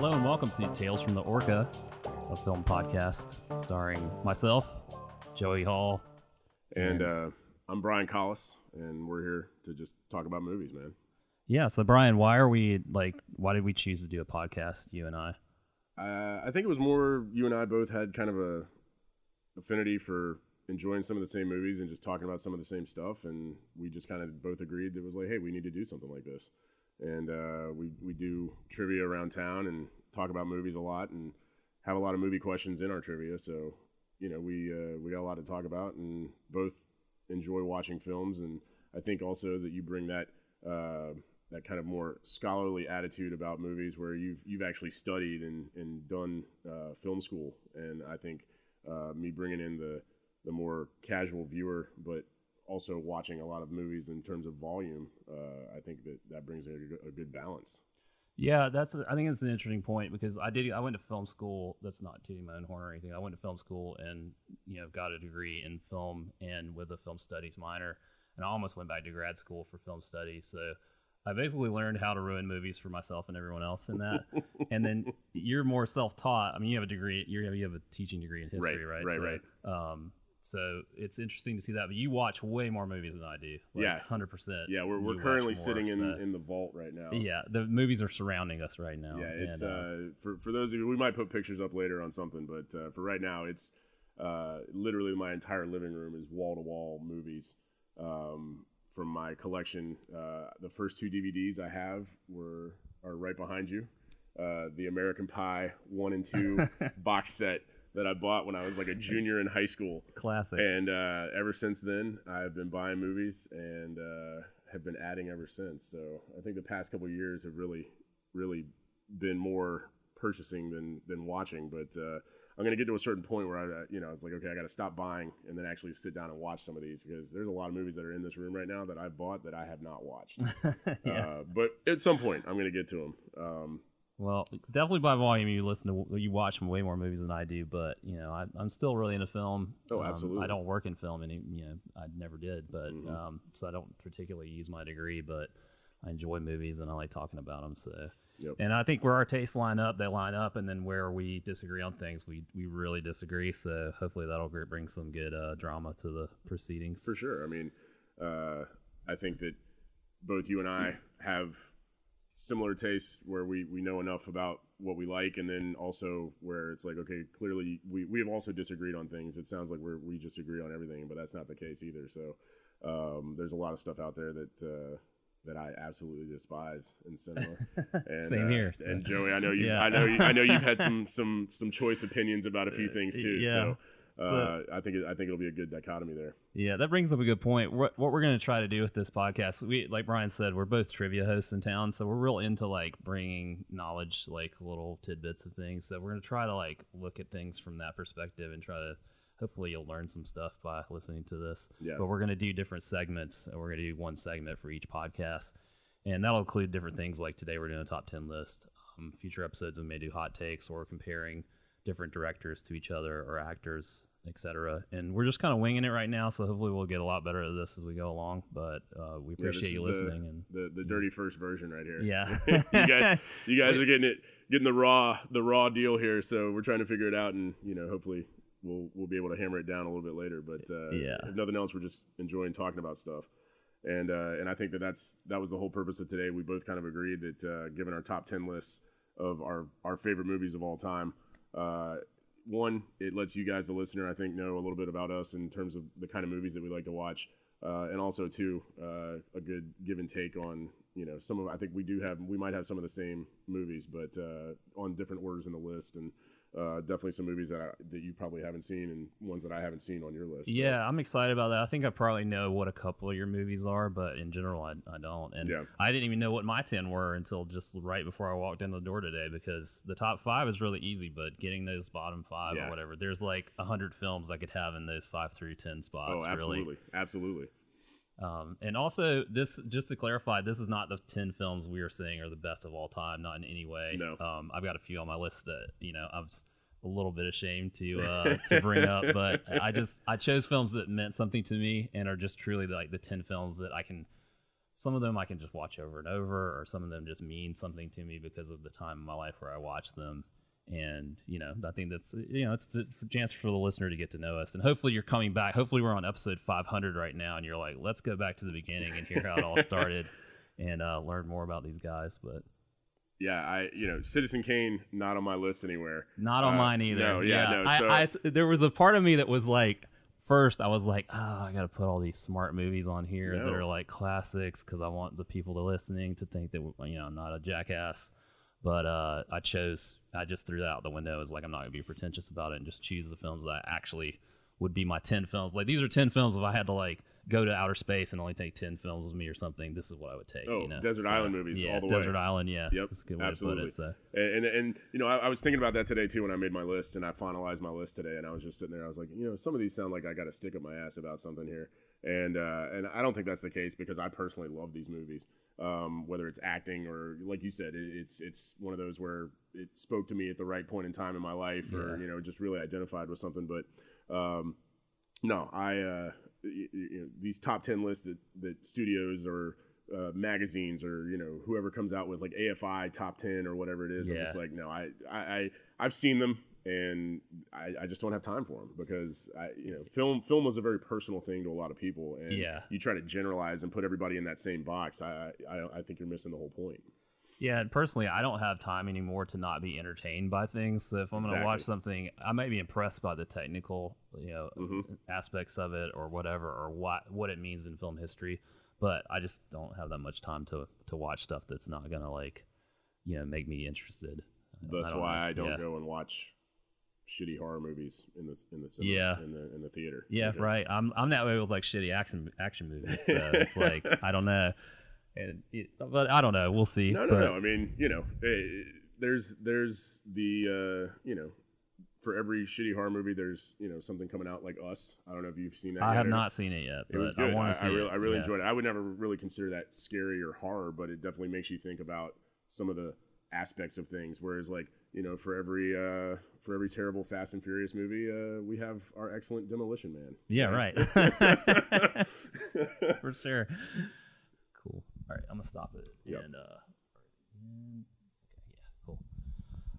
Hello and welcome to Tales from the Orca, a film podcast starring myself, Joey Hall. And uh, I'm Brian Collis, and we're here to just talk about movies, man. Yeah, so Brian, why are we like why did we choose to do a podcast, you and I? Uh, I think it was more you and I both had kind of a affinity for enjoying some of the same movies and just talking about some of the same stuff, and we just kind of both agreed that it was like, hey, we need to do something like this. And uh, we we do trivia around town and talk about movies a lot, and have a lot of movie questions in our trivia. So you know, we uh, we got a lot to talk about, and both enjoy watching films, and I think also that you bring that. Uh, that kind of more scholarly attitude about movies where you've you've actually studied and, and done uh, film school and I think uh, me bringing in the the more casual viewer but also watching a lot of movies in terms of volume uh, I think that that brings a, a, good balance yeah that's I think it's an interesting point because I did I went to film school that's not tooting my own horn or anything I went to film school and you know got a degree in film and with a film studies minor and I almost went back to grad school for film studies so I basically learned how to ruin movies for myself and everyone else in that. and then you're more self-taught. I mean, you have a degree. You have you have a teaching degree in history, right? Right. Right. So, right. Um, so it's interesting to see that. But you watch way more movies than I do. Like yeah, hundred percent. Yeah, we're, we're currently sitting in, so. in the vault right now. Yeah, the movies are surrounding us right now. Yeah, it's and, uh, uh, for for those of you. We might put pictures up later on something, but uh, for right now, it's uh, literally my entire living room is wall to wall movies. Um, from my collection. Uh, the first two DVDs I have were are right behind you. Uh, the American Pie one and two box set that I bought when I was like a junior in high school. Classic. And uh, ever since then, I've been buying movies and uh, have been adding ever since. So I think the past couple years have really, really been more purchasing than than watching. But uh, I'm gonna get to a certain point where I, you know, it's like, okay, I got to stop buying and then actually sit down and watch some of these because there's a lot of movies that are in this room right now that I bought that I have not watched. yeah. uh, but at some point, I'm gonna get to them. Um, well, definitely by volume, you listen to you watch way more movies than I do. But you know, I, am still really into film. Oh, absolutely. Um, I don't work in film, and you know, I never did. But mm-hmm. um, so I don't particularly use my degree, but I enjoy movies and I like talking about them. So Yep. And I think where our tastes line up, they line up, and then where we disagree on things, we, we really disagree. So hopefully that'll bring some good uh, drama to the proceedings. For sure. I mean, uh, I think that both you and I have similar tastes where we, we know enough about what we like, and then also where it's like, okay, clearly we, we have also disagreed on things. It sounds like we're, we just agree on everything, but that's not the case either. So um, there's a lot of stuff out there that. Uh, that I absolutely despise in cinema. And, Same uh, here. So. And Joey, I know you. yeah. I know. You, I know you've had some some some choice opinions about a few things too. Yeah. So. Uh, I think I think it'll be a good dichotomy there. Yeah, that brings up a good point. What, what we're going to try to do with this podcast, we like Brian said, we're both trivia hosts in town, so we're real into like bringing knowledge, like little tidbits of things. So we're going to try to like look at things from that perspective and try to hopefully you'll learn some stuff by listening to this. Yeah. But we're going to do different segments. And we're going to do one segment for each podcast. And that'll include different things like today we're doing a top 10 list. Um, future episodes we may do hot takes or comparing different directors to each other or actors, etc. And we're just kind of winging it right now. So hopefully we'll get a lot better at this as we go along. But uh, we appreciate yeah, you listening. The, and the, the dirty first version right here. Yeah. you guys, you guys are getting it getting the raw the raw deal here so we're trying to figure it out and you know hopefully we'll we'll be able to hammer it down a little bit later. But uh, yeah, if nothing else, we're just enjoying talking about stuff. And uh, and I think that that's that was the whole purpose of today. We both kind of agreed that uh, given our top ten lists of our our favorite movies of all time, uh, one it lets you guys, the listener, I think, know a little bit about us in terms of the kind of movies that we like to watch. Uh, and also two, uh, a good give and take on you know some of I think we do have we might have some of the same movies, but on different orders in the list and uh, definitely some movies that I, that you probably haven't seen and ones that I haven't seen on your list. So. Yeah, I'm excited about that. I think I probably know what a couple of your movies are, but in general, I, I don't. And yeah. I didn't even know what my 10 were until just right before I walked in the door today because the top five is really easy, but getting those bottom five yeah. or whatever, there's like 100 films I could have in those five through 10 spots. Oh, absolutely. Really. Absolutely. Um, and also, this just to clarify, this is not the ten films we are seeing are the best of all time. Not in any way. No. Um, I've got a few on my list that you know I'm a little bit ashamed to uh, to bring up, but I just I chose films that meant something to me and are just truly like the ten films that I can some of them I can just watch over and over, or some of them just mean something to me because of the time in my life where I watched them. And you know, I think that's you know, it's a chance for the listener to get to know us, and hopefully you're coming back. Hopefully we're on episode 500 right now, and you're like, let's go back to the beginning and hear how it all started, and uh, learn more about these guys. But yeah, I you know Citizen Kane not on my list anywhere. Not on Uh, mine either. No, yeah, no. I, So I, there was a part of me that was like, first I was like, oh, I got to put all these smart movies on here that are like classics because I want the people to listening to think that you know I'm not a jackass. But uh, I chose, I just threw that out the window. I was like, I'm not gonna be pretentious about it and just choose the films that actually would be my ten films. Like these are ten films. If I had to like go to outer space and only take ten films with me or something, this is what I would take. Oh, you know? Desert Island movies Yeah, all the way. Desert Island. Yeah, Yep, that's a good way absolutely. to put it. So. And, and and you know, I, I was thinking about that today too when I made my list and I finalized my list today, and I was just sitting there. I was like, you know, some of these sound like I got to stick up my ass about something here, and uh, and I don't think that's the case because I personally love these movies. Um, whether it's acting or like you said, it, it's it's one of those where it spoke to me at the right point in time in my life, or Yeah. you know, just really identified with something. But um, no, I uh, y- y- you know, these top ten lists that, that studios or uh, magazines or you know whoever comes out with like AFI top ten or whatever it is, I'm just like, no, I, I, I I've seen them and I, I just don't have time for them because I, you know, film film was a very personal thing to a lot of people, and Yeah. you try to generalize and put everybody in that same box. I, I, I- think you're missing the whole point. Yeah, and personally, I don't have time anymore to not be entertained by things. So if I'm going to watch something, I might be impressed by the technical, you know, Mhm. aspects of it or whatever, or what what it means in film history. But I just don't have that much time to to watch stuff that's not going to like, you know, make me interested. That's I why know. I don't yeah. go and watch shitty horror movies in the in the cinema, Yeah. in the in the theater. Yeah, Because- right. I'm I'm that way with like shitty action action movies. So it's like I don't know, and it, but I don't know. We'll see. No, no, But- no. I mean, you know, eh, there's there's the uh, you know, for every shitty horror movie, there's you know something coming out like Us. I don't know if you've seen that. I have or- not seen it yet, It was good. I want to see I, really, it. I really Yeah. enjoyed it. I would never really consider that scary or horror, but it definitely makes you think about some of the aspects of things. Whereas, like you know, for every uh, for every terrible Fast and Furious movie, uh, we have our excellent Demolition Man. Yeah, right. For sure. Cool. All right, I'm gonna stop it. Yep. And uh, okay, yeah, cool.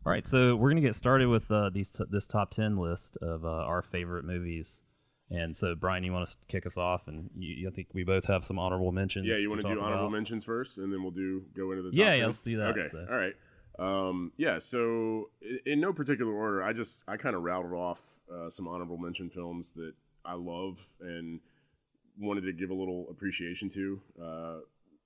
All right, so we're gonna get started with uh, these t- this top ten list of uh, our favorite movies. And so, Brian, you want to kick us off? And you, you I think we both have some honorable mentions. Yeah, you want to do honorable about. mentions first, and then we'll do go into the top Yeah, yeah, let's do that, Okay, so. all right. Um, yeah, so in, in no particular order, I just I kind of rattled off uh, some honorable mention films that I love and wanted to give a little appreciation to. Uh,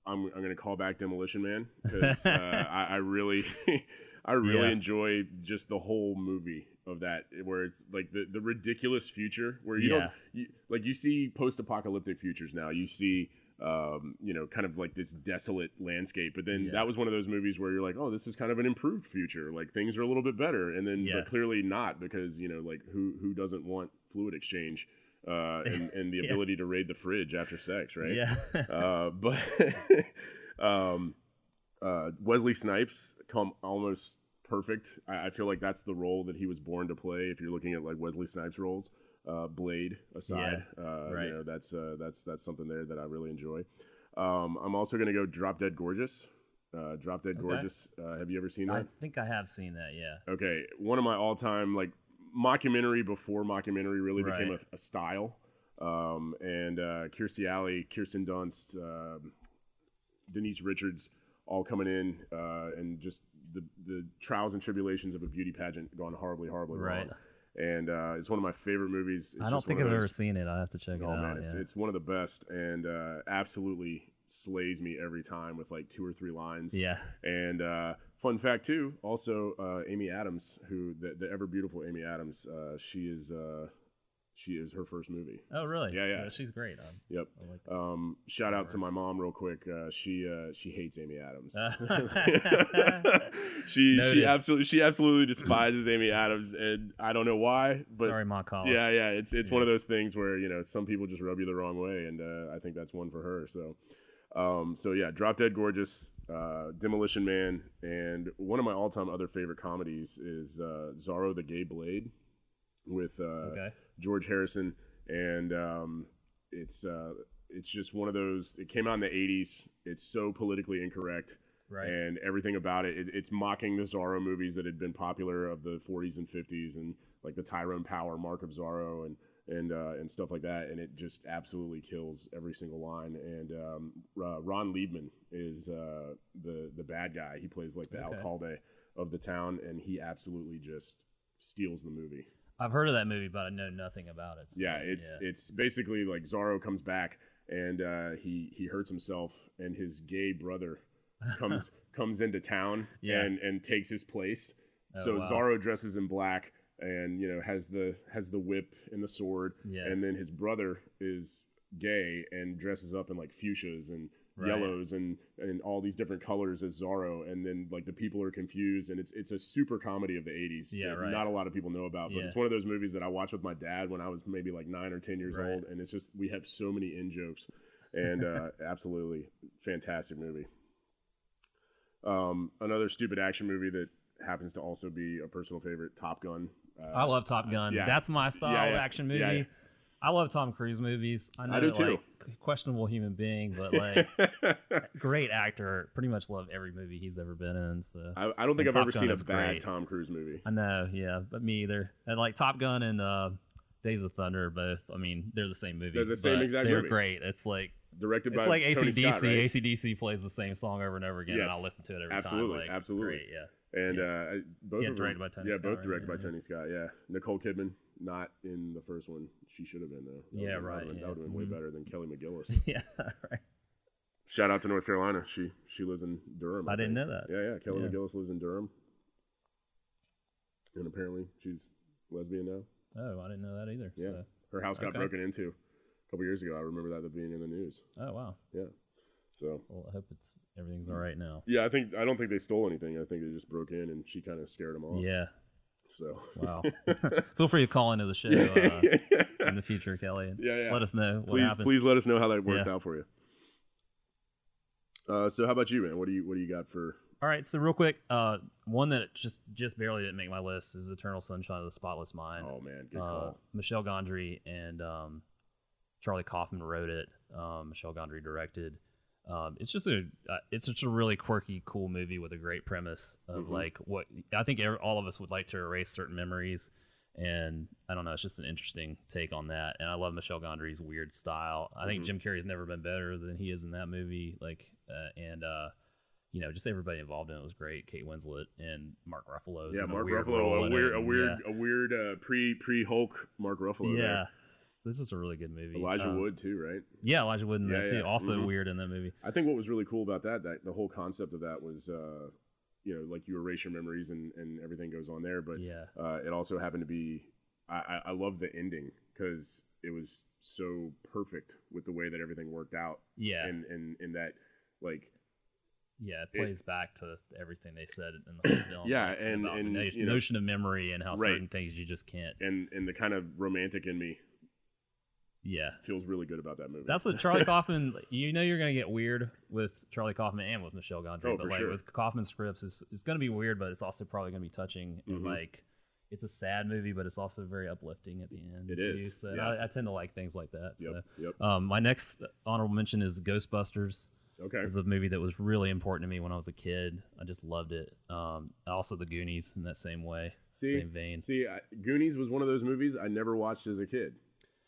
I'm I'm going to call back Demolition Man because uh, I, I really I really Yeah. enjoy just the whole movie of that where it's like the, the ridiculous future where you Yeah. don't you, like you see post-apocalyptic futures now you see um, you know kind of like this desolate landscape but then Yeah. that was one of those movies where you're like oh this is kind of an improved future like things are a little bit better and then Yeah. but clearly not because you know like who who doesn't want fluid exchange uh, and, and the Yeah. ability to raid the fridge after sex right Yeah. uh, but um, uh, Wesley Snipes come almost perfect. I, I feel like that's the role that he was born to play. If you're looking at like Wesley Snipes roles, uh, Blade aside, uh, right. you know that's uh, that's that's something there that I really enjoy. Um, I'm also gonna go Drop Dead Gorgeous. Uh, Drop Dead Gorgeous. Uh, have you ever seen that? I think I have seen that. Yeah. okay, one of my all-time like mockumentary before mockumentary really became a, a style. Um, and uh, Kirstie Alley, Kirsten Dunst, um Denise Richards, all coming in, uh, and just the the trials and tribulations of a beauty pageant gone horribly, horribly Right. wrong. And uh, it's one of my favorite movies. It's I don't think I've ever seen it. I have to check it Oh out. man, it's yeah. it's one of the best, and uh, absolutely slays me every time with like two or three lines. yeah. And uh, fun fact too, also uh, Amy Adams, who the, the ever beautiful Amy Adams, uh, she is uh, she is her first movie. Oh, really? Yeah, yeah. she's great. Um, Yep. Like. Um, shout out to my mom real quick. Uh, she uh, she hates Amy Adams. she Noted. she absolutely she absolutely despises Amy Adams, and I don't know why. But Sorry, Ma Collins. yeah, yeah, it's it's one of those things where you know some people just rub you the wrong way, and uh, I think that's one for her. So, um, so yeah, Drop Dead Gorgeous, uh, Demolition Man, and one of my all-time other favorite comedies is uh, Zorro the Gay Blade with uh, Okay. George Harrison, and um, it's uh, it's just one of those. It came out in the '80s. It's so politically incorrect, Right. and everything about it, it. It's mocking the Zorro movies that had been popular of the '40s and '50s, and like the Tyrone Power, Mark of Zorro, and and uh, and stuff like that. And it just absolutely kills every single line. And um, uh, Ron Leibman is uh, the the bad guy. He plays like the Okay. alcalde of the town, and he absolutely just steals the movie. I've heard of that movie, but I know nothing about it. so, Yeah, it's yeah. it's basically like Zorro comes back and uh, he he hurts himself, and his gay brother comes comes into town Yeah. and and takes his place. Oh, so wow. Zorro dresses in black and you know has the has the whip and the sword, Yeah. and then his brother is gay and dresses up in like fuchsias and Right. yellows and and all these different colors as Zorro, and then like the people are confused, and it's it's a super comedy of the '80s. Yeah, right. Not a lot of people know about, but Yeah. it's one of those movies that I watched with my dad when I was maybe like nine or ten years Right. old, and it's just we have so many in jokes, and uh, absolutely fantastic movie. Um, another stupid action movie that happens to also be a personal favorite, Top Gun. Uh, I love Top Gun. yeah. That's my style Yeah, of yeah. action movie. Yeah, yeah. I love Tom Cruise movies. I know, I do too. like questionable human being, but like great actor. Pretty much love every movie he's ever been in. So I, I don't think And I've Top ever Gun seen a bad great. Tom Cruise movie. I know, yeah, but me either. And like Top Gun and uh, Days of Thunder, are both. I mean, they're the same movie. They're the same exact They're movie. great. It's like Directed it's by like Tony ACDC. Scott, right? ACDC plays the same song over and over again, Yes. and I'll listen to it every Absolutely, time. Like, it's absolutely. yeah. and uh, both Yeah, of them, directed by Tony yeah, Scott, both right? directed by Yeah. Tony Scott. Yeah, Nicole Kidman not in the first one. She should have been though. That Yeah, right, That would have been way Mhm. better than Kelly McGillis. yeah, right. Shout out to North Carolina. She she lives in Durham. I didn't know that. Yeah, yeah. Kelly Yeah. McGillis lives in Durham, and apparently she's lesbian now. Oh, I didn't know that either. Yeah. So. Her house got Okay. broken into a couple years ago. I remember that being in the news. Oh wow. Yeah. So Well, I hope it's everything's all right now. yeah, I think I don't think they stole anything. I think they just broke in and she kind of scared them off. Yeah. So Wow. Feel free to call into the show uh, in the future, Kelly. Yeah, yeah. Let us know what please happened. please let us know how that worked Yeah. out for you. Uh, so how about you, man? What do you what do you got for? All right, so real quick, uh, one that just just barely didn't make my list is Eternal Sunshine of the Spotless Mind. Oh man, good uh, call. Michel Gondry and um, Charlie Kaufman wrote it. Um, Michel Gondry directed. Um, it's just a uh, it's just a really quirky, cool movie with a great premise of Mhm. like what I think all of us would like to erase certain memories, and I don't know, it's just an interesting take on that. And I love Michel Gondry's weird style. I think Mhm. Jim Carrey's never been better than he is in that movie. Like, uh, and uh, you know, just everybody involved in it was great. Kate Winslet and Mark Ruffalo. Yeah, Mark weird Ruffalo, a weird, a weird, yeah. a weird uh, pre pre Hulk Mark Ruffalo. Yeah. there. So is a really good movie. Elijah Um, Wood too, right? Yeah, Elijah Wood in Yeah, that too. yeah. Also Mhm. weird in that movie. I think what was really cool about that, that the whole concept of that was, uh, you know, like you erase your memories and, and everything goes on there, but Yeah. uh, it also happened to be, I, I, I love the ending because it was so perfect with the way that everything worked out, Yeah. and and in that, like, yeah, it it- plays back to everything they said in the whole film. Yeah, and- and, the no- you know- notion of memory and how Right. certain things you just can't. and and the kind of romantic in me Yeah. feels really good about that movie. That's what Charlie Kaufman. You know, you're gonna get weird with Charlie Kaufman and with Michel Gondry, Oh, but for like sure. with Kaufman scripts, it's, it's gonna be weird, but it's also probably gonna be touching and Mhm. like it's a sad movie, but it's also very uplifting at the end. It too. is, So yeah. I, I tend to like things like that. Yep. Yep. So um, my next honorable mention is Ghostbusters. Okay. It was a movie that was really important to me when I was a kid. I just loved it. Um, also, The Goonies in that same way, See, same vein. See, I, Goonies was one of those movies I never watched as a kid.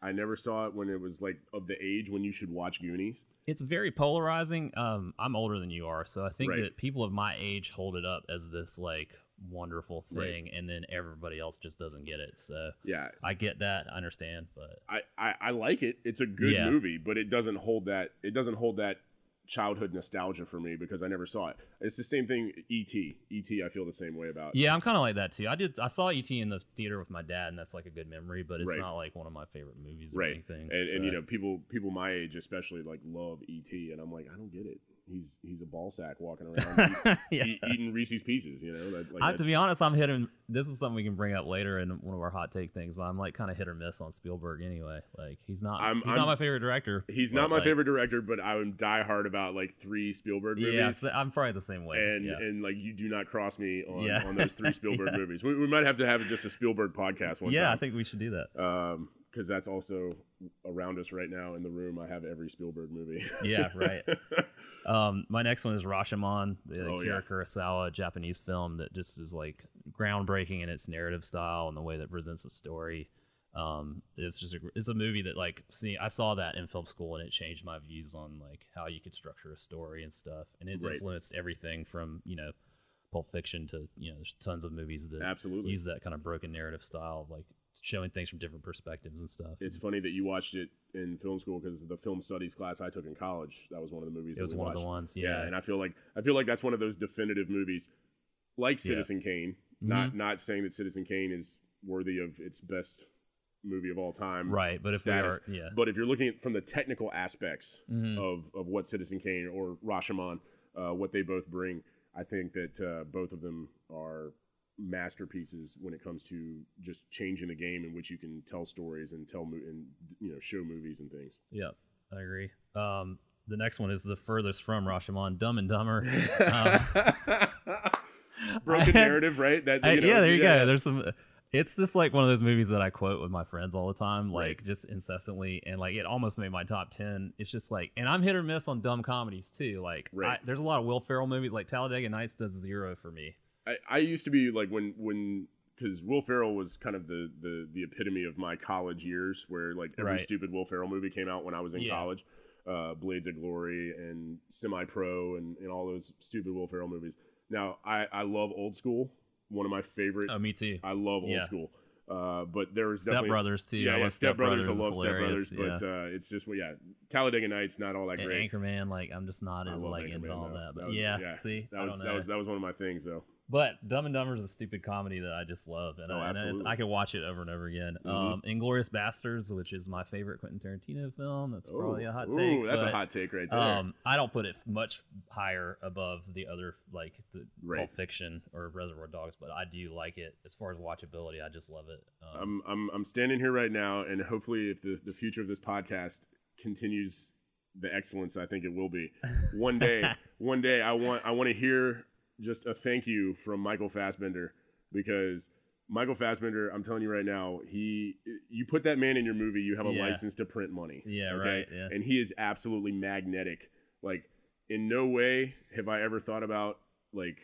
I never saw it when it was like of the age when you should watch Goonies. It's very polarizing. Um, I'm older than you are, so I think Right. that people of my age hold it up as this like wonderful Right. thing, and then everybody else just doesn't get it. So Yeah, I get that, I understand, but I, I, I like it. It's a good Yeah. movie, but it doesn't hold that. It doesn't hold that childhood nostalgia for me because I never saw it. It's the same thing. E.T. E.T. I feel the same way about. yeah, I'm kind of like that too. I did. I saw ET in the theater with my dad, and that's like a good memory, but it's Right. not like one of my favorite movies or right. anything. And, and you know, people people my age especially like love E.T. And I'm like, I don't get it. He's he's a ball sack walking around yeah. eat- eating Reese's Pieces. You know, that, like I, to be honest, I'm hitting. This is something we can bring up later in one of our hot take things, but I'm like kind of hit or miss on Spielberg anyway. Like he's not. I'm- he's I'm- not my favorite director. He's not my like, favorite director, but I'm die hard about like three Spielberg movies. Yeah, so I'm probably the same way. and yeah. and like you do not cross me on, Yeah. on those three Spielberg movies. We, we might have to have just a Spielberg podcast one yeah, I think we should do that. um, because that's also around us right now in the room, I have every Spielberg movie. yeah, right. Um, my next one is Rashomon, the Oh, Akira yeah. Kurosawa Japanese film that just is like groundbreaking in its narrative style and the way that presents the story. Um, it's just a, it's a movie that like see I saw that in film school and it changed my views on like how you could structure a story and stuff and it's Right. influenced everything from you know Pulp Fiction to you know there's tons of movies that Absolutely. use that kind of broken narrative style of like showing things from different perspectives and stuff. It's funny that you watched it in film school because the film studies class I took in college, that was one of the movies. It that was one of the ones, Yeah. yeah. and I feel like I feel like that's one of those definitive movies, like Citizen Kane. Mm-hmm. Not not saying that Citizen Kane is worthy of its best movie of all time, Right, but if we are- yeah. Mm-hmm. But if you're looking at from the technical aspects of of what Citizen Kane or Rashomon, uh, what they both bring, I think that uh, both of them are masterpieces when it comes to just changing the game in which you can tell stories and tell mo- and you know show movies and things. Yep, I agree. Um, the next one is the furthest from Rashomon, Dumb and Dumber. Um, Broken narrative, right? That I- you know, yeah, there you go. There's some. It's just like one of those movies that I quote with my friends all the time, like Right. just incessantly, and like it almost made my top ten. It's just like, and I'm hit or miss on dumb comedies too. Like, Right. I, there's a lot of Will Ferrell movies. Like Talladega Nights does zero for me. I, I used to be like when when because Will Ferrell was kind of the, the the epitome of my college years, where like every Right. stupid Will Ferrell movie came out when I was in Yeah. college, uh, Blades of Glory and Semi Pro and, and all those stupid Will Ferrell movies. Now I I love old school. One of my favorite. Oh, me too. I love old yeah. school. Uh, but there was Step Brothers too. Yeah, I yeah, love Step Brothers. I love Step Brothers, but yeah. uh, it's just well, yeah, Talladega Nights not all that and great. Anchorman, like I'm just not as like into all that. But was- yeah, see, that was that was that was one of my things though. But Dumb and Dumber is a stupid comedy that I just love, and, Oh, I, and. I, I can watch it over and over again. Um, Inglourious Basterds, which is my favorite Quentin Tarantino film, that's probably a hot Ooh, take. Ooh, that's but, a hot take right there. Um, I don't put it much higher above the other, like the Right. Pulp Fiction or Reservoir Dogs, but I do like it as far as watchability. I just love it. Um, I'm, I'm I'm standing here right now, and hopefully, if the, the future of this podcast continues the excellence I think it will be, one day, one day, I want I want to hear just a thank you from Michael Fassbender because Michael Fassbender, I'm telling you right now, he you put that man in your movie, you have a Yeah. license to print money. Yeah, right, yeah. And he is absolutely magnetic. Like, in no way have I ever thought about like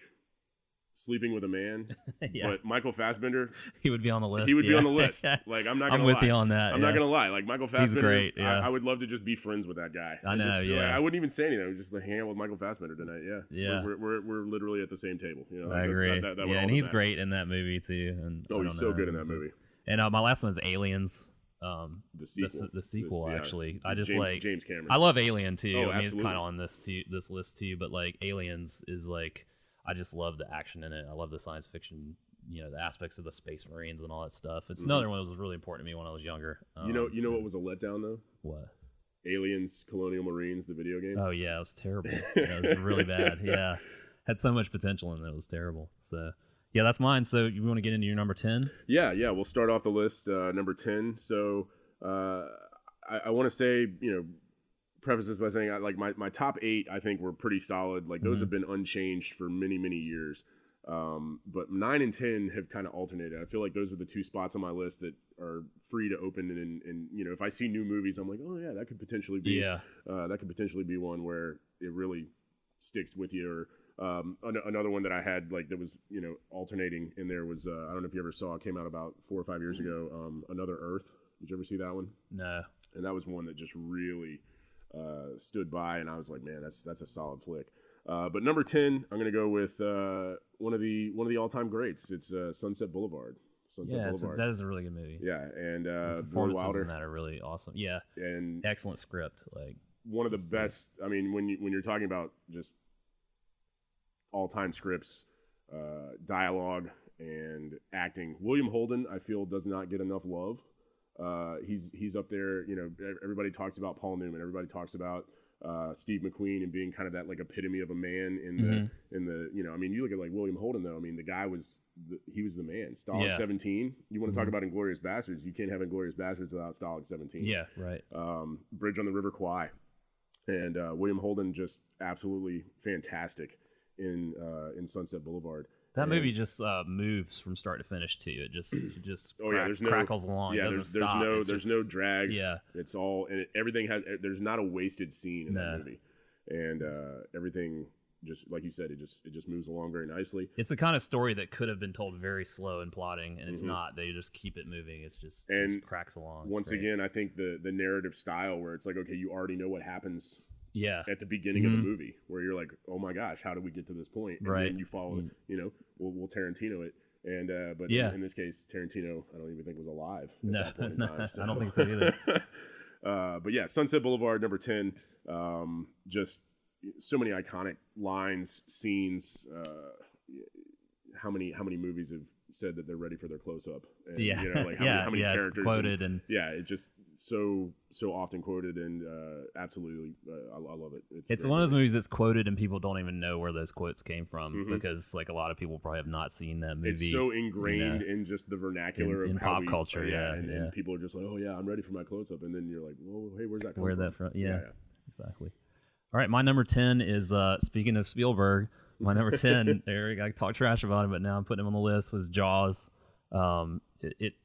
sleeping with a man. yeah, But Michael Fassbender, he would be on the list. he would be on the list. Like I'm not. Gonna I'm with lie. you on that. I'm yeah. not gonna lie. Like Michael Fassbender, He's great, I- yeah. I, would love to just be friends with that guy. I know, just, like, yeah. I wouldn't even say anything. I would just like hang out with Michael Fassbender tonight. Yeah. Yeah. We're we're, we're, we're literally at the same table. You know. I agree. that- that- yeah, and he's great in that movie too. And Oh, he's so know, good in that movie. And uh, my last one is Aliens. Um, The sequel. the sequel, yeah. actually. I just James, like- James Cameron. I love Alien too. Oh, I mean, it's kind of on this too, this list too. But like Aliens is like, I just love the action in it. I love the science fiction, you know, the aspects of the space marines and all that stuff. It's another one that was really important to me when I was younger. Um, Mm-hmm. you know. You know what was a letdown though? what? Aliens, Colonial Marines, the video game. Oh yeah, it was terrible. yeah, it was really bad. Yeah, had so much potential in it. It was terrible. So yeah, that's mine. So you want to get into your number ten? Yeah, yeah. We'll start off the list uh, number ten. So uh, I, I want to say, you know, preface this by saying, I, like my, my top eight, I think were pretty solid. Like those have been unchanged for many many years. Um, but nine and ten have kind of alternated. I feel like those are the two spots on my list that are free to open. And, and you know, if I see new movies, I'm like, oh yeah, that could potentially be Yeah. uh, that could potentially be one where it really sticks with you. Or um, an- another one that I had like that was you know alternating in there was uh, I don't know if you ever saw it came out about four or five years ago. Um, Another Earth. Did you ever see that one? No. And that was one that just really uh, stood by, and I was like, man, that's that's a solid flick. Uh, but number ten, I'm gonna go with uh, one of the one of the all time greats. It's uh, Sunset Boulevard. Sunset Yeah, it's a, that is a really good movie. yeah, and The uh, Roy performances in that are really awesome. Yeah, and excellent script. Like one of the best. I mean, when you when you're talking about just all time scripts, uh, dialogue, and acting, William Holden, I feel, does not get enough love. Uh, he's he's up there. You know, everybody talks about Paul Newman. Everybody talks about uh, Steve McQueen and being kind of that like epitome of a man in the in the you know. I mean, you look at like William Holden though. I mean, the guy was the, he was the man. Stalag Yeah. Seventeen. You want to talk about Inglourious Basterds? You can't have Inglourious Basterds without Stalag Seventeen yeah, right. um, Bridge on the River Kwai, and uh, William Holden just absolutely fantastic in uh, in Sunset Boulevard. That movie just uh, moves from start to finish too. It just it just Oh yeah, there's no crackles along. Yeah, doesn't there's, there's no It's there's just- no drag. Yeah, It's all and it, everything has. There's not a wasted scene in No. that movie, and uh, everything just like you said, it just it just moves along very nicely. it's the kind of story that could have been told very slow and plotting, and it's Mhm. not. They just keep it moving. It's just, it And just cracks along. Once again, I think the the narrative style where it's like, okay, you already know what happens yeah, at the beginning of Mhm. the movie, where you're like, oh my gosh, how did we get to this point? And Right. then you follow, Mm. you know, we'll, we'll Tarantino it. And uh, but Yeah. in, this case, Tarantino, I don't even think was alive No, that point no. I don't think so either. uh, but yeah, Sunset Boulevard number ten, um, just so many iconic lines, scenes. Uh, how many how many movies have said that they're ready for their close up? yeah, you know, like how yeah, many, how many yeah. It's characters? and- quoted and yeah, it just so so often quoted and uh, absolutely, uh, I, I love it. It's, It's one of those movies that's quoted and people don't even know where those quotes came from Mhm. because like a lot of people probably have not seen that movie. It's so ingrained know, in just the vernacular in- of in how pop we- culture, oh, yeah, and, yeah. and people are just like, "Oh yeah, I'm ready for my close up," and then you're like, "Well, hey, where's that? Where from? that from? Yeah, exactly. All right, my number ten is uh speaking of Spielberg. My number ten, Eric, I talked trash about him, but now I'm putting him on the list. Was Jaws. Um, it, it's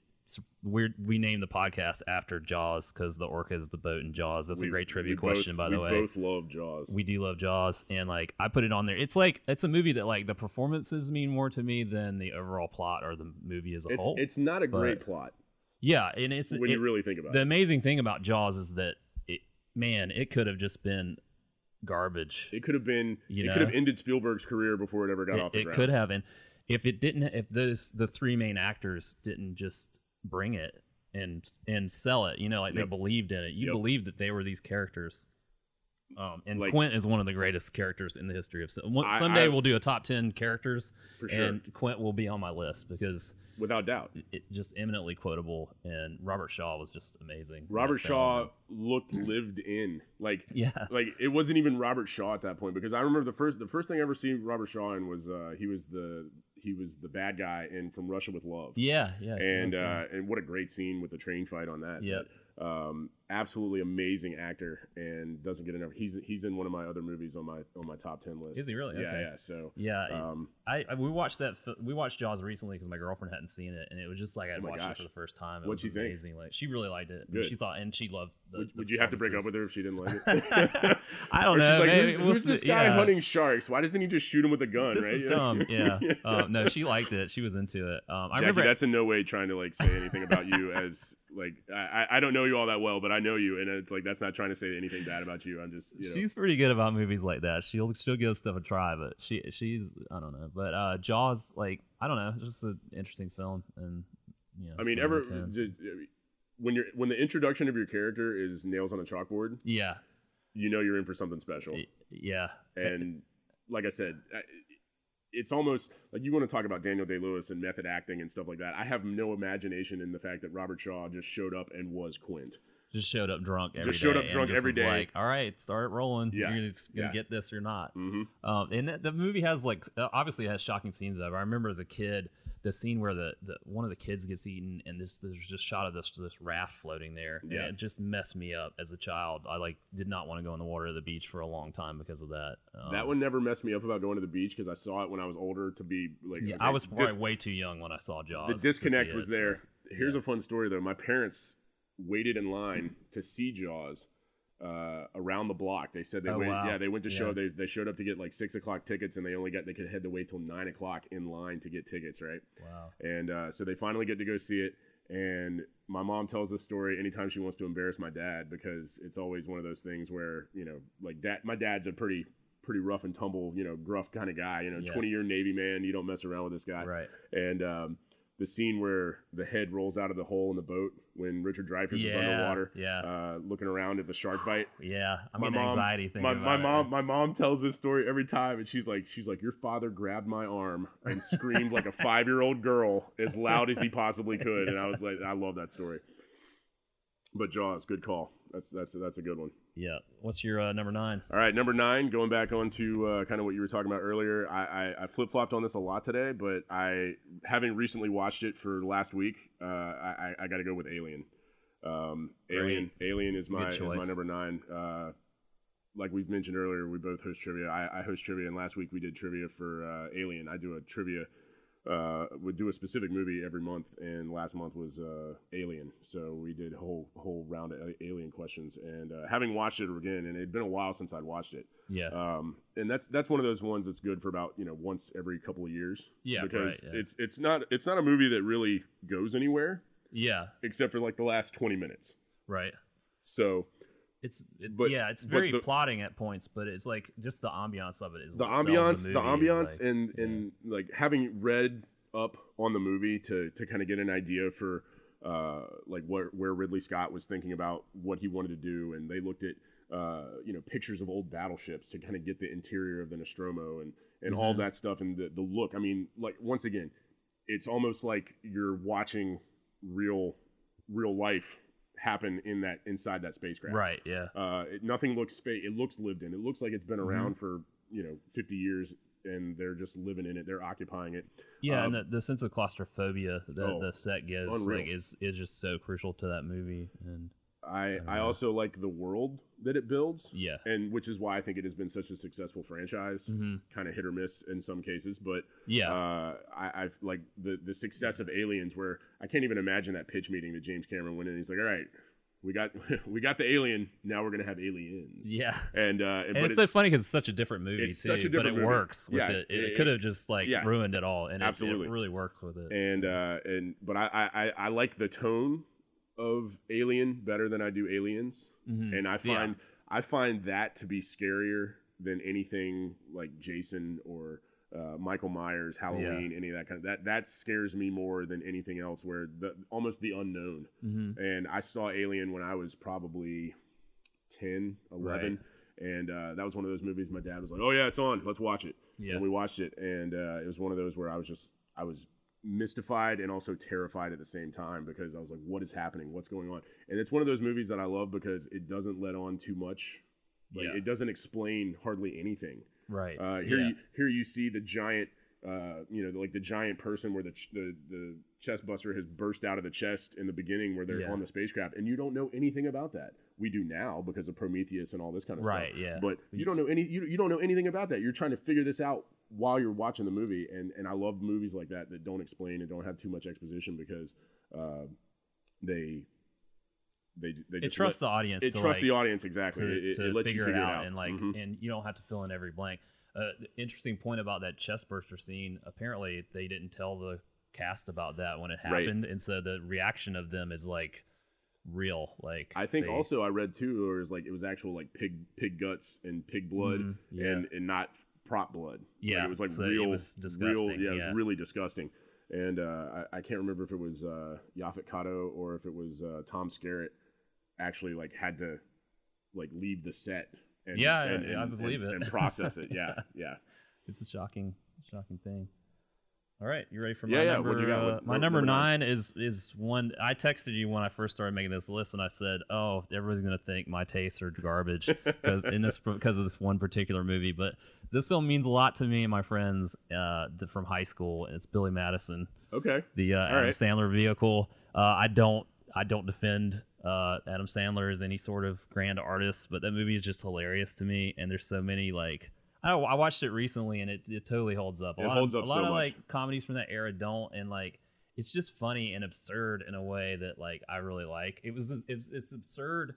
weird. We named the podcast after Jaws because the orca is the boat in Jaws. That's We- a great trivia question, both, by we the way. both love Jaws. we do love Jaws, and like I put it on there. It's like it's a movie that like the performances mean more to me than the overall plot or the movie as a it's whole. it's not a great plot yeah, and it's when it- you really think about the it. amazing thing about Jaws is that it, man, it could have just been garbage. It could have been. You it know? could have ended Spielberg's career before it ever got It, off the it ground. could have, and if it didn't, if those the three main actors didn't just bring it and and sell it, you know, like Yep. they believed in it. You Yep. believed that they were these characters. Um, and Like- Quint is one of the greatest characters in the history of. One, someday I- we'll do a top ten characters, For sure. and Quint will be on my list because without doubt. it just eminently quotable. And Robert Shaw was just amazing. Robert. Shaw looked lived in. Like Yeah. like it wasn't even Robert Shaw at that point because I remember the first the first thing I ever seen Robert Shaw in was uh, he was the he was the bad guy in From Russia with Love. Yeah, yeah. and uh, and what a great scene with the train fight on that. Yeah. Um, absolutely amazing actor and doesn't get enough. He's he's in one of my other movies on my on my top ten list. Is he really? Yeah, Okay. yeah. So yeah. um, I, I we watched that we watched Jaws recently because my girlfriend hadn't seen it and it was just like I Oh watched gosh. it for the first time. It What'd was she think? Like she really liked it. Good. She thought and she loved. The, would, the would you have to break up with her if she didn't like it? I don't know. like, who's, who's this guy yeah. hunting sharks? Why doesn't he just shoot him with a gun? This right? is dumb. Yeah. Um, no, she liked it. She was into it. Um, I Jackie, remember. that's in no way trying to like say anything about you as like I, I- don't know you all that well, but I know you, and it's like that's not trying to say anything bad about you. I'm just you know, She's pretty good about movies like that. She'll she'll give stuff a try, but she she's I don't know. But uh, Jaws, like I don't know, just an interesting film, and you know. I mean, ever number 10. just, when you're when the introduction of your character is nails on a chalkboard, yeah, you know you're in for something special. yeah, And like I said, it's almost like you want to talk about Daniel Day Lewis and method acting and stuff like that. I have no imagination in the fact that Robert Shaw just showed up and was Quint. just showed up drunk. Every Just showed up drunk every day. Like, all right, start rolling. Yeah, You're just gonna yeah. get this or not. hmm Um, and the movie has like obviously it has shocking scenes of. I remember as a kid the scene where the, the one of the kids gets eaten and this there's just shot of this this raft floating there. Yeah. And it just messed me up as a child. I like did not want to go in the water at the beach for a long time because of that. Um, That one never messed me up about going to the beach because I saw it when I was older to be like. Yeah, okay, I was probably dis- way too young when I saw Jaws. the disconnect it, was so- there. Here's a fun story though. My parents waited in line to see Jaws uh, around the block. They said they Oh, went. wow. Yeah, they went to show. Yeah. They, they showed up to get like six o'clock tickets, and they only got they could had to wait till nine o'clock in line to get tickets. Right. Wow. And uh, so they finally get to go see it. And my mom tells this story anytime she wants to embarrass my dad because it's always one of those things where you know, like dad, my dad's a pretty pretty rough and tumble, you know, gruff kind of guy. You know, Yeah. twenty year Navy man. You don't mess around with this guy. Right. And um, the scene where the head rolls out of the hole in the boat when Richard Dreyfuss is underwater, yeah. uh, looking around at the shark bite. Yeah. I'm My mom, anxiety thinking my, my it. mom, my mom tells this story every time, and she's like, she's like, your father grabbed my arm and screamed like a five year old girl as loud as he possibly could, and I was like, I love that story. But Jaws, good call. That's that's that's a good one. Yeah. What's your uh, number nine? All right, number nine. Going back onto uh, kind of what you were talking about earlier, I, I, I flip flopped on this a lot today, but I having recently watched it for last week, uh, I, I got to go with Alien. Um, Alien, Alien is my is my number nine. Uh, like we've mentioned earlier, we both host trivia. I, I host trivia, and last week we did trivia for uh, Alien. I do a trivia uh, would do a specific movie every month, and last month was uh, Alien. So we did a whole whole round of Alien questions, and uh, having watched it again, and it'd been a while since I'd watched it. Yeah. Um, and that's that's one of those ones that's good for about you know once every couple of years. Yeah, because right, yeah. it's it's not it's not a movie that really goes anywhere yeah. except for like the last twenty minutes. Right. So It's it, But- yeah, it's very the- plotting at points, but it's like just the ambiance of it is the ambiance, the, movie, ambiance, like- and and like having read up on the movie to to kind of get an idea for uh like where where Ridley Scott was thinking about what he wanted to do, and they looked at uh you know pictures of old battleships to kind of get the interior of the Nostromo and and all Mm-hmm. that stuff and the the look. I mean, like once again, it's almost like you're watching real real life happen in that inside that spacecraft. right. Yeah. Uh, it, nothing looks fake. It looks lived in. It looks like it's been Mm-hmm. around for you know 50 years, and they're just living in it. They're occupying it. Yeah, Uh, and the, the sense of claustrophobia that Oh, the set gives unreal. like is is just so crucial to that movie. And I I also like the world that it builds. Yeah. and which is why I think it has been such a successful franchise. Mm-hmm. Kind of hit or miss in some cases, but Yeah. uh, I, I've like the the success of Aliens, where I can't even imagine that pitch meeting that James Cameron went in. He's like, all right. We got we got the alien. Now we're gonna have aliens. yeah. and uh, And but it's it- so funny because it's such a different movie It's too, such a but it movie. works with Yeah, it. It, it- could have just like yeah. ruined it all, and Absolutely. it, really worked with it. and uh, and but I I- I like the tone of Alien better than I do Aliens, and I Mm-hmm. Yeah. find I find that to be scarier than anything like Jason or uh, Michael Myers, Halloween, any of that kind of that that scares me more than anything else. Where the almost the unknown, Mm-hmm. and I saw Alien when I was probably 10, 11. And uh, that was one of those movies. My dad was like, "Oh yeah, it's on. Let's watch it." Yeah. And we watched it, and uh, it was one of those where I was just I was mystified and also terrified at the same time because I was like, "What is happening? What's going on?" And it's one of those movies that I love because it doesn't let on too much. Like Yeah. it doesn't explain hardly anything. right. Uh, here, yeah. you, here you see the giant, uh, you know, like the giant person where the ch- the the chest buster has burst out of the chest in the beginning where they're Yeah. on the spacecraft, and you don't know anything about that. We do now because of Prometheus and all this kind of Right, stuff. Right. Yeah. But you don't know any, you, you don't know anything about that. You're trying to figure this out while you're watching the movie, and and I love movies like that that don't explain and don't have too much exposition because uh, they. They, they it trusts let- the audience. it trusts like, the audience exactly. to, it, it- to it lets figure, you figure it out, and like Mhm. and you don't have to fill in every blank. Uh, interesting point about that chest burster scene. Apparently, they didn't tell the cast about that when it Right. happened, and so the reaction of them is like real. Like I think they- also I read too, or it was like it was actual like pig pig guts and pig blood, Mhm, yeah. and and not prop blood. Like, Yeah, it was like so it real, was real. disgusting, Yeah, it yeah. was really disgusting. And uh, I, I can't remember if it was uh, Yaphet Kotto or if it was uh, Tom Skerritt actually like had to like leave the set. And, Yeah, and, I- I believe and- it. and process it. Yeah, yeah. it's a shocking, shocking thing. All right, you ready for my yeah, number? what do you got? uh, my what- number number nine is is one I texted you when I first started making this list, and I said, "Oh, everybody's gonna think my tastes are garbage because in this because of this one particular movie." But this film means a lot to me and my friends uh, from high school. and It's Billy Madison, Okay. the uh, Adam right. Sandler vehicle. Uh, I don't I don't defend uh, Adam Sandler as any sort of grand artist, but that movie is just hilarious to me. And there's so many like I, I watched it recently and it, it totally holds up. A It lot holds of, up a lot so of much. like comedies from that era don't, and like it's just funny and absurd in a way that like I really like. It was it's, it's absurd.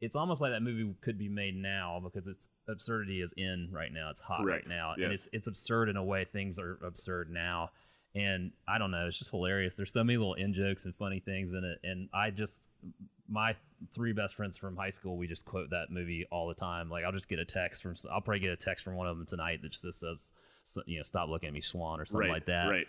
It's almost like that movie could be made now because its absurdity is in right now. It's hot Correct. right now, and it's it's absurd in a way things are absurd now. And I don't know, it's just hilarious. There's so many little in jokes and funny things in it, and I just my three best friends from high school, we just quote that movie all the time. Like I'll just get a text from, I'll probably get a text from one of them tonight that just says, you know, stop looking at me, Swan, or something Right. like that. Right.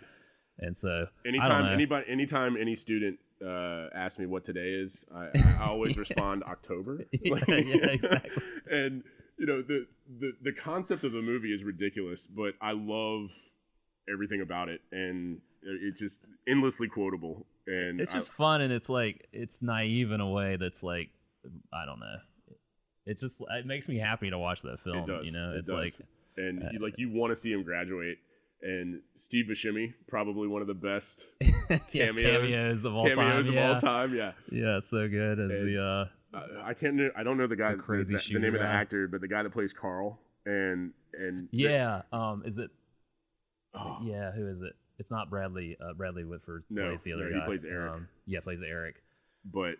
And so Anytime anybody, anytime any student uh, asks me what today is, I, I always respond October. yeah, yeah, exactly. and you know the, the the concept of the movie is ridiculous, but I love everything about it, and it's just endlessly quotable. And It's I- just fun and it's like it's naive in a way that's like I don't know. It just it makes me happy to watch that film. it does. You know, It it's does. like and you, like you want to see him graduate. And Steve Buscemi, probably one of the best yeah, cameos, cameos of all cameos time. of yeah. all time. Yeah, Yeah, so good as And- the uh I, I can't. I don't know the guy, The crazy the, the name of the actor, but the guy that plays Carl, and and yeah. Um, is it? Oh. Yeah, who is it? It's not Bradley. Uh, Bradley Whitford No, plays the other no, he guy. plays Eric. Um, yeah, plays Eric. but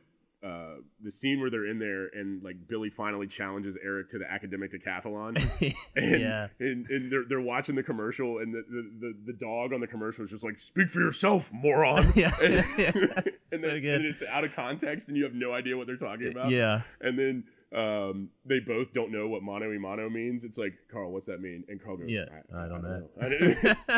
uh, the scene where they're in there and like Billy finally challenges Eric to the academic decathlon. And, yeah. and, and they're, they're watching the commercial, and the, the, the, the dog on the commercial is just like, "Speak for yourself, moron!" Yeah. and, Yeah. and then good. and it's out of context, and you have no idea what they're talking about. Yeah. And then um, they both don't know what mono mono means. It's like, Carl, what's that mean? And Carl goes, Yeah, I, I don't know. I didn't-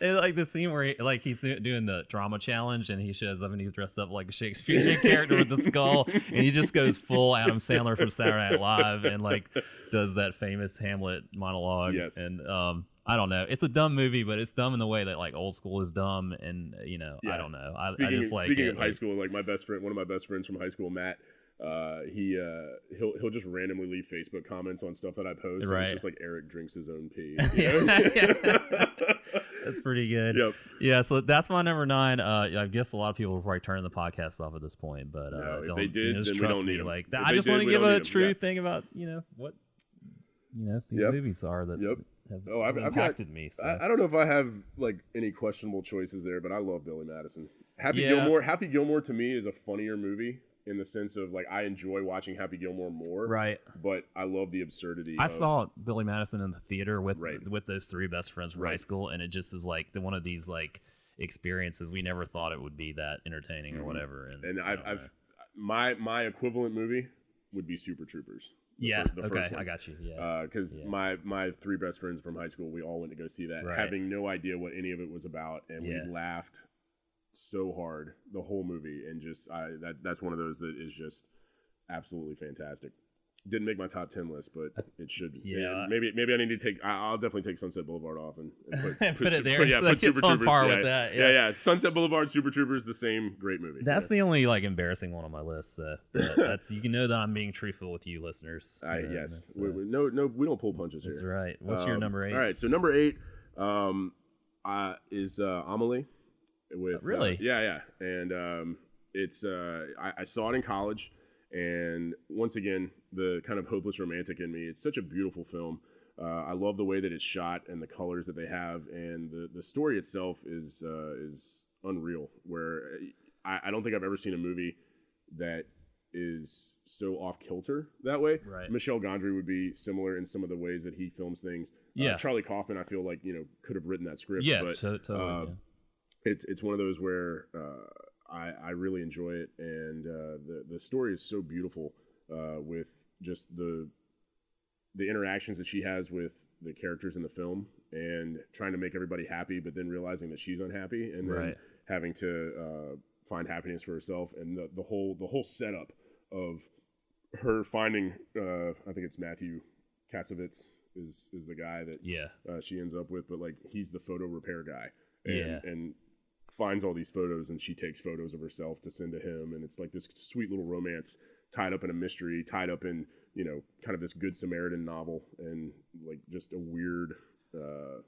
It's like the scene where he, like he's doing the drama challenge and he shows up and he's dressed up like a Shakespearean character with the skull and he just goes full Adam Sandler from Saturday Night Live and like does that famous Hamlet monologue. Yes. And um I don't know. It's a dumb movie, but it's dumb in the way that like old school is dumb and you know, I don't know. I, speaking I just like speaking it. of high like- school, like my best friend, one of my best friends from high school, Matt. Uh, he uh, he'll he'll just randomly leave Facebook comments on stuff that I post. Right. it's just like Eric drinks his own pee. You know? yeah. That's pretty good. yep. Yeah, so that's my number nine. Uh, I guess a lot of people will probably turn the podcast off at this point, but uh, No, don't, they did, just then we trust don't me. Like that, I just want to give a true Yeah. thing about you know what you know these Yep. movies are that Yep. have Oh, I've- I've got- impacted me. So. I, I don't know if I have like any questionable choices there, but I love Billy Madison. Happy Yeah. Gilmore. Happy Gilmore to me is a funnier movie in the sense of like I enjoy watching Happy Gilmore more. right. But I love the absurdity. I of- saw Billy Madison in the theater with Right. with those three best friends from high school, and it just is like the one of these like experiences we never thought it would be that entertaining or whatever. And, Mm-hmm. and I've, I've my my equivalent movie would be Super Troopers. yeah fir- the okay first one. I got you yeah because Yeah. my my three best friends from high school, we all went to go see that, Right. having no idea what any of it was about, and Yeah. we laughed so hard the whole movie, and just I that that's one of those that is just absolutely fantastic. Didn't make my top ten list, but it should. Yeah. maybe maybe I need to take. I'll definitely take Sunset Boulevard off and, and put, Put it Su- there yeah, so put it Super Troopers. yeah, with that, Yeah. yeah. yeah, Sunset Boulevard, Super Troopers, the same great movie. That's yeah. the only like embarrassing one on my list. Uh, but that's you can know that I'm being truthful with you, listeners. I, Uh, yes, we, uh, we, no, no, we don't pull punches that's here. right. What's your Um, number eight? All right, so number eight um, uh, is uh, Amelie. With uh, Really? yeah, yeah, and um, it's uh, I, I saw it in college, and once again, the kind of hopeless romantic in me. It's such a beautiful film. Uh, I love the way that it's shot and the colors that they have, and the, the story itself is uh, is unreal. Where I, I don't think I've ever seen a movie that is so off kilter that way. Right. Michel Gondry would be similar in some of the ways that he films things. Uh, Yeah. Charlie Kaufman, I feel like you know could have written that script. Yeah, but to- totally. uh, yeah. It's it's one of those where uh, I I really enjoy it, and uh, the the story is so beautiful uh, with just the the interactions that she has with the characters in the film, and trying to make everybody happy, but then realizing that she's unhappy, and then Right. having to uh, find happiness for herself, and the, the whole the whole setup of her finding uh, I think it's Mathieu Kassovitz is is the guy that Yeah. uh, she ends up with, but like he's the photo repair guy, and, Yeah. and finds all these photos, and she takes photos of herself to send to him, and it's like this sweet little romance tied up in a mystery, tied up in you know kind of this Good Samaritan novel, and like just a weird. Uh,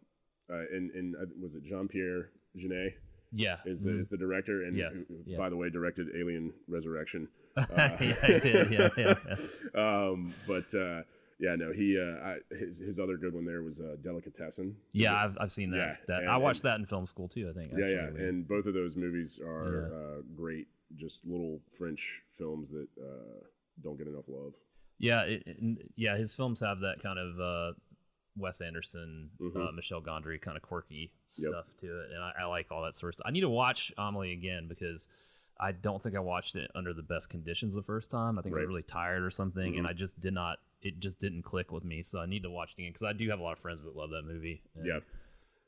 uh, and and uh, was it Jean Pierre Jeunet Yeah. is the is the director, and Yes, who- yeah. by the way directed Alien Resurrection. yeah, I did. Yeah, yeah, yeah. Um, but uh, yeah, no, he uh, I, his his other good one there was uh, Delicatessen. Yeah, I've, I've seen that. Yeah, that and- I watched that in film school too. I think. yeah, Actually. yeah, and both of those movies are Yeah. uh, great. Just little French films that uh, don't get enough love. yeah, it, it- yeah. His films have that kind of uh, Wes Anderson, uh, Mhm. Michel Gondry kind of quirky Yep. stuff to it, and I, I like all that sort of stuff. I need to watch Amelie again because. I don't think I watched it under the best conditions the first time. I think I was really tired or something, Mhm. and I just did not. It just didn't click with me. So I need to watch it again because I do have a lot of friends that love that movie. and, Yeah.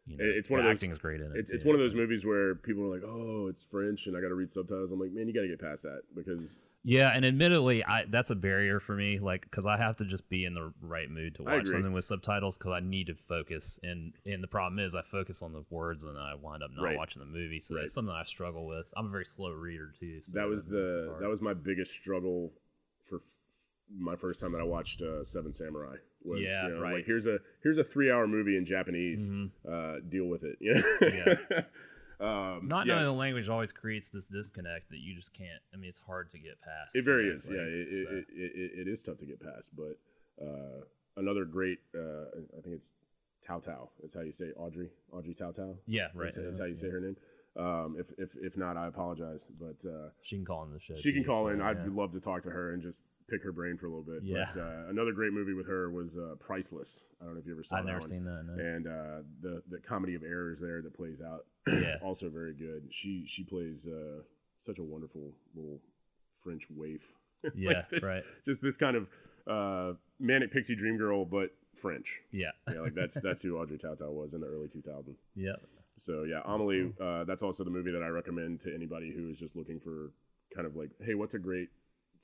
you know, It's one of those- acting is great in it. It's it's one of so. those movies where people are like, "Oh, it's French," and I got to read subtitles. I'm like, "Man, you got to get past that because Yeah, and admittedly, I that's a barrier for me, like because I have to just be in the right mood to watch something with subtitles because I need to focus, and and the problem is I focus on the words and I wind up not Right. watching the movie, so Right. that's something I struggle with. I'm a very slow reader too. So that was the that was my biggest struggle for my first time that I watched uh, Seven Samurai. Was Yeah, you know, right. like here's a here's a three hour movie in Japanese. Mhm. Uh, deal with it. You know? Yeah. um, not yeah. knowing the language always creates this disconnect that you just can't. I mean, it's hard to get past. It very is. like, yeah, it, so. it, it, it, is tough to get past. But uh, another great, uh, I think it's Tao Tao. That's how you say Audrey. Audrey Tao Tao. Yeah, right. That's, that's how you say her name. Um, if, if if not, I apologize. But uh, She can call in the show. she can call so, in. I'd yeah. love to talk to her and just pick her brain for a little bit. Yeah. But uh, another great movie with her was uh, Priceless. I don't know if you ever saw I've that never one. seen that. No. And uh, the the comedy of errors there that plays out, Yeah. also very good. She she plays uh, such a wonderful little French waif. Like Yeah, this- right. Just this kind of uh, manic pixie dream girl, but French. Yeah. Yeah, like that's that's who Audrey Tautou was in the early 2000s. yeah. So yeah, Amelie, uh, that's also the movie that I recommend to anybody who is just looking for kind of like, hey, what's a great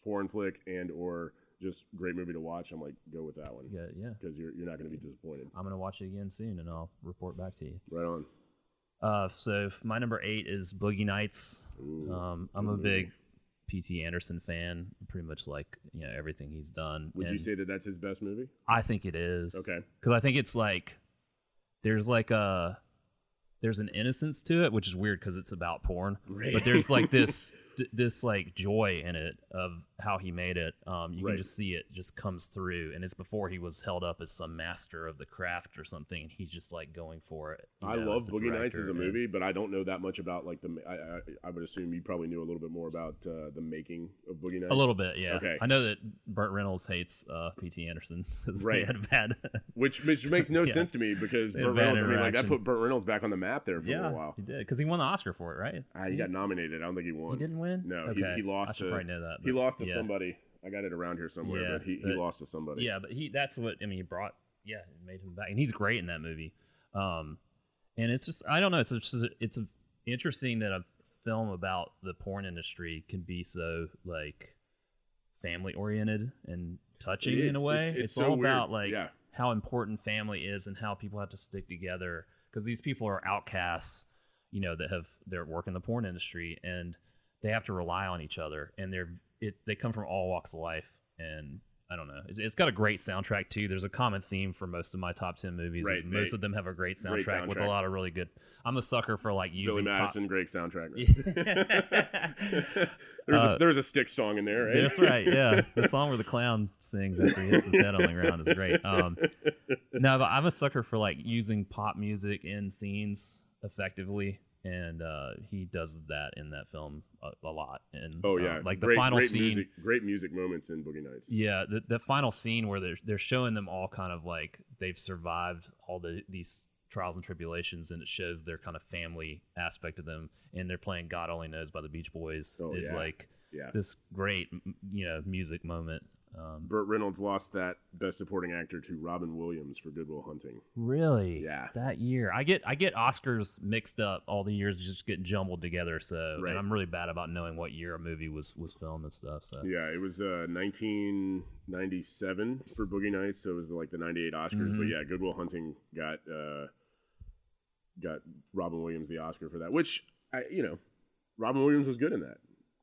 foreign flick and or just great movie to watch? I'm like, go with that one Yeah. Yeah. because you're you're not going to be disappointed. I'm gonna watch it again soon, and I'll report back to you. Right on. Uh, so my number eight is Boogie Nights. Ooh, Um, I'm a big P.T. Anderson fan. Pretty much like you know everything he's done. Would you say that that's his best movie? I think it is. Okay. Because I think it's like there's like a there's an innocence to it, which is weird because it's about porn. Right. But there's like this d- this like joy in it of how he made it. Um, you Right. can just see it just comes through, and it's before he was held up as some master of the craft or something, and he's just like going for it. I know, love Boogie Nights as a and- movie, but I don't know that much about like the. I, I, I would assume you probably knew a little bit more about uh, the making of Boogie Nights. A little bit, yeah. Okay. I know that Burt Reynolds hates uh, P.T. Anderson. Right. had bad. which which makes no Yeah. sense to me because Burt Reynolds. I mean, like that put Burt Reynolds back on the map there for a yeah, little while. he did because he won the Oscar for it, right? Uh, he got nominated. I don't think he won. He didn't win. No, okay. he, he lost. I should to, probably know that. He lost to yeah. somebody. I got it around here somewhere, Yeah, but he, he lost to somebody. Yeah, but he that's what I mean. He brought yeah, it made him back, and he's great in that movie. Um, and it's just I don't know. It's just it's interesting that a film about the porn industry can be so like family oriented and touching in a way. It's- It's, it's so all about like Yeah. how important family is and how people have to stick together because these people are outcasts, you know, that have they're working the porn industry and they have to rely on each other and they're it they come from all walks of life and I don't know. It's, it's got a great soundtrack too. There's a common theme for most of my top ten movies. is most they- of them have a great soundtrack, great with a lot of really good. I'm a sucker for like Billy using pop- Madison, great soundtrack. Yeah. there's Uh, a, there's a stick song in there, right? That's right. Yeah, the song where the clown sings after he hits his head on the ground is great. Um, no, but I'm a sucker for like using pop music in scenes effectively, and uh, he does that in that film a, a lot. And Oh yeah, um, like the great, final great scene. music, great music moments in Boogie Nights. Yeah, the, the final scene where they're they're showing them all kind of like they've survived all the these trials and tribulations, and it shows their kind of family aspect of them, and they're playing "God Only Knows" by the Beach Boys. Oh, is yeah. like Yeah. this great you know music moment. Um, Burt Reynolds lost that Best Supporting Actor to Robin Williams for Good Will Hunting. really, Yeah. that year I get I get Oscars mixed up. All the years just get jumbled together. So, Right. and I'm really bad about knowing what year a movie was was filmed and stuff. So, Yeah, it was uh, 1997 for Boogie Nights, so it was like the 98 Oscars. Mm-hmm. But yeah, Good Will Hunting got uh, got Robin Williams the Oscar for that, which I, you know, Robin Williams was good in that,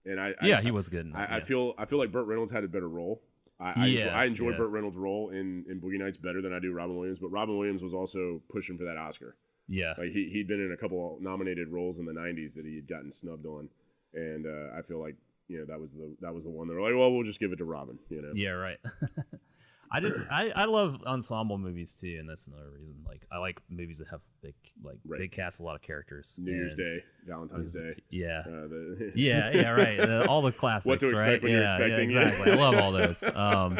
and I, yeah, I, he was good. In I, that, I yeah. feel I feel like Burt Reynolds had a better role. I, I, enjoy, I enjoy yeah. Burt Reynolds' role in, in Boogie Nights better than I do Robin Williams, but Robin Williams was also pushing for that Oscar. yeah, Like he he'd been in a couple nominated roles in the '90s that he had gotten snubbed on, and uh, I feel like you know that was the that was the one they were like, well, we'll just give it to Robin, you know. Yeah, right. I just I, I love ensemble movies too, and that's another reason. Like I like movies that have big like Right. big cast, a lot of characters. New Year's and Day, Valentine's Day. Yeah. Uh, the, yeah, yeah, right. The- all the classics, to expect right? when you're yeah, expecting. Yeah, exactly. I love all those. Um,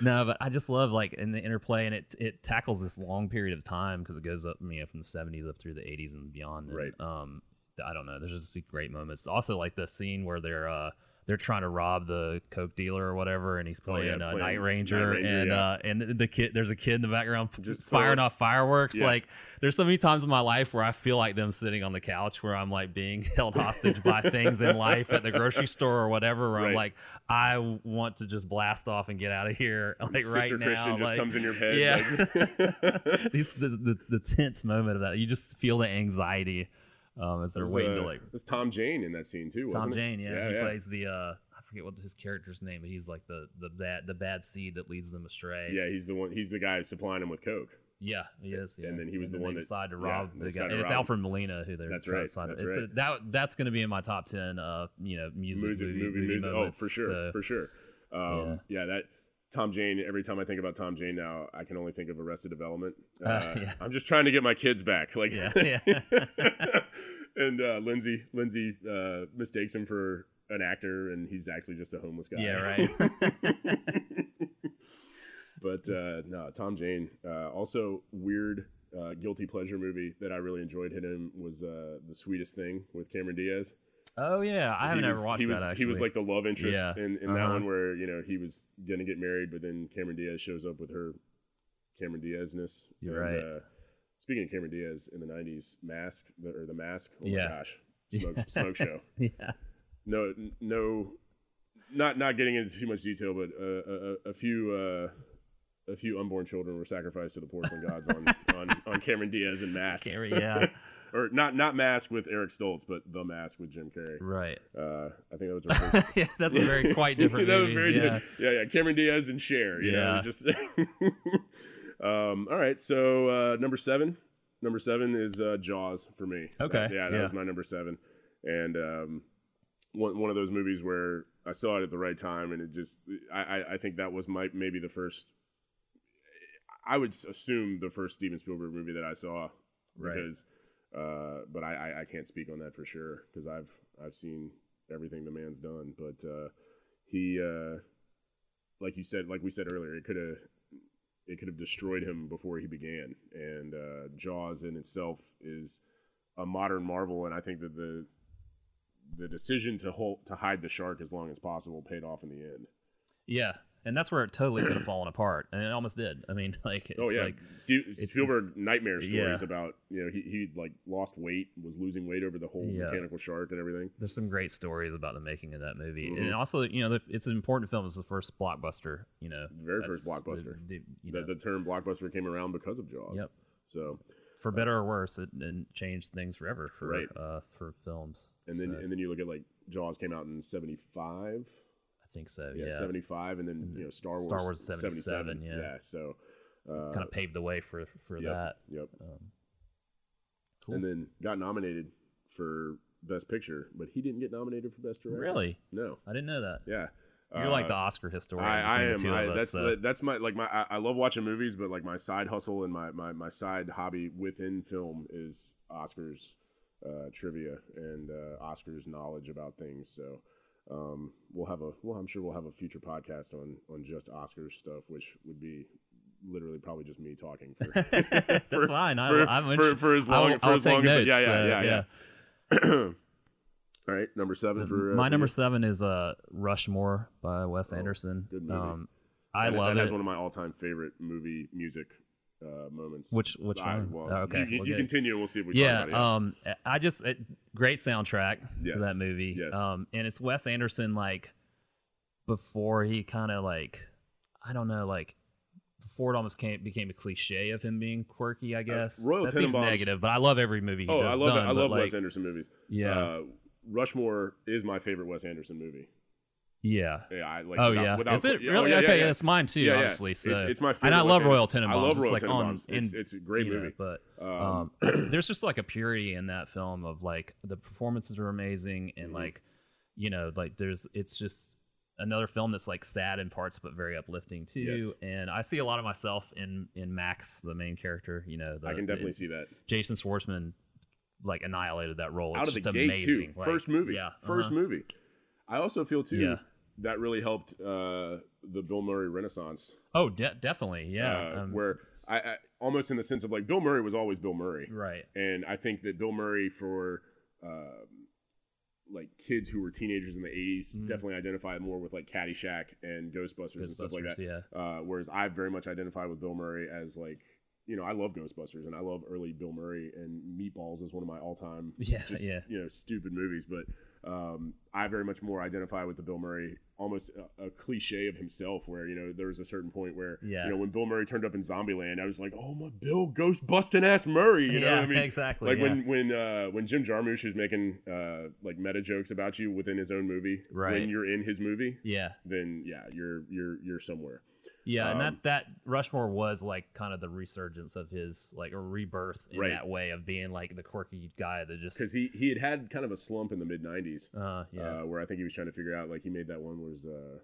no, but I just love like in the interplay, and it it tackles this long period of time because it goes up, you know, from the '70s up through the '80s and beyond. And, Right. Um, I don't know. There's just great moments. Also, like the scene where they're uh they're trying to rob the coke dealer or whatever, and he's Oh, yeah, playing, uh, playing Night Ranger, Ranger, and yeah. uh, and the kid there's a kid in the background Just firing off fireworks. Yeah. Like there's so many times in my life where I feel like them sitting on the couch where I'm like being held hostage by things in life at the grocery store or whatever. Where I'm like, I want to just blast off and get out of here, like Sister right now. Christian just like- comes in your head. Yeah, like- These, the, the the tense moment of that, you just feel the anxiety um, as they're waiting uh, to like there's Tom Jane in that scene too. Tom? Jane. Yeah, yeah, he yeah. plays the uh, I forget what his character's name, but he's like the the bad the bad seed that leads them astray. Yeah, he's the one. He's the guy supplying him with coke. Yeah, he is. Yeah. And then he was the one that- decide to yeah, rob they the guy. And it's rob. Alfred Molina who they're That's trying to right, that's it's right. A, that that's going to be in my top ten. Uh, you know, music, music, movie, movie, movie music. Oh, for sure, so- for sure. Um, yeah. that Tom Jane. Every time I think about Tom Jane now, I can only think of Arrested Development. Uh, Uh, yeah. I'm just trying to get my kids back. Like, Yeah, yeah. and uh, Lindsay, Lindsay uh, mistakes him for an actor, and he's actually just a homeless guy. yeah, right. but uh, no, Tom Jane. Uh, also, weird uh, guilty pleasure movie that I really enjoyed him was uh, the Sweetest Thing with Cameron Diaz. Oh yeah, I haven't ever watched he was, that. Actually, He was like the love interest Yeah. in, in that Uh-huh. one where you know he was gonna get married, but then Cameron Diaz shows up with her Cameron Diaz-ness. You're And, right. Uh, speaking of Cameron Diaz in the '90s, Mask the, or the Mask. Oh Yeah. my gosh, smoke, smoke show. yeah, No, no, not not getting into too much detail, but uh, a, a, few. Uh, a few unborn children were sacrificed to the porcelain gods on, on, on Cameron Diaz and Mask, Carrie, yeah, or not not Mask with Eric Stoltz, but the Mask with Jim Carrey. right. Uh, I think that was our first, yeah, that's a very quite different that movie. was very yeah. good. Yeah, yeah. Cameron Diaz and Cher. You know, Yeah. just. um, all right, so uh, number seven. Number seven is uh, Jaws for me. Okay, yeah, that yeah. was my number seven, and um, one one of those movies where I saw it at the right time, and it just I I, I think that was my maybe the first. I would assume the first Steven Spielberg movie that I saw, Right. because, uh, but I, I I can't speak on that for sure because I've I've seen everything the man's done, but uh, he uh, like you said, like we said earlier, it could have it could have destroyed him before he began. And uh, Jaws in itself is a modern marvel, and I think that the the decision to hold to hide the shark as long as possible paid off in the end. Yeah, and that's where it totally could have fallen apart, and it almost did. I mean, like, it's oh yeah, like, it's Spielberg just- nightmare stories yeah. about you know he he like lost weight, was losing weight over the whole Yeah. mechanical shark and everything. there's some great stories about the making of that movie, Mhm. and also, you know, the- it's an important film. It's the first blockbuster. You know, Very first blockbuster. The, the- you The, the term blockbuster came around because of Jaws. Yep. So for better or worse, it, it changed things forever for Right. uh, for films. and then So, and then you look at like Jaws came out in seventy five. Think so. Yeah, Yeah, seventy five, and then you know Star Wars. Star Wars 77, yeah. yeah. So uh, kind of paved the way for for yep, that. Yep. Um, cool. And then got nominated for Best Picture, but he didn't get nominated for Best Director. Really, No. I didn't know that. Yeah. You're Uh, like the Oscar historian. I, I am. I, us. that's so- the, that's my like my. I, I love watching movies, but like my side hustle and my my, my side hobby within film is Oscars uh, trivia and uh, Oscars knowledge about things. So um, we'll have a well, I'm sure we'll have a future podcast on on just Oscars stuff, which would be literally probably just me talking. For, That's for- fine. I, for, I'm for, for as long I'll, for I'll as long as notes. yeah yeah so, yeah yeah. All right, number seven for uh, My number you. seven is uh, Rushmore by Wes Anderson. good movie. Um, I That- love it. one of my all-time favorite movie music uh, moments. Which- which I- one? Well, Oh, okay, You, you, well, you continue. We'll see if we yeah, talk about it. um, I just it, great soundtrack Yes. to that movie. Yes. Um, and it's Wes Anderson like before he kind of like I don't know like before it almost came, became a cliche of him being quirky. I guess Uh, Royal that seems negative, but I love every movie he oh, I does. love done. I love like, Wes Anderson movies. Yeah, Uh, Rushmore is my favorite Wes Anderson movie. Yeah. Yeah, I like. Oh without- yeah, without- is it really? oh, yeah, okay, yeah, yeah, it's mine too. Yeah. So It's- it's my and favorite I Wes love Royal Tenenbaums. I love It's Royal like on, Tenenbaums. in, It's- it's a great you know, movie. but Um, um, there's just like a purity in that film of like the performances are amazing and Mm-hmm. like you know like there's it's just another film that's like sad in parts but very uplifting too Yes. and i see a lot of myself in in max the main character you know the, I can definitely it- see that. jason schwartzman like annihilated that role Out it's of the just gate amazing too. Like, First movie. yeah 1st uh-huh. movie. I also feel too Yeah. That really helped uh, the Bill Murray Renaissance. oh de- definitely yeah uh, um, where I, I almost in the sense of like Bill Murray was always Bill Murray. right and I think that Bill Murray for um, like kids who were teenagers in the 80s Mhm. definitely identified more with like Caddyshack and Ghostbusters, and stuff like that. yeah Uh, whereas I very much identify with Bill Murray as like you know I love Ghostbusters and I love early Bill Murray and Meatballs is one of my all time Yeah, just yeah. you know stupid movies, but um, I very much more identify with the Bill Murray almost a, a cliche of himself where you know there was a certain point where Yeah. you know when Bill Murray turned up in Zombieland I was like oh my Bill ghost busting ass Murray you know yeah what I mean exactly like yeah. when when uh, when Jim Jarmusch is making uh, like meta jokes about you within his own movie, Right. When you're in his movie, yeah then yeah, you're you're you're somewhere. Yeah, and Um, that that Rushmore was like kind of the resurgence of his like a rebirth in Right. that way of being like the quirky guy that just Because he he had had kind of a slump in the mid '90s, uh yeah uh, where I think he was trying to figure out like he made that one was uh,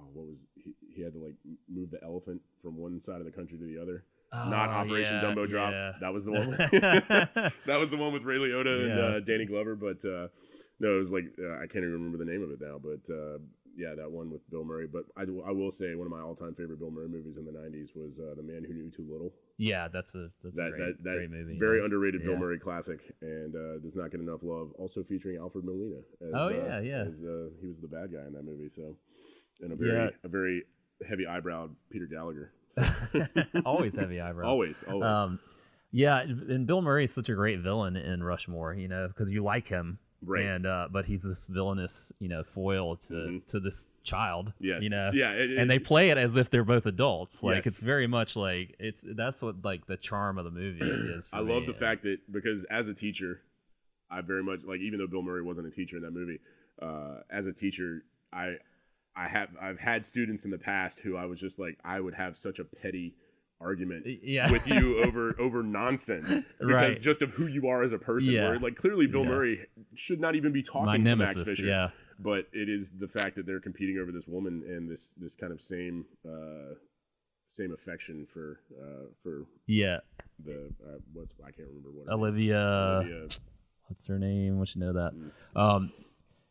oh, what was he, he had to like move the elephant from one side of the country to the other. Not Oh, Operation yeah, Dumbo Drop. yeah. That was the one. that was the one with Ray Liotta and uh, Danny Glover. But uh, no, it was like uh, I can't even remember the name of it now. But uh, yeah, that one with Bill Murray. But I, I will say one of my all-time favorite Bill Murray movies in the '90s was uh, The Man Who Knew Too Little. yeah, that's a that's a great, that, that great movie. very yeah. underrated Bill Yeah. Murray classic, and uh, does not get enough love. Also featuring Alfred Molina. As, Oh, uh, yeah, yeah. As, uh, he was the bad guy in that movie. So, and a very Yeah. a very heavy eyebrowed Peter Gallagher. always heavy eyebrow. Always, always. Um, yeah, and Bill Murray is such a great villain in Rushmore, you know, because you like him, Right. And uh, but he's this villainous, you know, foil to to this child. Mm-hmm. Yes. you know, Yeah, it- it- and they play it as if they're both adults. Like Yes. it's very much like it's that's what like the charm of the movie is. For I me. love the fact that because as a teacher, I very much like even though Bill Murray wasn't a teacher in that movie, uh, as a teacher, I I have I've had students in the past who I was just like I would have such a petty argument yeah. with you over over nonsense because Right. just of who you are as a person. Yeah. Where like clearly Bill Yeah. Murray should not even be talking to. Max Fisher. Yeah, But it is the fact that they're competing over this woman and this this kind of same uh, same affection for uh, for yeah. the uh, what's I can't remember what Olivia, Olivia what's her name? What you know that? Mm. Um,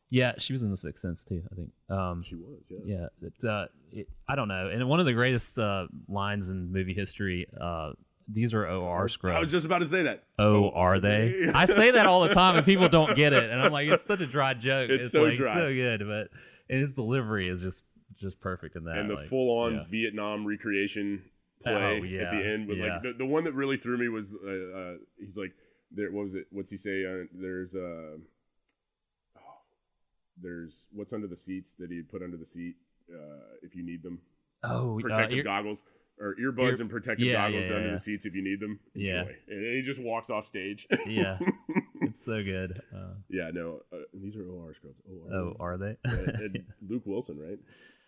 yeah, she was in The Sixth Sense too. I think. Um, She was, yeah. yeah it, uh, it, i don't know and one of the greatest uh, lines in movie history uh, these are or scrubs I was just about to say that. oh are they i say that all the time and people don't get it and i'm like it's such a dry joke It's so like dry. so good but and his delivery is just just perfect in that and the like, full on yeah. Vietnam recreation play Oh, at the end. With yeah. like the, the one that really threw me was uh, uh, he's like there. What was it? What's he say? Uh, there's uh, oh, there's what's under the seats that he'd put under the seat uh, if you need them. oh uh, Protective ear- goggles. Or earbuds Ear- and protective yeah, goggles yeah, under yeah. the seats if you need them. Yeah. And he just walks off stage. yeah it's so good uh, yeah, no, uh, these are OR scrubs. OR. oh are they Luke Wilson, right?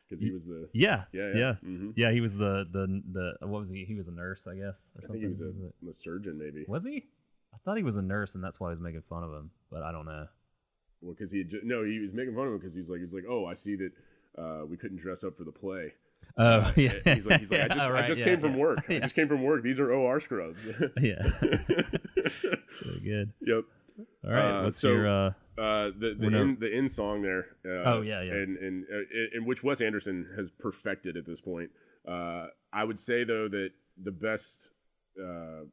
Because he was the yeah yeah yeah yeah. hmm yeah he was the the the what was he he was a nurse i guess or I something think he was Was a, a surgeon, maybe. Was he? I thought he was a nurse, and that's why he was making fun of him. But I don't know. Well, because he had ju- no, he was making fun of him because he was like, he's like, oh, I see that uh, we couldn't dress up for the play. Oh yeah. He's like, he's like, I just, Yeah, I just yeah, came from yeah. work. I just came from work. These are OR scrubs. yeah. so good. yep. All right. Uh, what's so- your? uh Uh, the the in, the in song there. Uh, Oh, yeah, yeah. And and uh, in which Wes Anderson has perfected at this point. Uh, I would say though that the best. Uh,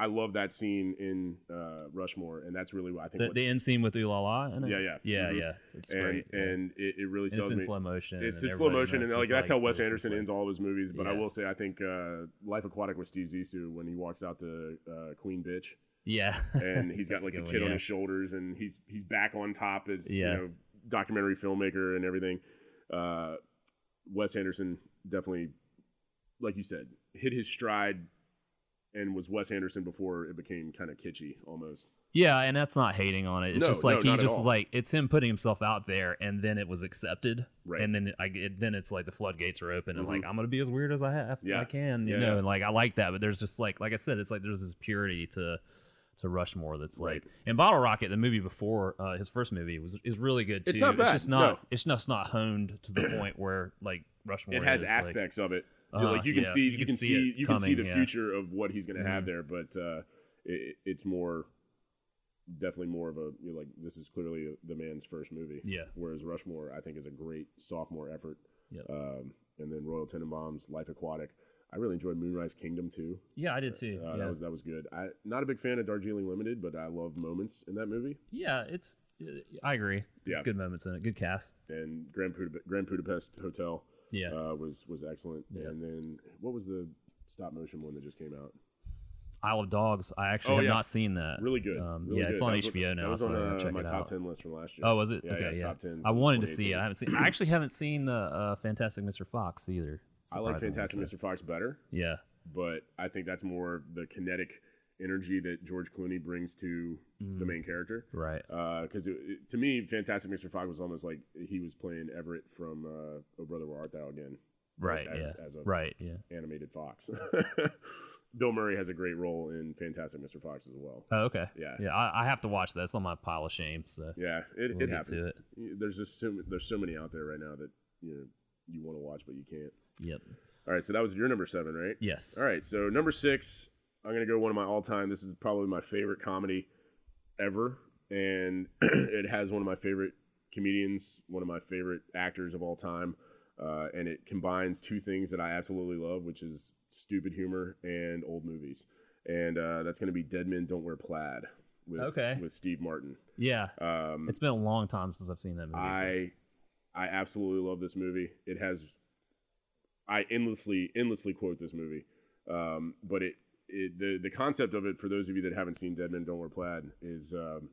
I love that scene in uh, Rushmore, and that's really what I think. The, the end scene with Ooh La La. in it? Yeah, yeah. yeah, Mhm. yeah. It's and great. yeah. and it, it really sells it's in me. slow motion. It's in slow motion, and like that's how Wes Anderson ends all of his movies. But I will say, I think uh, Life Aquatic with Steve Zissou when he walks out to uh, Queen Bitch, Yeah. and he's got like the kid one, on his shoulders, and he's he's back on top as Yeah. you know documentary filmmaker and everything. Uh, Wes Anderson definitely, like you said, hit his stride. And was Wes Anderson before it became kind of kitschy almost. Yeah, and that's not hating on it. It's No, just like no, he just like it's him putting himself out there, and then it was accepted, Right. and then I it, then it's like the floodgates are open, and Mhm. like I'm gonna be as weird as I have, Yeah. I can, you Yeah, know, yeah. and like I like that, but there's just like like I said, it's like there's this purity to to Rushmore that's like Right. and Bottle Rocket, the movie before uh, his first movie was is really good too. It's not bad, just not no. it's just not honed to the point where like Rushmore it has is, like- aspects of it. Uh-huh, like you can yeah, see, you you, can can see see, you can see the yeah. future of what he's going to have Mhm. there. But uh, it, it's more, definitely more of a you know, like this is clearly the man's first movie. Yeah. Whereas Rushmore, I think, is a great sophomore effort. Yep. Um, and then Royal Tenenbaums, Life Aquatic. I really enjoyed Moonrise Kingdom too. Yeah, I did too. Uh, yeah. That was that was good. I not a big fan of Darjeeling Limited, but I love moments in that movie. yeah, it's I agree. There's Yeah. good moments in it. Good cast. And Grand, Budap- Grand Budapest Hotel Yeah. uh, was was excellent. Yeah. And then what was the stop motion one that just came out? Isle of Dogs. I actually Oh, have yeah. not seen that. Really good. Um, really yeah, it's on HBO now, was so on uh, check my it top out. ten list from last year. Oh, was it? Yeah, okay, yeah, top 10 I wanted to see it. I haven't seen. I actually haven't seen the uh, Fantastic Mr. Fox either. I like Fantastic Mr. Fox better, Yeah, but I think that's more the kinetic energy that George Clooney brings to Mm. the main character. right. Because it, to me, Fantastic Mr. Fox was almost like he was playing Everett from uh, "Oh Brother, Where Art Thou" again. Right. as, yeah. as a right. Yeah. animated fox. Bill Murray has a great role in Fantastic Mr. Fox as well. Oh, okay. Yeah. Yeah. I, I have to watch that. It's on my pile of shame. So Yeah, it, We'll it happens. it. There's just so there's so many out there right now that you know you want to watch but you can't. Yep. All right, so that was your number seven, right? Yes. All right, so number six, I'm gonna go one of my all-time. This is probably my favorite comedy ever, and it has one of my favorite comedians, one of my favorite actors of all time, uh, and it combines two things that I absolutely love, which is stupid humor and old movies, and uh, that's gonna be Dead Men Don't Wear Plaid with Okay. with Steve Martin. Yeah. Um, it's been a long time since I've seen that movie. I I absolutely love this movie. It has I endlessly endlessly quote this movie, um, but it, it the the concept of it for those of you that haven't seen Dead Men Don't Wear Plaid is um,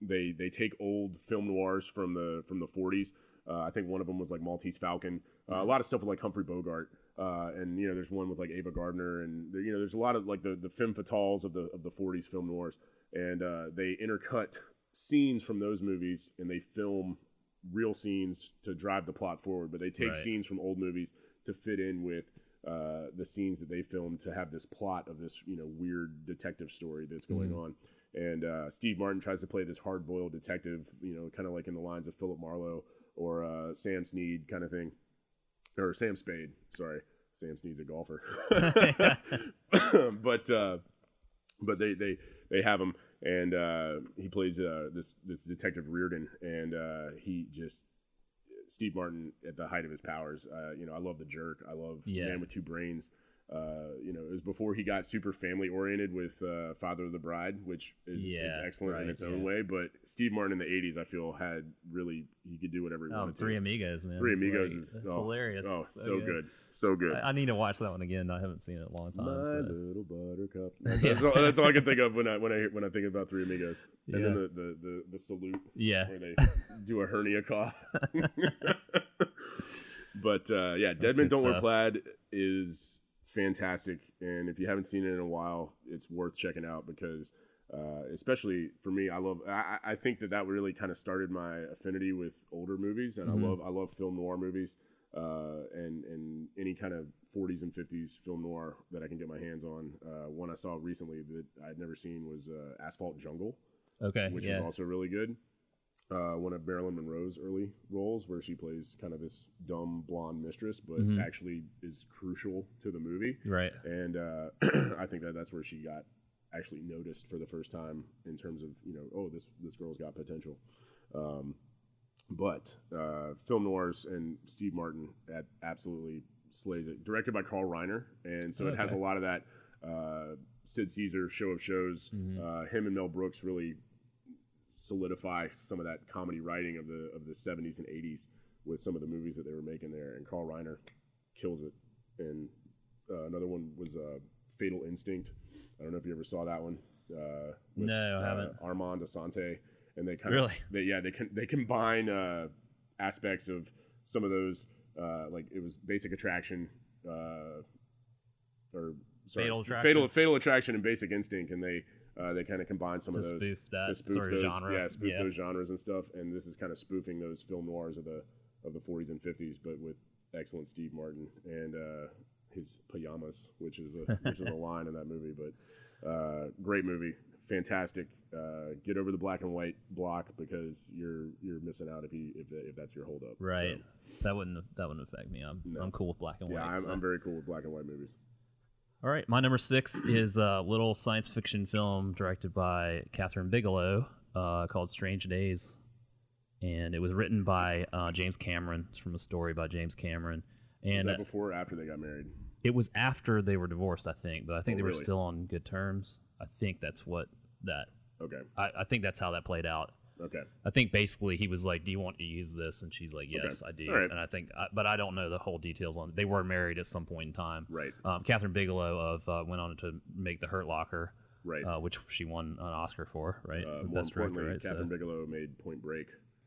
they they take old film noirs from the from the 40s. Uh, I think one of them was like Maltese Falcon. Uh, a lot of stuff with like Humphrey Bogart, uh, and you know there's one with like Ava Gardner, and you know there's a lot of like the the femme fatales of the of the 40s film noirs, and uh, they intercut scenes from those movies and they film real scenes to drive the plot forward, but they take Right. scenes from old movies to fit in with uh, the scenes that they filmed to have this plot of this you know weird detective story that's going on. And uh, Steve Martin tries to play this hard-boiled detective, you know, kind of like in the lines of Philip Marlowe or uh, Sam Snead kind of thing, or Sam Spade. Sorry, Sam Snead's a golfer. but uh, but they they they have him and uh, he plays uh, this this detective Reardon and uh, he just Steve Martin at the height of his powers. Uh, you know, I love the jerk. I love Yeah. Man with Two Brains. Uh, you know, it was before he got super family oriented with uh, Father of the Bride, which is, is Yeah, excellent in its own yeah. way. But Steve Martin in the '80s, I feel, had really he could do whatever he oh, wanted Three to. Amigos, man. Three Amigos like- is oh, hilarious. Oh, It's so good, so good. I, I need to watch that one again. I haven't seen it in a long time. My so. little buttercup. That's, all, that's all I can think of when I when I when I think about Three Amigos. And then the, the, the, the salute Yeah. where they do a hernia cough. but uh, yeah, Dead Men Don't Wear. Plaid is fantastic, and if you haven't seen it in a while, it's worth checking out because. Uh, especially for me, I love. I, I think that that really kind of started my affinity with older movies, and Mhm. I love. I love film noir movies, uh, and and any kind of 40s and 50s film noir that I can get my hands on. Uh, one I saw recently that I'd never seen was uh, Asphalt Jungle Okay. which yeah. was also really good. Uh, one of Marilyn Monroe's early roles, where she plays kind of this dumb blonde mistress, but Mhm. actually is crucial to the movie. right. And uh, I think that that's where she got actually noticed for the first time in terms of you know, oh, this this girl's got potential. Um, but uh, film noirs and Steve Martin at, absolutely slays it. Directed by Carl Reiner, and so it has a lot of that uh, Sid Caesar show of shows. Mhm. Uh, him and Mel Brooks really solidify some of that comedy writing of the of the 70s and 80s with some of the movies that they were making there. And Carl Reiner kills it. And uh, another one was uh, Fatal Instinct. I don't know if you ever saw that one. Uh, with, No, I uh, haven't. Armand Assante, and they kind Really? of they yeah they can they combine uh, aspects of some of those uh, like it was Basic Attraction uh, or sorry, Fatal Attraction? Fatal Fatal Attraction and Basic Instinct, and they uh, they kind of combine some To of those spoof that to spoof sort of those, genre. yeah, spoof Yeah. those genres and stuff. And this is kind of spoofing those film noirs of the of the 40s and 50s, but with excellent Steve Martin and uh, his pajamas, which is a which is a line in that movie. But uh, great movie, fantastic. Uh, get over the black and white block because you're you're missing out if you if, if that's your holdup. Right. So, That wouldn't that wouldn't affect me. I'm No. I'm cool with black and yeah, white. I'm, so. I'm very cool with black and white movies. All right, my number six is a little science fiction film directed by Kathryn Bigelow uh, called Strange Days, and it was written by uh, James Cameron. It's from a story by James Cameron, and that uh, before or after they got married? it was after they were divorced, I think. But I think Oh, they were really? still on good terms. I think that's what that. Okay, I, I think that's how that played out. Okay, I think basically he was like, "Do you want to use this?" And she's like, "Yes, I do." Right. And I think, I, but I don't know the whole details on. They were married at some point in time. right, Um, Kathryn Bigelow of uh, went on to make The Hurt Locker, right. uh, which she won an Oscar for, right? uh, more Best director, right? So- Kathryn Bigelow made Point Break.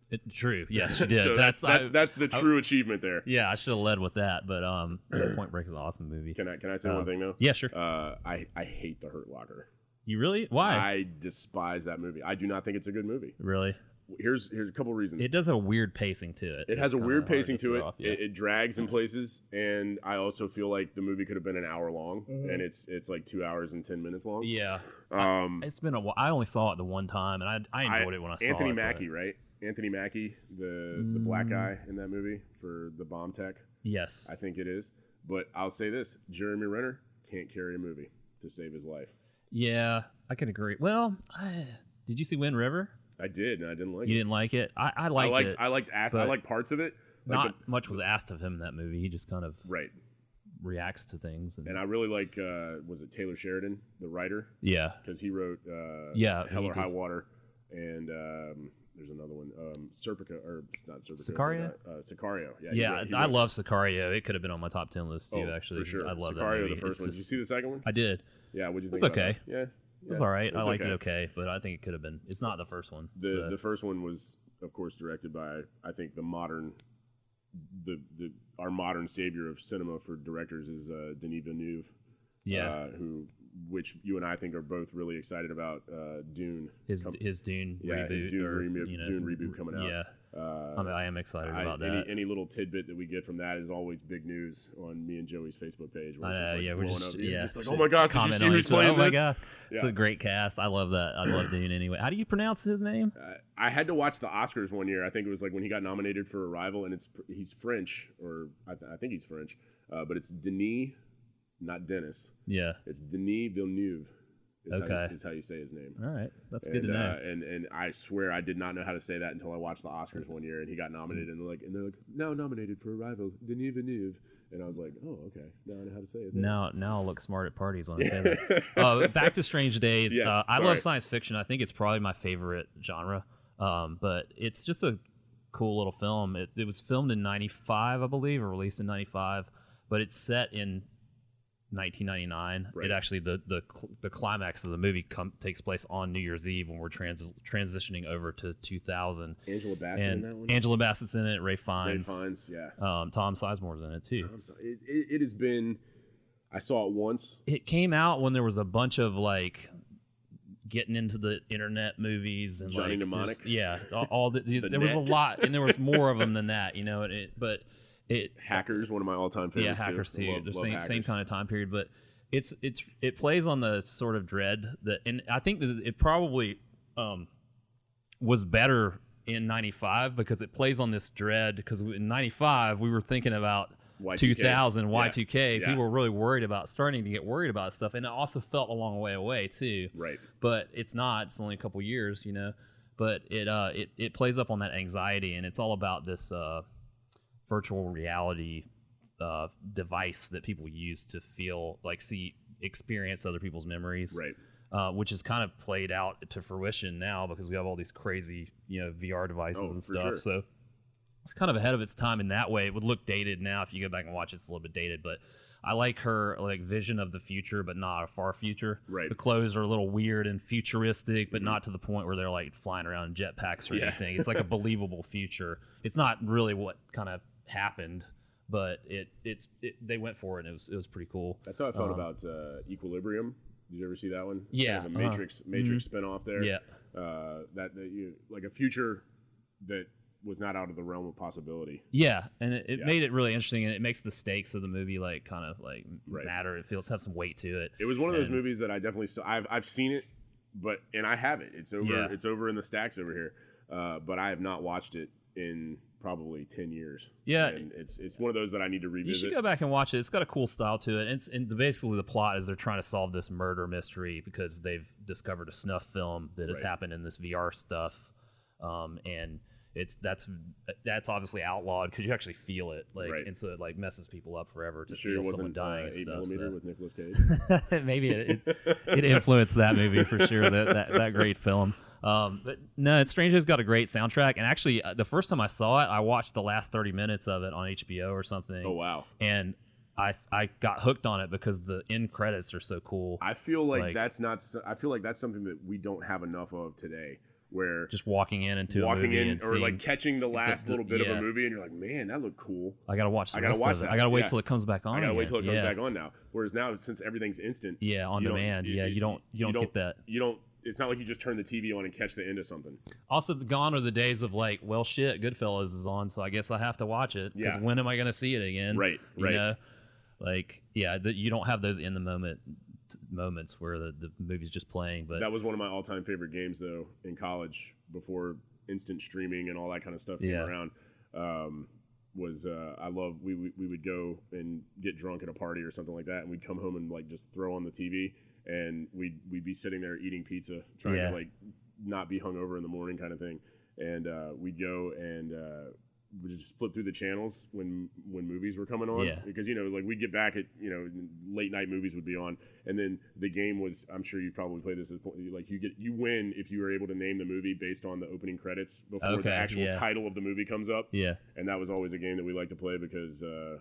it- true, yes, she did. so that's that's, I- that's the true achievement there. yeah, I should have led with that, but um, Point Break is an awesome movie. Can I can I say Uh, one thing though? Yeah, sure. Uh, I I hate the Hurt Locker. You really? Why? I despise that movie. I do not think it's a good movie. really? Here's here's a couple reasons. It does have a weird pacing to it. It has a weird pacing to throw it. off, yeah. it. It drags in places, and I also feel like the movie could have been an hour long, and it's it's like two hours and ten minutes long. yeah, Um, it's been a while. I only saw it the one time, and I I enjoyed I- it when I saw Anthony it. but- Mackie, right? Anthony Mackie, the the black guy in that movie for the bomb tech. Yes. I think it is. But I'll say this: Jeremy Renner can't carry a movie to save his life. Yeah, I can agree. Well, I, did you see Wind River? I did, and I didn't like it. You it. didn't like it. I, I I liked, liked it. I liked ass, I liked parts of it. Like Not much was asked of him in that movie. He just kind of right. reacts to things. And, And I really like uh, was it Taylor Sheridan, the writer, yeah, because he wrote uh, Yeah, Hell he or did. High Water, and um, there's another one, um, Serpico or it's not Serpico, Sicario? uh, Sicario. Yeah, he yeah. wrote- he I love Sicario. It could have been on my top ten list too. oh, actually, for sure. I love that Sicario, movie. the first It's one. Did you see the second one? I did. Yeah, what'd you think? was about okay. that? Yeah, It was all right. I was liked it okay, but I think it could have been. It's not the first one. The so- the first one was, of course, directed by I think the modern, the the our modern savior of cinema for directors is uh, Denis Villeneuve. yeah, uh, who which you and I think are both really excited about. Uh, Dune. his com- his Dune yeah, reboot. his Dune or, reboot- you know, Dune reboot coming out. Yeah, uh, I, mean, I am excited I- about any, that. any little tidbit that we get from that is always big news on me and Joey's Facebook page. Where it's just like yeah, we're just yeah, just like, oh my gosh, did you see who's playing Oh my this? gosh, it's a great cast. I love that. I love Dune anyway. How do you pronounce his name? Uh, I had to watch the Oscars one year. I think it was like when he got nominated for Arrival, and it's he's French, or I, th- I think he's French, uh, but it's Denis, not Dennis. Yeah. It's Denis Villeneuve. Is, how, Okay. you, is how you say his name. All right, that's good to know. Uh, and and I swear I did not know how to say that until I watched the Oscars one year, and he got nominated, and they're like, and they're like, now nominated for Arrival, Denis Villeneuve, and I was like, oh, okay, now I know how to say it. Now, now I'll look smart at parties when I say that. uh, back to Strange Days. Yes, uh, I love science fiction. I think it's probably my favorite genre. Um, but it's just a cool little film. It, it was filmed in '95, I believe, or released in '95. But it's set in 1999. Right. It actually the the the climax of the movie com- takes place on New Year's Eve when we're trans- transitioning over to 2000. Angela Bassett in that And one. Angela Bassett's in it. Ray Fiennes. Ray Fiennes. Yeah. Um, Tom Sizemore's in it too. I'm. It, it, it has been. I saw it once. it came out when there was a bunch of like getting into the internet movies and Johnny like just- yeah all, all the, there was a lot and there was more of them than that you know it but it Hackers, one of my all-time favorites. yeah hackers too. too Love- the love same same kind of time period but it's it's it plays on the sort of dread that and i think that it probably um was better in 95 because it plays on this dread because in 95 we were thinking about Y2K. 2000 y2k Yeah. people were really worried about starting to get worried about stuff and it also felt a long way away too Right. but it's not it's only a couple years you know but it uh it, it plays up on that anxiety and it's all about this uh virtual reality uh device that people use to feel like see experience other people's memories Right. uh, which is kind of played out to fruition now because we have all these crazy, you know, VR devices Oh, and stuff. sure. So it's kind of ahead of its time in that way. It would look dated now if you go back and watch it, it's a little bit dated, but I like her like vision of the future, but not a far future. Right. Mm-hmm. The clothes are a little weird and futuristic, but not to the point where they're like flying around in jetpacks or Yeah. anything. It's like a believable future. It's not really what kind of happened, but it it's it, they went for it. and It was it was pretty cool. That's how I felt about uh, Equilibrium. Did you ever see that one? Um, Yeah, kind of a uh-huh. Matrix Matrix spinoff there. Yeah. Uh, that, that you like a future that was not out of the realm of possibility. Yeah, and it, it Yeah. made it really interesting, and it makes the stakes of the movie like kind of like Right. matter. It feels has some weight to it. It was one of those movies that I definitely saw. I've I've seen it, but and I have it. It's over. Yeah. It's over in the stacks over here. Uh, but I have not watched it in probably ten years. Yeah. and it's it's one of those that I need to revisit. You should go back and watch it. It's got a cool style to it. And, it's, and basically, the plot is they're trying to solve this murder mystery because they've discovered a snuff film that has Right. happened in this VR stuff, um, and it's that's that's obviously outlawed because you actually feel it, like, Right. and so it like messes people up forever to sure, feel someone wasn't uh, dying and stuff. so. with Nicolas Cage. Maybe it, it, it influenced that movie for sure. That that, that great film. Um, but no, it's Strange has got a great soundtrack. And actually, uh, the first time I saw it, I watched the last thirty minutes of it on HBO or something. oh wow. And I I got hooked on it because the end credits are so cool. I feel like, Like- that's not. I feel like that's something that we don't have enough of today. Where Just walking in into a walking movie in or like catching the last the- little bit of a movie, and you're like, man, that looked cool. I gotta watch the I gotta watch that. I gotta wait Yeah. till it comes back on. I gotta wait till it comes yeah. back on now. Whereas now, since everything's instant, Yeah, on you don't- demand. yeah, you don't you don't, get that. You don't. It's not like you just turn the TV on and catch the end of something. Also, gone are the days of like, well, shit, Goodfellas is on, so I guess I have to watch it because Yeah. when am I going to see it again? Right, You right. know, like yeah, the, you don't have those in the moment moments where the, the movie's just playing. But That was one of my all-time favorite games, though, in college before instant streaming and all that kind of stuff came Yeah. around. Um, was uh, I love we, we we would go and get drunk at a party or something like that, and we'd come home and like just throw on the TV, and we'd we'd be sitting there eating pizza, trying Yeah. to like not be hungover in the morning, kind of thing. And uh, we'd go and uh, we just flip through the channels when when movies were coming on, Yeah. because you know like we'd get back at you know late night movies would be on, and then the game was I'm sure you've probably played this like you get you win if you were able to name the movie based on the opening credits before Okay, the actual yeah. title of the movie comes up Yeah. and that was always a game that we liked to play because uh,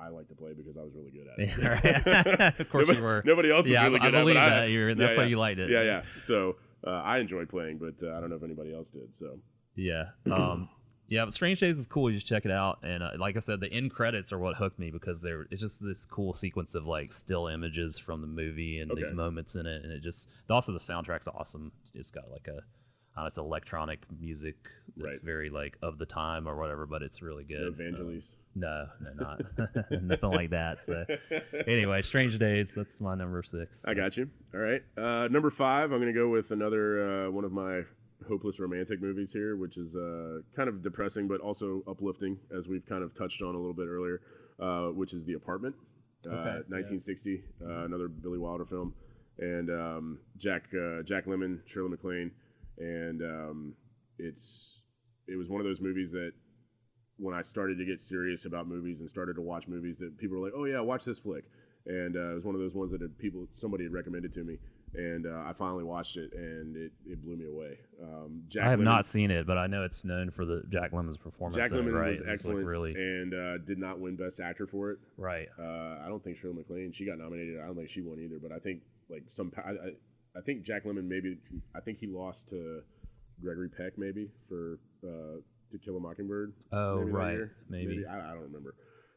I like to play because I was really good at it. Right. of course nobody, you were. Nobody else Yeah, I- was really I good at it. believe but I- that. You're- that's yeah, why you liked it. Yeah, yeah. So uh, I enjoyed playing, but uh, I don't know if anybody else did. So Yeah. Um, yeah, but Strange Days is cool. You just check it out, and uh, like I said, the end credits are what hooked me because they're it's just this cool sequence of like still images from the movie and these moments in it, and it just also the soundtrack's awesome. It's got like a uh, it's electronic music that's Right. very like of the time or whatever, but it's really no good. Evangelis. No, no, not nothing like that. So anyway, Strange Days. That's my number six. I got you. All right. Uh, number five, I'm going to go with another uh, one of my hopeless romantic movies here, which is uh, kind of depressing but also uplifting, as we've kind of touched on a little bit earlier, uh, which is The Apartment, uh, Okay, yeah. 1960, uh, another Billy Wilder film, and um, Jack uh, Jack Lemmon, Shirley MacLaine, and um, it's it was one of those movies that when I started to get serious about movies and started to watch movies that people were like, "Oh yeah, watch this flick," and uh, it was one of those ones that had people somebody had recommended to me, and uh, I finally watched it, and it, it blew me away. Um, Jack I have Lemmon- not seen it, but I know it's known for the Jack Lemmon's performance. Jack Lemmon right? was It's, like, excellent, really and uh, did not win Best Actor for it. right. Uh, I don't think Shirley MacLaine she got nominated. I don't think she won either. But I think like some I, I, I think Jack Lemmon maybe I think he lost to Gregory Peck maybe for uh, To Kill a Mockingbird. Oh, maybe right. year. Maybe. I, I don't remember.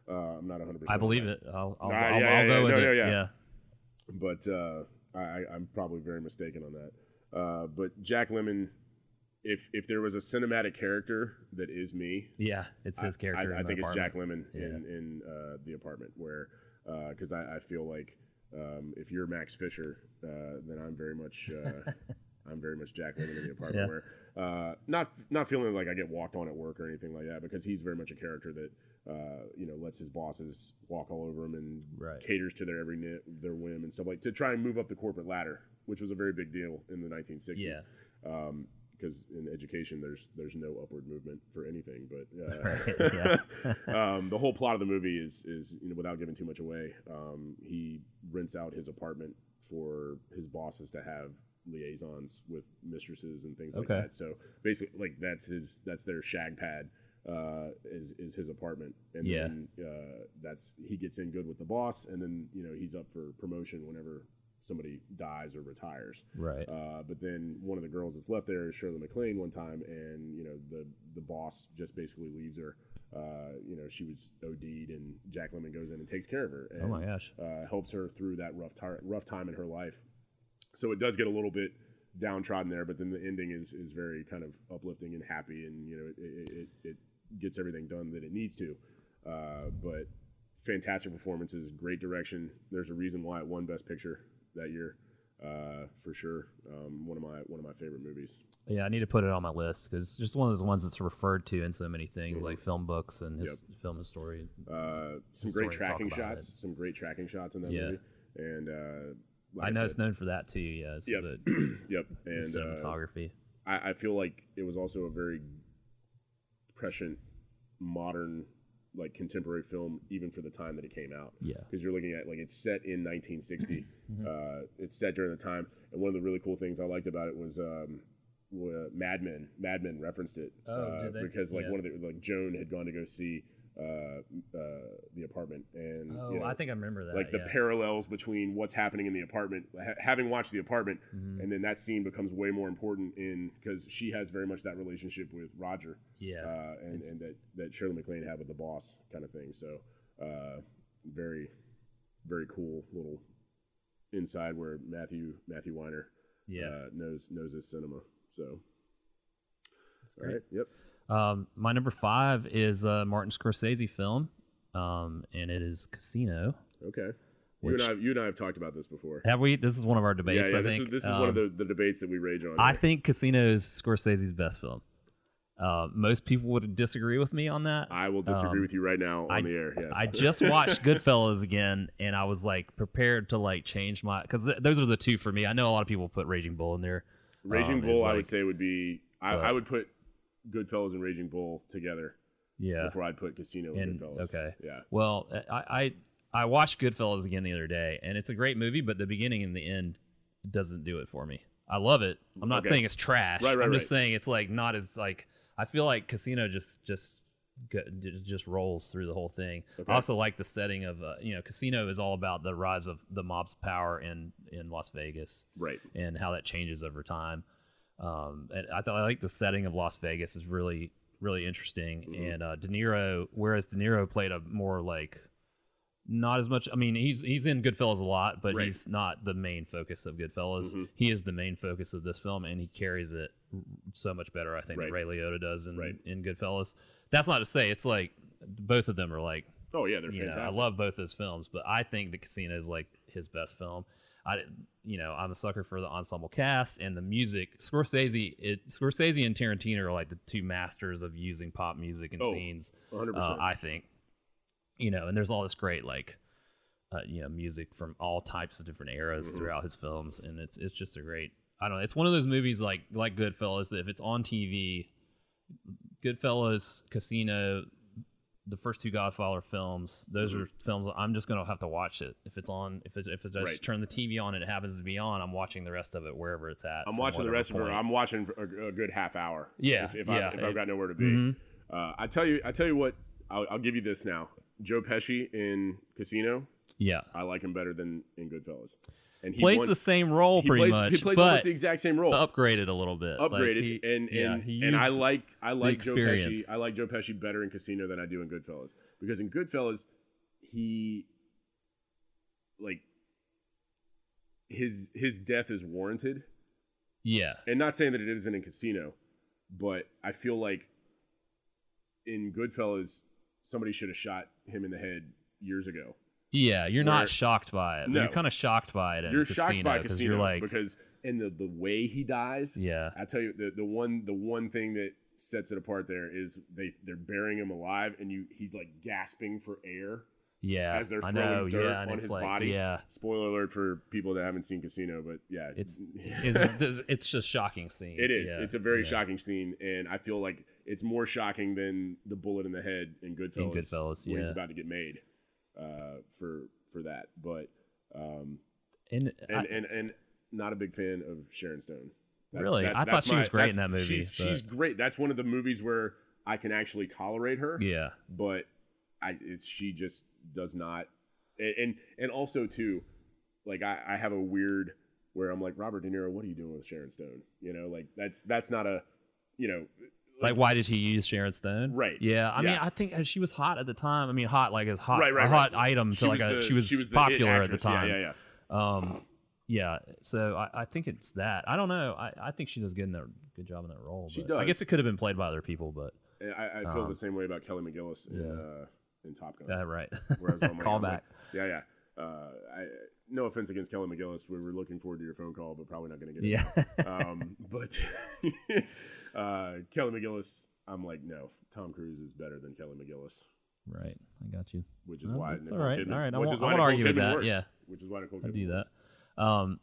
Uh, I'm not 100. percent I believe it. I'll, I'll, Nah, I'll, yeah, I'll yeah, go yeah. with No, it. no, yeah. but uh, I, I- I'm probably very mistaken on that. Uh, but Jack Lemmon, if if there was a cinematic character that is me, Yeah, it's his character. I, I in the think it's Jack apartment. Lemmon in in uh, the apartment, where because I, I feel like um, if you're Max Fisher, uh, then I'm very much uh, I'm very much Jack Lemmon in the apartment, Yeah. where uh, not not feeling like I get walked on at work or anything like that, because he's very much a character that uh, you know lets his bosses walk all over him and Right. caters to their every their whim and stuff like to try and move up the corporate ladder, which was a very big deal in the 1960s Yeah. um, because in education there's there's no upward movement for anything. But uh, um, the whole plot of the movie is is you know without giving too much away, um, he rents out his apartment for his bosses to have liaisons with mistresses and things like that. So basically, like that's his that's their shag pad. Uh, is is his apartment, and Yeah. then uh, that's he gets in good with the boss, and then you know he's up for promotion whenever somebody dies or retires. Right. Uh, but then one of the girls that's left there is Shirley MacLaine one time, and you know the the boss just basically leaves her. Uh, you know she was OD'd, and Jack Lemmon goes in and takes care of her. And, oh my gosh. Uh, helps her through that rough tar- rough time in her life. So it does get a little bit downtrodden there, but then the ending is is very kind of uplifting and happy, and you know it it, it, it gets everything done that it needs to. Uh, but fantastic performances, great direction. There's a reason why it won Best Picture that year, uh, for sure. Um, one of my one of my favorite movies. Yeah, I need to put it on my list because it's just one of those ones that's referred to in so many things, like film books and his film history. Uh, some great tracking shots, some great tracking shots in that Yeah. movie, and uh, like I know said, it's known for that too. Yes, Yep. but yep, and uh, cinematography. I, I feel like it was also a very prescient, modern, like contemporary film, even for the time that it came out. Yeah. because you're looking at like it's set in 1960. Mm-hmm. uh, it's set during the time, and one of the really cool things I liked about it was um, Mad Men. Mad Men referenced it Oh, uh, did they? because like Yeah. one of the like Joan had gone to go see uh, uh, the apartment, and Oh, you know, I think I remember that. like the yeah. parallels between what's happening in the apartment ha- having watched the apartment Mm-hmm. and then that scene becomes way more important in because she has very much that relationship with roger Yeah. uh, and, and that that shirley maclaine had with the boss kind of thing so uh, very very cool little inside where matthew matthew weiner Yeah. uh, knows knows his cinema so all great. right yep Um, my number five is a Martin Scorsese film, um, and it is Casino, okay You and I, you and I have talked about this before. Have we? This is one of our debates. yeah. I This think is this is Um, one of the, the debates that we rage on. I here. think Casino is Scorsese's best film. Uh, most people would disagree with me on that. I will disagree um, with you right now on I- the air. Yes, I just watched Goodfellas again, and I was like prepared to like change my because th- those are the two for me. I know a lot of people put Raging Bull in there. Raging um, Bull. I would say would be. I, But- I would put Goodfellas and Raging Bull together Yeah. before I'd put Casino and, And- Goodfellas. okay. Yeah. Well, I, I I watched Goodfellas again the other day, and it's a great movie, but the beginning and the end doesn't do it for me. I love it. I'm not Okay. saying it's trash. Right, right, I'm just right. saying it's like not as like I feel like Casino just just just rolls through the whole thing. Okay. I also like the setting of uh, you know Casino is all about the rise of the mob's power in in Las Vegas Right. and how that changes over time. Um, and I thought I like the setting of Las Vegas is really really interesting. Mm-hmm. And uh, De Niro, whereas De Niro played a more like not as much. I mean, he's he's in Goodfellas a lot, but Right. he's not the main focus of Goodfellas. Mm-hmm. He is the main focus of this film, and he carries it so much better. I think Right. than Ray Liotta does in Right. in Goodfellas. That's not to say it's like both of them are like Oh yeah, they're fantastic. know, I love both those films, but I think The Casino is like his best film. I, you know, I'm a sucker for the ensemble cast and the music. Scorsese, it, Scorsese and Tarantino are like the two masters of using pop music and Oh, scenes. 100%. Uh, I think, you know, and there's all this great like, uh, you know, music from all types of different eras Mm-hmm. throughout his films, and it's it's just a great. I don't know. It's one of those movies like like Goodfellas. If it's on TV, Goodfellas, Casino, the first two Godfather films, those are films I'm just gonna have to watch it. If it's on, if it, if it just turn the TV on and it happens to be on, I'm watching the rest of it wherever it's at. I'm watching the rest of it. I'm watching a, a good half hour. Yeah, If, if, yeah. I, if I've got nowhere to be. Mm-hmm. Uh, I tell you, I tell you what. I'll, I'll give you this now. Joe Pesci in Casino. yeah, I like him better than in Goodfellas. And he plays won- the same role pretty plays, much, He plays almost the exact same role. upgraded a little bit. Like, upgraded he- and and, yeah, and I like I like Joe Pesci. I like Joe Pesci better in Casino than I do in Goodfellas because in Goodfellas he like his his death is warranted yeah, and not saying that it isn't in Casino, but I feel like in Goodfellas somebody should have shot him in the head years ago. Yeah. You're Where- not shocked by it. No. You're kind of shocked by it. You're Casino, shocked by Casino You're like, because in the the way he dies, yeah, I tell you, the, the one the one thing that sets it apart there is they they're burying him alive, and you he's like gasping for air yeah. as they're throwing know, dirt yeah, and on it's his like, body. yeah. Spoiler alert for people that haven't seen Casino, but yeah, It's it's it's just shocking scene. it is. Yeah, It's a very yeah. shocking scene, and I feel like it's more shocking than the bullet in the head in Goodfellas. In Goodfellas, when he's yeah. about to get made uh, for for that, but um, And, and, I- and and not a big fan of Sharon Stone. Really? I thought that's she was great in that movie, She's, she's great. That's one of the movies where I can actually tolerate her. yeah, But I, she just does not. And and, and also too, like I, I have a weird where I'm like Robert De Niro, what are you doing with Sharon Stone? You know, like that's that's not a, you know, like why did he use Sharon Stone? Right. Yeah. I mean, Yeah. I think she was hot at the time. I mean, hot like a hot, right, right, a hot right. item to like a the- she was, the hit popular at the actress. Yeah, time. Yeah, yeah. Um, yeah. So I, I think it's that. I don't know. I, I think she does good in that good job in that role. She but I does. guess it could have been played by other people, but And I, I feel the same way about Kelly McGillis in, Um, yeah. uh, in Top Gun. uh, right. Whereas I'm like, Call I'm back. like, yeah, yeah. Uh, I, no offense against Kelly McGillis. We were looking forward to your phone call, but probably not going to get it. yeah. um, but uh, Kelly McGillis, I'm like, no, Tom Cruise is better than Kelly McGillis, right. I got you. which is Well, why Nicole all right. Kidman, All right. I won't- I won't argue with that, works, yeah. which is why Nicole I do that. Um,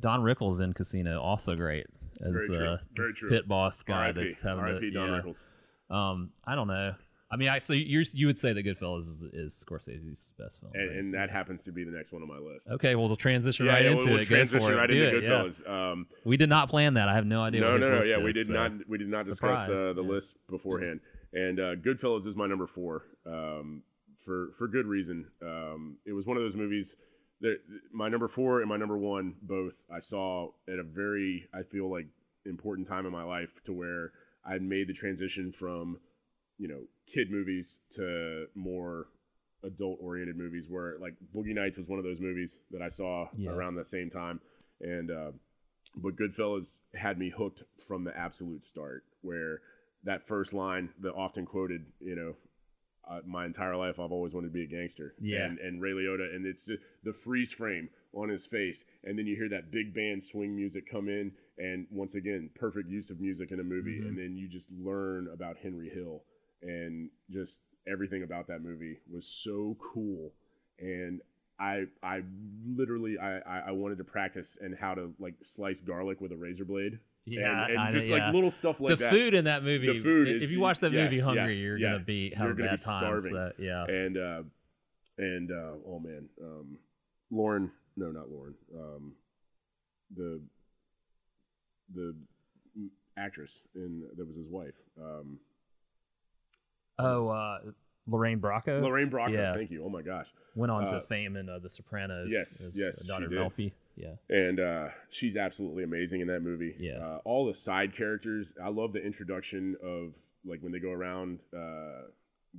Don Rickles in Casino also great as Very true. uh, Very true. pit boss guy R.I.P. that's having R.I.P. to, Don yeah. Rickles. Um, I don't know. I mean, I so you you would say that Goodfellas is, is Scorsese's best film, And, right? and that happens to be the next one on my list. Okay, well, we'll transition Yeah, right yeah, into we'll it. Transition right into it, yeah. Goodfellas. Um, We did not plan that. I have no idea. no, what no, no. Yeah, we did so- not. We did not discuss uh, the yeah. list beforehand. And uh, Goodfellas is my number four um, for for good reason. Um, it was one of those movies that my number four and my number one both I saw at a very I feel like important time in my life to where I had made the transition from you know kid movies to more adult oriented movies where like Boogie Nights was one of those movies that I saw Yeah. around the same time and uh, but Goodfellas had me hooked from the absolute start where that first line the often quoted you know uh, my entire life I've always wanted to be a gangster. Yeah. And, and Ray Liotta, and it's the, the freeze frame on his face, and then you hear that big band swing music come in, and once again, perfect use of music in a movie, Mm-hmm. and then you just learn about Henry Hill, and just everything about that movie was so cool, and I I literally I, I wanted to practice and how to like slice garlic with a razor blade. Yeah, and, and know, just yeah. like little stuff like the that. The food in that movie. The food if is- you watch that yeah, movie hungry, yeah, you're gonna be You're gonna bad be time. starving. Yeah. and uh, and uh, oh man, um, Lauren, no, not Lauren, um, the the actress in that was his wife, um, oh, uh, Lorraine Bracco Lorraine Bracco. Yeah. Thank you. Oh my gosh, went on uh, to fame in uh, The Sopranos. yes, as, yes, uh, she did. Melfi. Yeah, and uh, she's absolutely amazing in that movie. Yeah. uh, all the side characters. I love the introduction of like when they go around. Uh,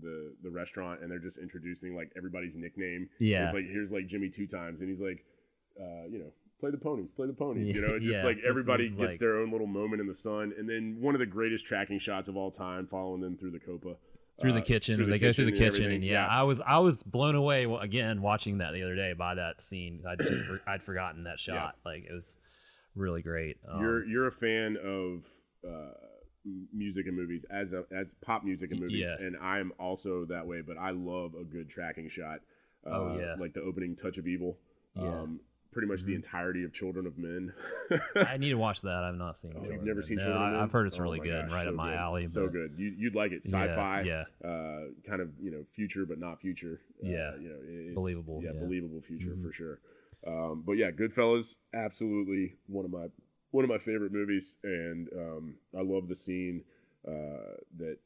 the, the restaurant and they're just introducing like everybody's nickname. Yeah. It's like here's like Jimmy two times and he's like, uh, you know, play the ponies, play the ponies. You know, just Yeah, like everybody gets like- their own little moment in the sun. And then one of the greatest tracking shots of all time, following them through the copa. Through the uh, kitchen. through the they go through the kitchen and kitchen, and, yeah, Yeah. I was I was blown away again watching that the other day by that scene. I just for, I'd forgotten that shot. Like it was really great. Um, You're you're a fan of uh, music and movies as a, as pop music and movies, Yeah. and I'm also that way. But I love a good tracking shot. Uh, Oh, yeah. like the opening touch of evil. Yeah. Um, pretty much the entirety of Children of Men. I need to watch that. I've not seen. Oh, Children you've never seen Men. Children No, of I- Men? I've heard it's Oh really my good, gosh, right so up my good. alley. So but- good. You, you'd like it. Sci-fi. yeah. Uh, kind of you know future but not future. Uh, Yeah. you know it's, Believable, Yeah, yeah. Mm-hmm. believable future for sure. Um, but yeah, Goodfellas, absolutely one of my one of my favorite movies, and um, I love the scene uh, that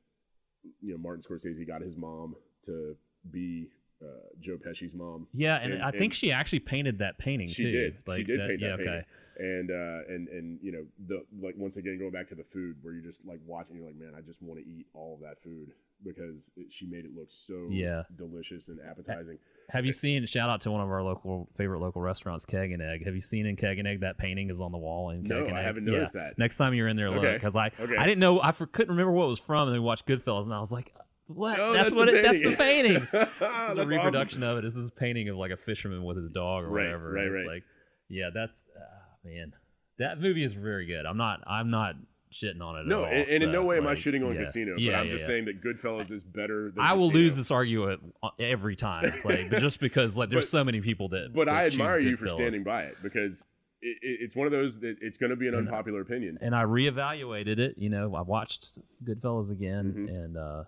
you know Martin Scorsese got his mom to be uh, Joe Pesci's mom. Yeah, and, And- I think and- she actually painted that painting She too. did. she Like did paint that yeah, painting. okay. And uh, and and you know the like once again going back to the food where you're just like watching you're like man I just want to eat all of that food because it, she made it look so Yeah. delicious and appetizing. Have you seen? Shout out to one of our local favorite local restaurants, Keg and Egg. Have you seen in Keg and Egg that painting is on the wall in Keg No, and I Egg? haven't Yeah. noticed that. Next time you're in there, look Okay. because I Okay. I didn't know I for, couldn't remember what it was from, and then we watched Goodfellas, and I was like, what? Oh, that's, that's what the it. That's the painting. This is a that's reproduction of it. This is a painting of like a fisherman with his dog or Right, whatever. right, and it's right. Like, yeah, that's ah, man. That movie is very good. I'm not. I'm not shitting on it. No, at all, and, and in no way am I shooting on yeah. Casino, Yeah, but I'm yeah, just yeah. saying that Goodfellas is better than I will Casino. lose this argument every time, like, but just because like there's But- so many people that. But that I choose admire you for standing by it because it, it, it's one of those that it's going to be an unpopular opinion. And I reevaluated it. You know, I watched Goodfellas again, Mm-hmm. and uh,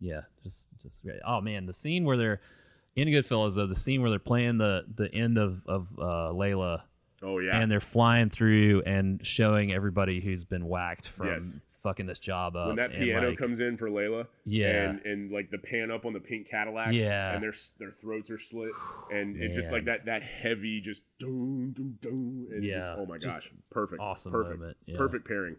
yeah, just just great. Oh man, the scene where they're in Goodfellas, though, the scene where they're playing the the end of of uh, Layla. Oh yeah, And they're flying through and showing everybody who's been whacked from Yes. fucking this job up. when that piano like, comes in for Layla, Yeah. and and like the pan up on the pink Cadillac, Yeah. and their their throats are slit, and it's just like that that heavy just doom doom doom, and Yeah, just, oh my gosh, just perfect, awesome perfect, moment, yeah. perfect pairing.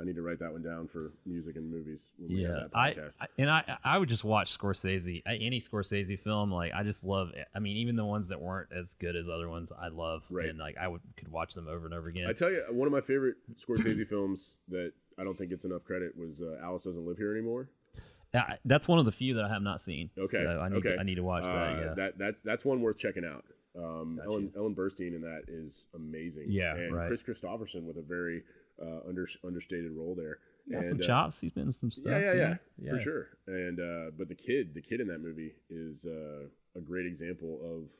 I need to write that one down for music and movies when we Yeah, have that I, podcast. I and I I would just watch Scorsese any Scorsese film like I just love I mean even the ones that weren't as good as other ones I love Right. and like I would could watch them over and over again. I tell you, one of my favorite Scorsese films that I don't think gets enough credit was uh, Alice Doesn't Live Here Anymore. That's one of the few that I have not seen. Okay, so I need okay. to, I need to watch that. Uh, Yeah, that that's that's one worth checking out. Um. Ellen Ellen Burstyn in that is amazing. Yeah, and right. Kris Kristofferson with a very uh, under, understated role there. got and, some uh, chops. He's been in some stuff. Yeah, yeah, yeah, yeah. for sure. And uh, but the kid, the kid in that movie is uh, a great example of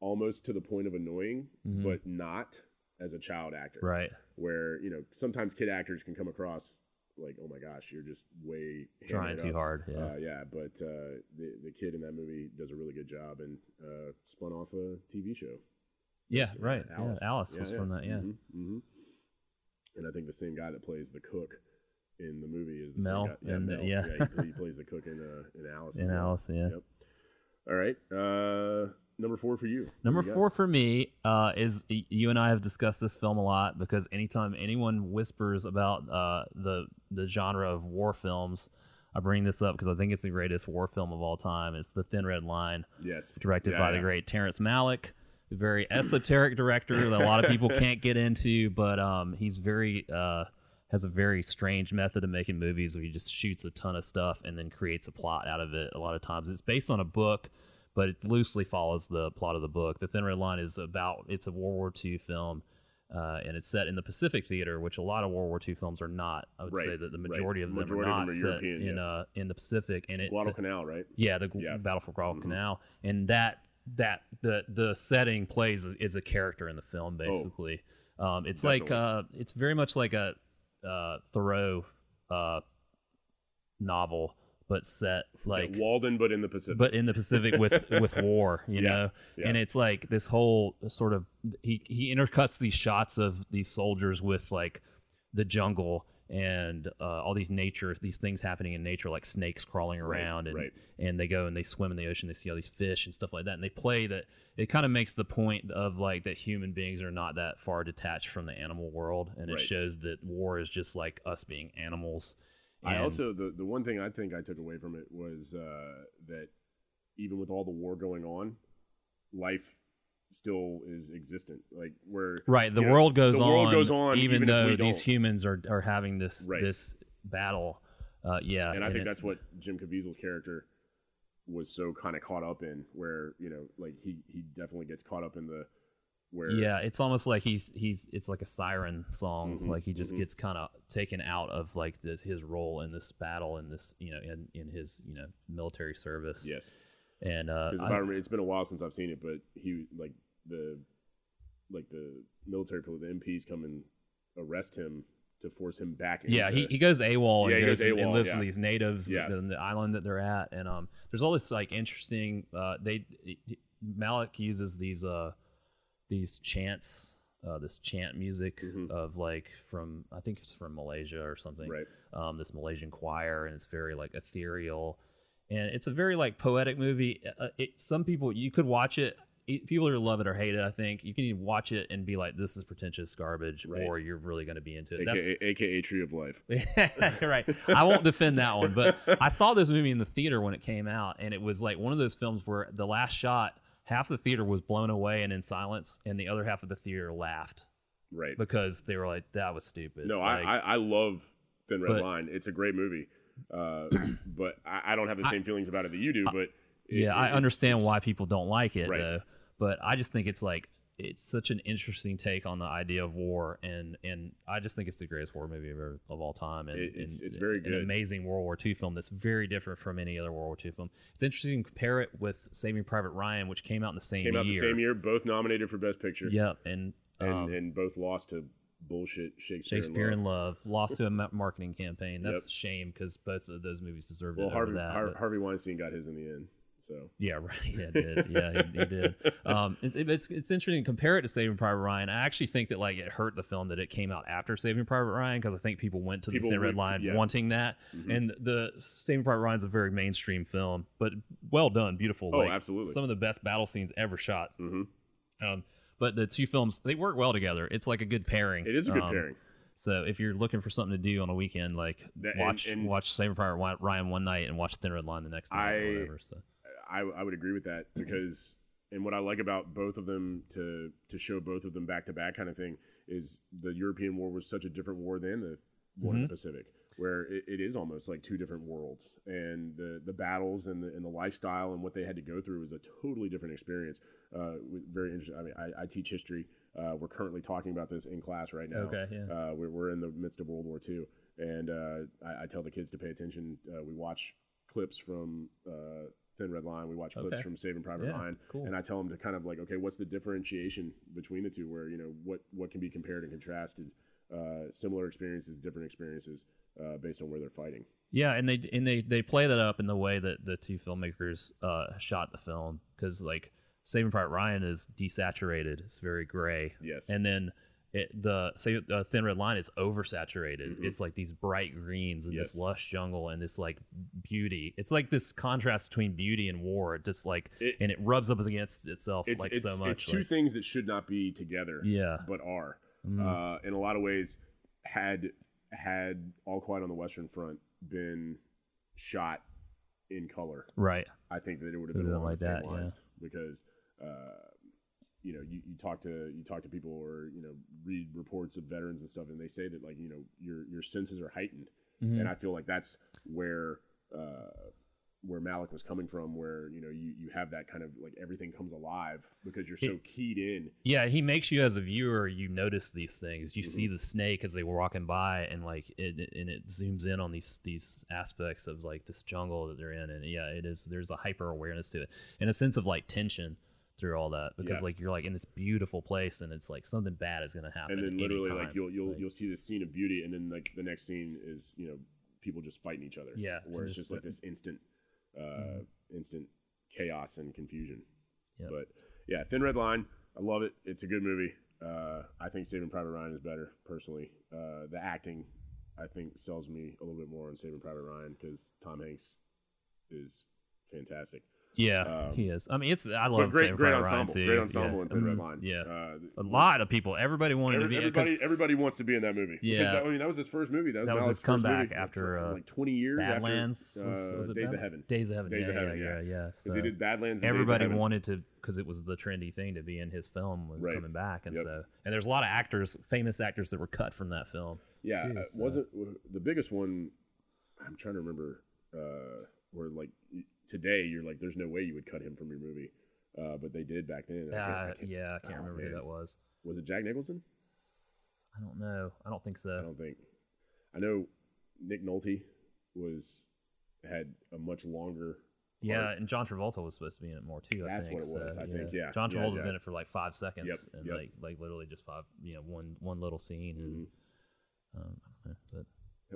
almost to the point of annoying, but not as a child actor. Mm-hmm. Right. Where you know sometimes kid actors can come across like, oh my gosh, you're just way Trying too up. hard. Yeah. Uh, yeah, but uh, the the kid in that movie does a really good job and uh, spun off a TV show. yeah. Right. Alice, Yeah. Alice was from that. Yeah. hmm And I think the same guy that plays the cook in the movie is the Mel, same guy. Yeah, and, Mel. yeah. he, he plays the cook in uh, in Alice. In well. Alice. Yeah. Yep. All right. Uh, number four for you. Number you got? four for me uh, is you and I have discussed this film a lot because anytime anyone whispers about uh, the the genre of war films, I bring this up because I think it's the greatest war film of all time. It's The Thin Red Line, Yes. directed Yeah, by yeah. the great Terrence Malick, very esoteric director that a lot of people can't get into, but um, he's very uh, has a very strange method of making movies where he just shoots a ton of stuff and then creates a plot out of it. A lot of times it's based on a book, but it loosely follows the plot of the book. The Thin Red Line is about it's a World War II film. Uh, and it's set in the Pacific Theater, which a lot of World War II films are not. I would Right, say that the right. majority of them Majority are not them are set European, in yeah. uh, in the Pacific. And it Guadalcanal, right? yeah, the Yeah. Mm-hmm. Battle for Guadalcanal, and that that the the setting plays is, is a character in the film basically. um, it's like Oh, uh, it's very much like a uh, Thoreau uh, novel, but set like yeah, Walden, but in the Pacific. but in the Pacific with with war, you Yeah, know. yeah. And it's like this whole sort of he he intercuts these shots of these soldiers with like the jungle and uh, all these nature these things happening in nature like snakes crawling around and right. and they go and they swim in the ocean they see all these fish and stuff like that and they play that it kind of makes the point of like that human beings are not that far detached from the animal world and it shows that war is just like us being animals I also the the one thing I think I took away from it was uh, that even with all the war going on, life still is existent. Like where Right, the you know, world goes the on. world goes on even, even though these humans are are having this Right. this battle. Uh, yeah, and I think it- that's what Jim Caviezel's character was so kind of caught up in, where you know, like he he definitely gets caught up in the where yeah, it's almost like he's he's it's like a siren song. Mhm, Like he just mhm. gets kind of taken out of like this his role in this battle in this you know in in his you know military service. yes, and uh, because I- I it's been a while since I've seen it, but he like the like the military people, the MPs come and arrest him to force him back. Into, yeah, he, he goes AWOL Yeah, and goes goes and- and lives yeah. with these natives Yeah. on the island that they're at, and um, there's all this like interesting. Uh, they Malick uses these uh these chants. Uh, this chant music Mhm. of like from I think it's from Malaysia or something. right. um, this Malaysian choir, and it's very like ethereal, and it's a very like poetic movie. Uh, it, some people you could watch it. People either love it or hate it. I think you can even watch it and be like, "This is pretentious garbage," Right. or you're really going to be into it. That's AKA, AKA Tree of Life. right. I won't defend that one, but I saw this movie in the theater when it came out, and it was like one of those films where the last shot, half the theater was blown away and in silence, and the other half of the theater laughed Right. because they were like, "That was stupid." No, Like, I, I I love Thin Red But- Line. It's a great movie, uh, but I, I don't have the same feelings about it that you do. But it- yeah, it- I understand why people don't like it Right. though, but I just think it's like it's such an interesting take on the idea of war, and and I just think it's the greatest war movie of, ever, of all time, and It- it's- and it's very An good. amazing World War II film that's very different from any other World War II film. It's interesting to compare it with Saving Private Ryan, which came out in the same Came out year. the same year, both nominated for Best Picture, Yep, and. and, um, and both lost to bullshit Shakespeare. Shakespeare in in Love. Love lost to a marketing campaign. That's Yep. a shame because both of those movies deserved Well, it Harvey that. Har- Harvey Weinstein got his in the end. So Yeah, right. Yeah, did. Yeah, he, he did. Um, it, it- it's it's interesting to compare it to Saving Private Ryan. I actually think that like it hurt the film that it came out after Saving Private Ryan because I think people went to People the Thin Red Line yeah. wanting that, and the Saving Private Ryan is a very mainstream film, but well done, beautiful. Oh, like, absolutely. Some of the best battle scenes ever shot. Mhm. Um, but the two films they work well together. It's like a good pairing. it is a good Um, pairing. So if you're looking for something to do on a weekend, like That- watch and- watch Saving Private Ryan one night and watch Thin Red Line the next night I- or whatever. So. I, I would agree with that because and what I like about both of them to to show both of them back to back kind of thing is the European War was such a different war than the war in the Pacific, where it, it is almost like two different worlds, and the the battles and the and the lifestyle and what they had to go through was a totally different experience. Uh, very interesting. I mean, I, I teach history. Uh, we're currently talking about this in class right now. Okay, yeah. Uh, we're, we're in the midst of World War II, and uh, I, I tell the kids to pay attention. Uh, we watch clips from uh, Thin Red Line. We watch clips Okay. from Saving Private Yeah, Ryan, cool. and I tell them to kind of like, okay, what's the differentiation between the two? Where you know what what can be compared and contrasted? Uh, similar experiences, different experiences, uh, based on where they're fighting. Yeah, and they and they they play that up in the way that the two filmmakers uh, shot the film because like Saving Private Ryan is desaturated, it's very gray. Yes. and then it, the say uh, Thin Red Line is oversaturated. Mm-hmm. It's like these bright greens and this lush jungle and this like beauty. It's like this contrast between beauty and war. It just like It- and it rubs up against itself It's like it's, so much. it's two like- things that should not be together. Yeah. but are Mm. uh, in a lot of ways. Had had All Quiet on the Western Front been shot in color, right. I think that it would have been been like that, yeah. because uh, you know, you, you talk to you talk to people or you know read reports of veterans and stuff, and they say that like you know your your senses are heightened, Mm-hmm. and I feel like that's where uh, where Malick was coming from, where you know you you have that kind of like everything comes alive because you're so keyed in. Yeah, he makes you as a viewer, you notice these things. You Mm-hmm. see the snake as they were walking by, and like it, and it zooms in on these these aspects of like this jungle that they're in, and yeah, it is. There's a hyper awareness to it, and a sense of like tension through all that because Yeah. like you're like in this beautiful place, and it's like something bad is gonna happen. and then literally like you'll you'll Like, you'll see this scene of beauty, and then like the next scene is you know people just fighting each other. Yeah, where it's just- just like this instant, uh, instant chaos and confusion. Yep. But yeah, Thin Red Line, I love it. It's a good movie. Uh, I think Saving Private Ryan is better personally. Uh, the acting, I think, sells me a little bit more on Saving Private Ryan because Tom Hanks is fantastic. Yeah, um, he is. I mean, it's I love great, great ensemble, too. great ensemble yeah. in Thin Red. Line. Yeah, uh, a lot of people. Everybody wanted Every- to be. everybody, everybody wants to be in that movie. Yeah. because that, I mean that was his first movie. That was, That was his comeback after, uh, like twenty years Badlands after was, uh, was it Days of Heaven. Days of Heaven. Days yeah, of Heaven, yeah, yeah. yeah, yeah. Because So he did Badlands. And Days of everybody wanted to because it was the trendy thing to be in his film was Right. coming back, and Yep. so and there's a lot of actors, famous actors that were cut from that film. Yeah, uh, wasn't the biggest one. I'm trying to remember uh, where like today you're like, there's no way you would cut him from your movie, uh, but they did back then. I can't- I Uh, can't- yeah, I can't oh, remember man. who that was. Was it Jack Nicholson? I don't know. I don't think so. I so. don't think. I know Nick Nolte was had a much longer. Yeah, and John Travolta was supposed to be in it more too. That's I think, what it was, so, I think, yeah. John Yeah, Travolta's yeah. in it for like five seconds, Yep, and yep. like like literally just five, you know, one one little scene, and Mm-hmm. um, I don't know, but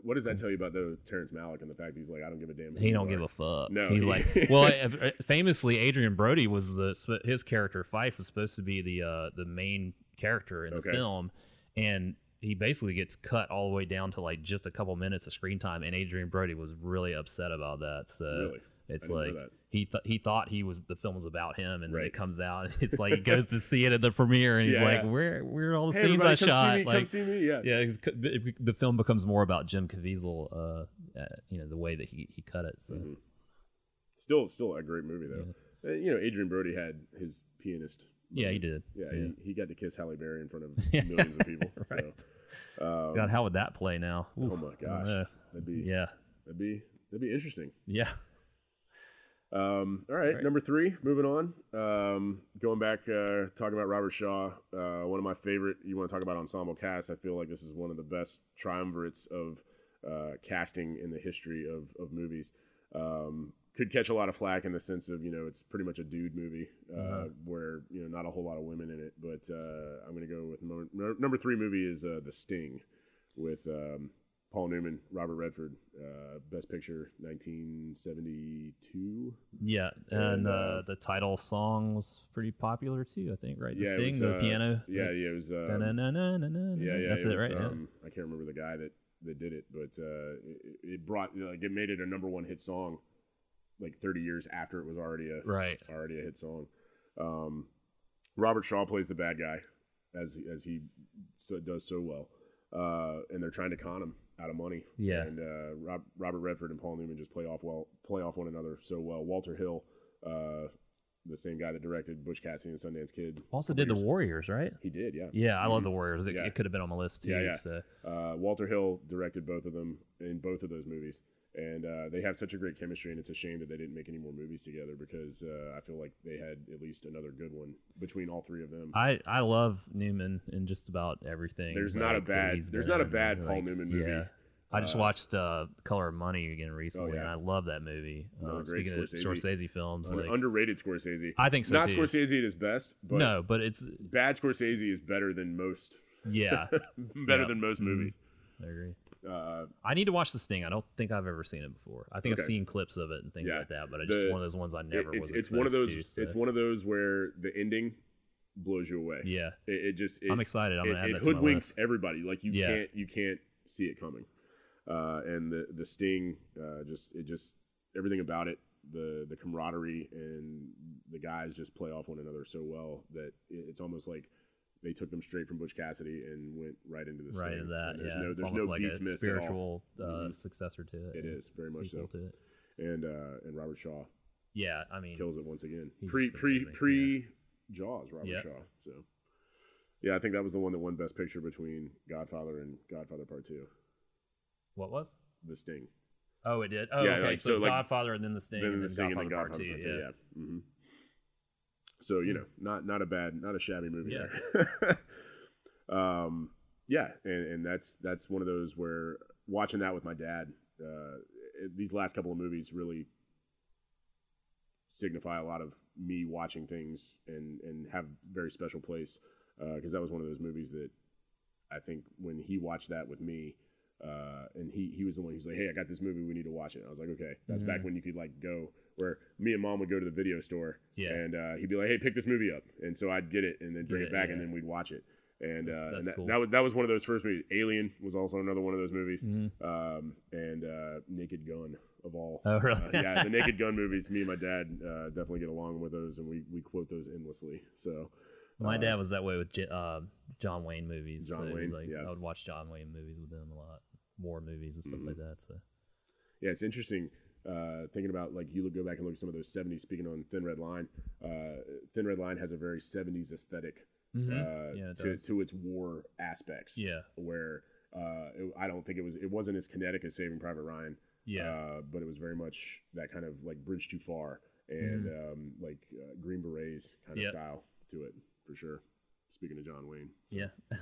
What does that tell you about the Terrence Malick and the fact that he's like, I don't give a damn. he don't are." give a fuck. No, he's like, well, uh, famously, Adrien Brody was the his character Fife was supposed to be the uh, the main character in the Okay. film, and he basically gets cut all the way down to like just a couple minutes of screen time, and Adrien Brody was really upset about that. So Really? it's I didn't know like. He th- he thought he was the film was about him, and then Right. it comes out, it's like he goes to see it at the premiere, and he's Yeah, like, yeah. where where are all the Hey, scenes I come shot? see me, like, come see me. Yeah, yeah, the film becomes more about Jim Caviezel, uh, uh, you know, the way that he, he cut it. So. Mm-hmm. Still, still a great movie though. Uh, you know, Adrien Brody had his pianist. Yeah, he did. Yeah, yeah. He, he got to kiss Halle Berry in front of millions of people. Right. So, um, God, how would that play now? oh my gosh, know. that'd be Yeah, that'd be that'd be interesting. yeah. Um, all right, Right. number three, moving on. Um, going back, uh, talking about Robert Shaw, uh, one of my favorite. You want to talk about ensemble cast? I feel like this is one of the best triumvirates of uh, casting in the history of, of movies. Um, could catch a lot of flack in the sense of you know it's pretty much a dude movie uh, Uh-huh. where you know not a whole lot of women in it. But uh, I'm gonna go with number, number three movie is uh, The Sting with um, Paul Newman, Robert Redford, uh, Best Picture, 1972. Yeah, and, uh, uh, the title song was pretty popular too. I think, right? The Yeah, Sting, was, the uh, piano. Yeah, yeah, it was. Um, yeah, yeah, That's it, it, was, right? Yeah. Um, I can't remember the guy that, that did it, but uh, it, it brought like it made it a number one hit song, like 30 years after it was already a Right. already a hit song. Um, Robert Shaw plays the bad guy, as as he so, does so well, uh, and they're trying to con him out of money. Yeah. and uh, Rob, Robert Redford and Paul Newman just play off well, play off one another so well. Walter Hill, uh, the same guy that directed Butch Cassidy and Sundance Kid, Also did the Warriors, right? he did, yeah. Yeah, I love the Warriors. It, Yeah. it could have been on my list too. Yeah, yeah. So Uh, Walter Hill directed both of them in both of those movies, and uh, they have such a great chemistry. And it's a shame that they didn't make any more movies together because uh, I feel like they had at least another good one between all three of them. I I love Newman in just about everything. There's not a bad- there's not a bad Paul like, Newman movie. Yeah. I just Uh, watched uh, Color of Money again recently, yeah. and I love that movie. Um, great speaking of Scorsese. Scorsese films, An like, underrated Scorsese. I think so not too. Scorsese at his best, but no, but it's bad Scorsese is better than most. yeah, better Yeah. than most Mhm. movies. I agree. Uh, I need to watch The Sting. I don't think I've ever seen it before. I think I've seen clips of it and things Yeah. like that, but it's just one of those ones I never it's it's one of those To, it's one of those where the ending blows you away. yeah, It, it just it, I'm excited. I'm it, gonna add it that hoodwinks everybody. Like you Yeah. can't you can't see it coming. Uh, and the the sting uh, just it just everything about it the the camaraderie and the guys just play off one another so well that it, it's almost like they took them straight from Butch Cassidy and went right into the right Sting. in that. There's Yeah, no there's no like beats a missed at all. spiritual uh, Mhm. successor to it. It yeah, is, very much so. To it. And uh, and Robert Shaw Yeah, I mean, kills it once again. Pre pre amazing, pre Jaws, Robert Yep. Shaw. So, yeah, I think that was the one that won Best Picture between Godfather and Godfather Part Two. What was? The Sting. Oh, it did. Oh, Yeah, okay. like, so, so, it's like, Godfather and then the Sting then and the then Sting and Godfather Part Two. Part Two. Yeah. Yeah. So you know, not not a bad, not a shabby movie Yeah. there. um, yeah, and, and that's that's one of those where watching that with my dad, uh, these last couple of movies really signify a lot of me watching things and and have very special place because that was one of those movies that I think when he watched that with me. Uh, and he, he was the one who's like, hey, I got this movie, we need to watch it. I was like, okay. That's back when you could like go where me and mom would go to the video store, Yeah. and uh, he'd be like, hey, pick this movie up, and so I'd get it and then bring Get it back, yeah. and then we'd watch it. And, That's- uh, that's and that, cool. that was that was one of those first movies. Alien was also another one of those movies, Mm-hmm. um, and uh, Naked Gun of all. Oh, really? Uh, yeah, the Naked Gun movies. Me and my dad uh, definitely get along with those, and we, we quote those endlessly. So My dad was that way with J- uh, John Wayne movies. John so, Wayne, like, yeah. I would watch John Wayne movies with him a lot, war movies and stuff Mm-hmm. like that. So yeah, it's interesting uh, thinking about like you look go back and look at some of those '70s. Speaking on Thin Red Line, uh, Thin Red Line has a very '70s aesthetic uh, Mm-hmm. Yeah, it to to its war aspects. Yeah. where uh, it, I don't think it was it wasn't as kinetic as Saving Private Ryan. Yeah. uh, but it was very much that kind of like bridge too far and um, like uh, Green Berets kind of Mm-hmm. Yep. style to it for sure. Speaking of John Wayne, yeah,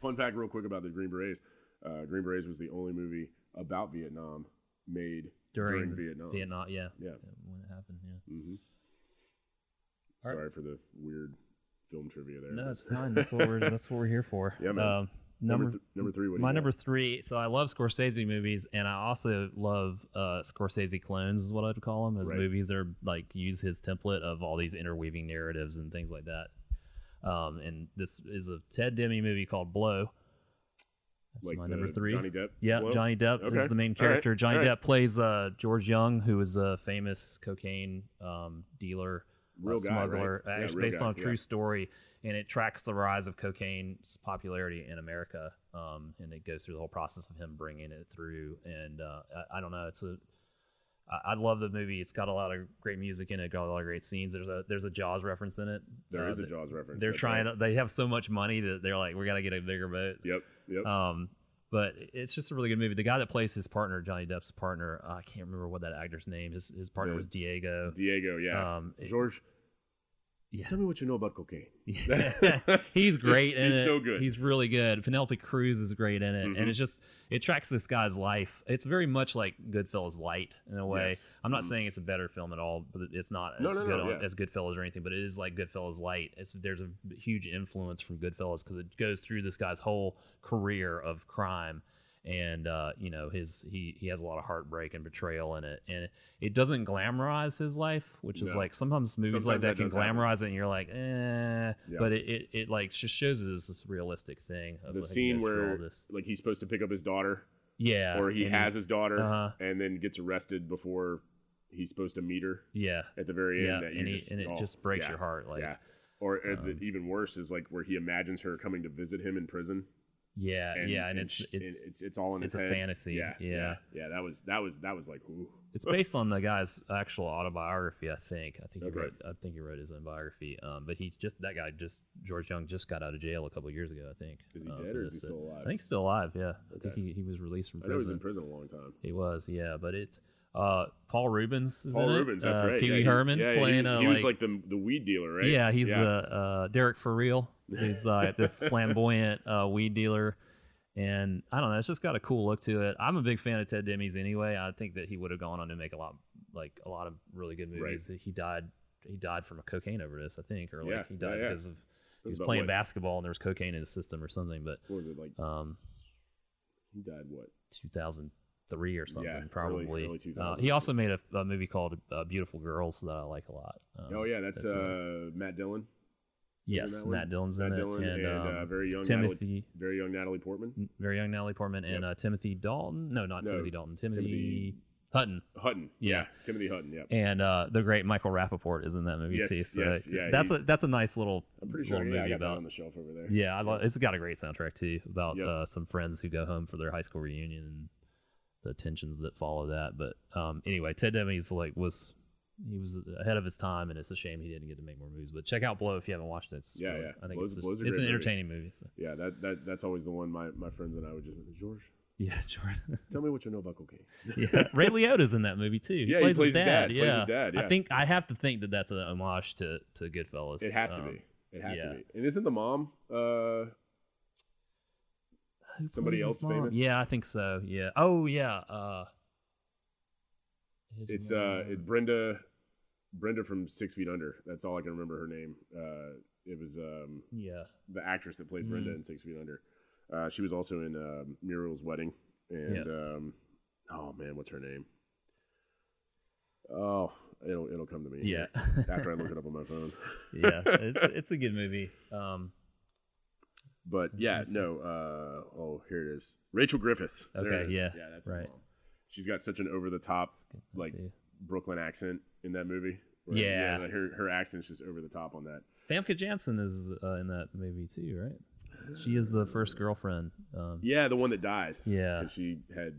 fun fact, real quick about the Green Berets. Uh, Green Berets was the only movie about Vietnam made during, during, Vietnam. Vietnam, yeah, Yeah. when it happened, yeah. Right. Sorry for the weird film trivia there. No, it's fine. That's what we're that's what we're here for. Yeah, man. Um, number number th- number three. What do you my number three. So I love Scorsese movies, and I also love uh, Scorsese clones, is what I'd call them, as Right. movies that are like use his template of all these interweaving narratives and things like that. Um, and this is a Ted Demme movie called Blow. That's Like my number three. Johnny Depp Yeah, Blow? Johnny Depp Okay. is the main All right. character. Johnny right. Depp plays uh, George Jung, who is a famous cocaine um, dealer, uh, Real guy, smuggler. right? Uh, Yeah, it's real based guy, on a true yeah. story, and it tracks the rise of cocaine's popularity in America. Um, and it goes through the whole process of him bringing it through. And uh, I, I don't know, it's a I, love the movie. It's got a lot of great music in it. Got a lot of great scenes. There's a there's a Jaws reference in it. There Uh, is a Jaws reference. They're that's trying. right. To, they have so much money that they're like, we got to get a bigger boat. Yep. Yep. Um, but it's just a really good movie. The guy that plays his partner, Johnny Depp's partner, I can't remember what that actor's name. His his partner Yeah. was Diego. Diego. Yeah. Um, George. Yeah. Tell me what you know about cocaine. he's great in He's it. so good. He's really good. Penelope Cruz is great in it, Mhm. and it's just it tracks this guy's life. It's very much like Goodfellas light in a way. Yes. I'm not saying it's a better film at all, but it's not No, as no, good no, yeah. as Goodfellas or anything. But it is like Goodfellas light. It's there's a huge influence from Goodfellas because it goes through this guy's whole career of crime. And uh, you know his he he has a lot of heartbreak and betrayal in it, and it doesn't glamorize his life, which is No. like sometimes movies like that, that can does happen. glamorize it, and you're like, eh. Yeah. But it, it, it like just shows this realistic thing. Of The scene where like he's supposed to pick up his daughter, yeah, or he has his daughter, uh-huh. and then gets arrested before he's supposed to meet her yeah, at the very yeah, end. that you and, he, just, and it oh, just breaks yeah, your heart. Like, yeah. Or uh, the, even worse is like where he imagines her coming to visit him in prison. Yeah, And, yeah, and, it's sh- it's it's it's all in it's a head. fantasy, Yeah, yeah. yeah, That was that was that was like ooh. it's based on the guy's actual autobiography. I think. I think he wrote. I think he wrote his own biography. Um, but he just that guy just George Jung just got out of jail a couple years ago. I think. Is he uh, dead or is he still alive? I think he's still alive. Yeah, I think he, he was released from prison. I know he was in prison a long time. He was, yeah, but it's uh, Paul Reubens is Paul in Reubens, it. that's uh, right. Pee Wee yeah, he- Herman yeah, he- playing. He, uh, was like the the weed dealer, right? Yeah, he's the uh, Derek Foreal. He's uh, this flamboyant uh, weed dealer, and I don't know. It's just got a cool look to it. I'm a big fan of Ted Demme's anyway. I think that he would have gone on to make a lot, like a lot of really good movies. He died. He died from a cocaine overdose, I think, or like Yeah, he died yeah, yeah. because of he was playing what? basketball and there was cocaine in his system or something. But What was it like? um, he died what? 2003 or something, Yeah, probably. early uh, he also made a, a movie called uh, Beautiful Girls that I like a lot. Um, Oh yeah, that's, uh, uh, Matt Dillon. yes? Matt Dillon's Matt in Dillon it, and, and, um, uh, very young Timothy, Natalie, very young Natalie Portman. very young Natalie Portman, and Yep. uh, Timothy Dalton. No, not No, Timothy Dalton. Timothy, Timothy- Hutton. Hutton. Yeah. Timothy Hutton. Yeah. And uh, the great Michael Rapaport is in that movie Yes, too. So yes, yeah, that's he- a that's a nice little, I'm pretty sure. Yeah, I movie about on the shelf over there. Yeah, love, it's got a great soundtrack too about Yep. uh, some friends who go home for their high school reunion and the tensions that follow that. But um, anyway, Ted Demme's like was he was ahead of his time, and it's a shame he didn't get to make more movies. But check out Blow if you haven't watched it. It's Yeah, really- yeah. I think Blow's- it's, just, it's an entertaining movie. So. Yeah, that, that that's always the one my, my friends and I would just George, Yeah, Jordan. tell me what you know about cocaine. yeah, Ray Liotta's in that movie too. Yeah, he plays his dad, plays his dad, I think I have to think that that's an homage to to Goodfellas. It has to Um, be. It has yeah. to be. And isn't the mom uh who Somebody else mom? famous? Yeah, I think so. Yeah. Oh yeah. Uh, his it's uh mom. it, Brenda Brenda from Six Feet Under. That's all I can remember her name. Uh it was um yeah. the actress that played Brenda Mm. in Six Feet Under. Uh, she was also in um Muriel's Wedding, and Yeah. um, oh man, what's her name? Oh, it'll it'll come to me. Yeah. after I look it up on my phone. yeah. It's it's a good movie. Um, But yeah, no. Uh, oh, here it is. Rachel Griffiths. There Okay, it is. yeah, yeah, that's right. mom. She's got such an over the top like. Brooklyn accent in that movie. Where, Yeah. like, her her accent's just over the top on that. Famke Janssen is uh, in that movie too, right? She is the first girlfriend. Um, Yeah, the one that dies. Yeah. because she had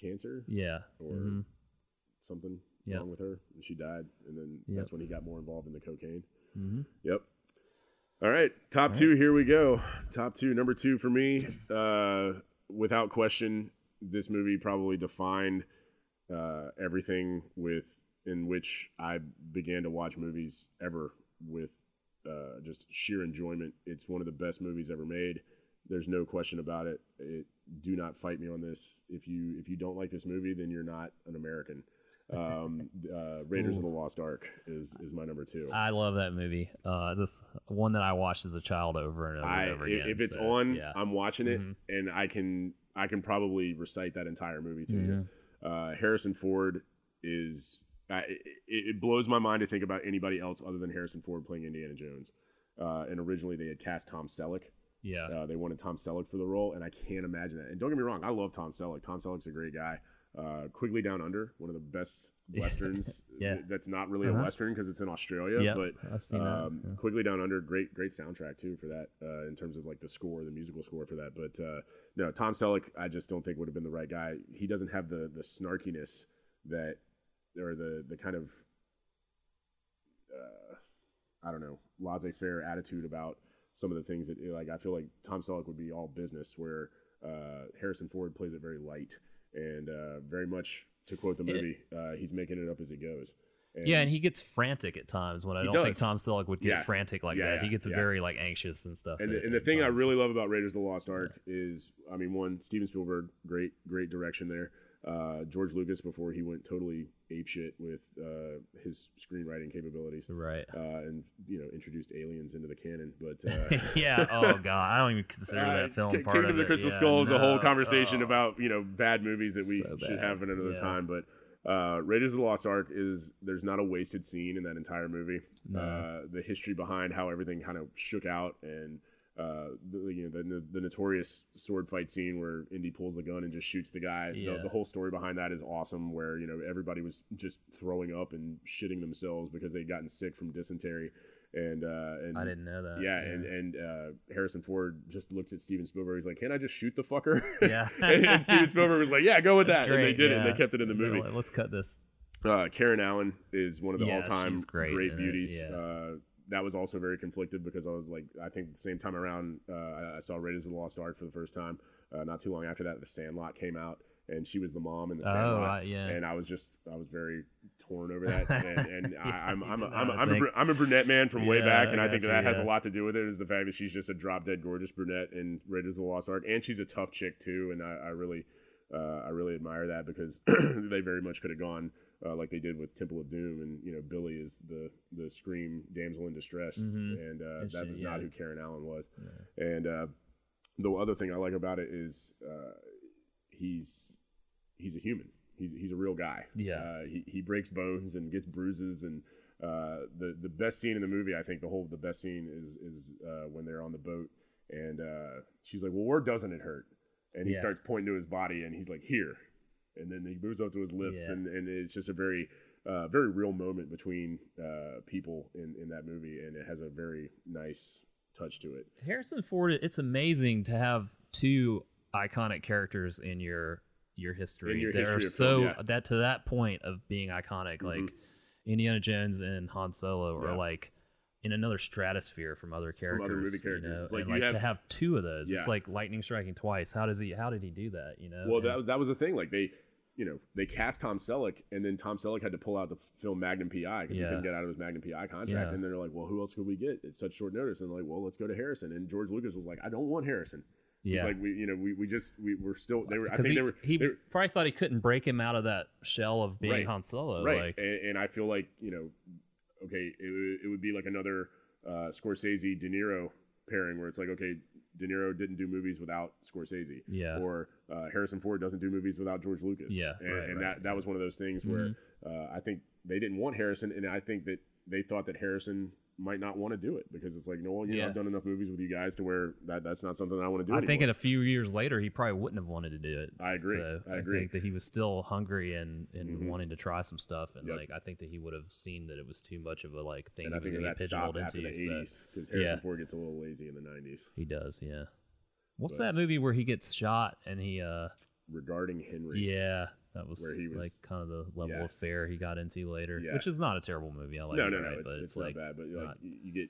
cancer yeah. or Mhm. something Yep. wrong with her, and she died. And then Yep. that's when he got more involved in the cocaine. Mhm. Yep. All right, top two. Here we go. Top two. Number two for me, uh, without question, this movie probably defined uh, everything with in which I began to watch movies ever with uh, just sheer enjoyment. It's one of the best movies ever made. There's no question about it. it. Do not fight me on this. If you if you don't like this movie, then you're not an American. Um, uh, Raiders of the Lost Ark is is my number two. I love that movie. Uh, this one that I watched as a child over and over I and over again. if it's so, on, yeah. I'm watching it, Mhm. and I can I can probably recite that entire movie to Mhm. you. Uh, Harrison Ford is I it, it blows my mind to think about anybody else other than Harrison Ford playing Indiana Jones. Uh, and originally they had cast Tom Selleck. yeah. Uh, they wanted Tom Selleck for the role, and I can't imagine that. And don't get me wrong, I love Tom Selleck. Tom Selleck's a great guy. Uh, Quigley Down Under, one of the best westerns. Yeah. that's not really Uh-huh. a western because it's in Australia, Yep, but I've seen that, um, yeah. Quigley Down Under, great, great soundtrack too for that. Uh, in terms of like the score, the musical score for that. But uh, no, Tom Selleck, I just don't think would have been the right guy. He doesn't have the the snarkiness that, or the the kind of, uh, I don't know, laissez-faire attitude about some of the things that like I feel like Tom Selleck would be all business, where uh, Harrison Ford plays it very light and uh, very much. To quote the movie, uh, he's making it up as he goes. And yeah, and he gets frantic at times when I don't think. Tom Selleck would get Yeah. frantic like Yeah, that. he gets yeah. very like anxious and stuff. And, at- the, and the thing I really love about Raiders of the Lost Ark is, I mean, one, Steven Spielberg, great, great direction there. Uh, George Lucas, before he went totally apeshit with uh, his screenwriting capabilities, right. uh, and you know, introduced aliens into the canon. But uh, yeah. Oh god, I don't even consider uh, that film Ki- part Kingdom of of the it. Crystal Yeah, Skull is a whole conversation Oh. about you know bad movies that we So should have another Yeah. time. But uh, Raiders of the Lost Ark is there's not a wasted scene in that entire movie. No. Uh, the history behind how everything kind of shook out and. Uh, the, you know the, the notorious sword fight scene where Indy pulls the gun and just shoots the guy. Yeah. The, the whole story behind that is awesome. Where you know everybody was just throwing up and shitting themselves because they'd gotten sick from dysentery, and uh, and I didn't know that. yeah, and and uh, Harrison Ford just looks at Steven Spielberg. He's like, "Can I just shoot the fucker?" Yeah. and, and Steven Spielberg was like, "Yeah, go with That's that." And they great, did it. and. They kept it in the movie. Let's cut this. Uh, Karen Allen is one of the Yeah, all-time great great, beauties. yeah. Uh, that was also very conflicted because I was like, I think the same time around, uh, I- saw Raiders of the Lost Ark for the first time. Uh, not too long after that, The Sandlot came out, and she was the mom in The Oh, Sandlot. right, yeah. And I was just, I was very torn over that. And, and I, I'm, I'm, I'm, I'm, a, think- br- I'm a brunette man from way Yeah, back, and I I think got that you, has a lot to do with it. Is the fact that she's just a drop dead gorgeous brunette in Raiders of the Lost Ark, and she's a tough chick too, and I, I really. Uh, I really admire that because they very much could have gone uh, like they did with Temple of Doom, and you know Billy is the the scream damsel in distress, Mhm. and uh, that was yeah. not who Karen Allen was. And uh, the other thing I like about it is uh, he's he's a human. He's he's a real guy. Yeah. uh, he he breaks bones and gets bruises, and uh, the the best scene in the movie, I think the whole the best scene is is uh, when they're on the boat, and uh, she's like, "Well, where doesn't it hurt?" And he Yeah. starts pointing to his body, and he's like, "Here," and then he moves up to his lips, Yeah. and, and it's just a very uh, very real moment between uh, people in, in that movie, and it has a very nice touch to it. Harrison Ford. It's amazing to have two iconic characters in your your history. your They're history of so film, yeah. that to that point of being iconic. Like Indiana Jones and Han Solo Yeah. are like in another stratosphere from other characters. other movie you know? It's like like have- to have two of those. It's like lightning striking twice. How does he? How did he do that? You know. Well, And- that, that was the thing. Like they, you know, they cast Tom Selleck, and then Tom Selleck had to pull out the film Magnum PI because Yeah. he couldn't get out of his Magnum PI contract. Yeah. And they're like, "Well, who else could we get at such short notice?" And they're like, "Well, let's go to Harrison." And George Lucas was like, "I don't want Harrison." Yeah. like, "We, you know, we, we just we were still they were. I think he, they were he they were- probably thought he couldn't break him out of that shell of being Right. Han Solo. right." Like, and, and I feel like you know, okay, it, would- it would be like another uh, Scorsese De Niro pairing where it's like, okay, De Niro didn't do movies without Scorsese. Yeah. Or uh, Harrison Ford doesn't do movies without George Lucas. Yeah, And, right, and right. Mm-hmm. that that was one of those things where uh, I think they didn't want Harrison, and I think that they thought that Harrison might not want to do it because it's like, no, well, you know, Yeah. I've done enough movies with you guys to where that that's not something I want to do. I think anymore. in a few years later, he probably wouldn't have wanted to do it. I agree. So I agree. think that he was still hungry and, and Mhm. wanting to try some stuff, and Yep. like I think that he would have seen that it was too much of a like thing and he I was think that, to that get pigeonholed stopped after the into. so '80s because Harrison Yeah. Ford gets a little lazy in the '90s. he does, yeah. What's But- that movie where he gets shot and he? uh Regarding Henry, Yeah, that was, Where he was- like kind of the level yeah. of fare he got into later, Yeah. which is not a terrible movie. I like no, it, no, no, right? it's, but it's, like not bad, but like not- you, you get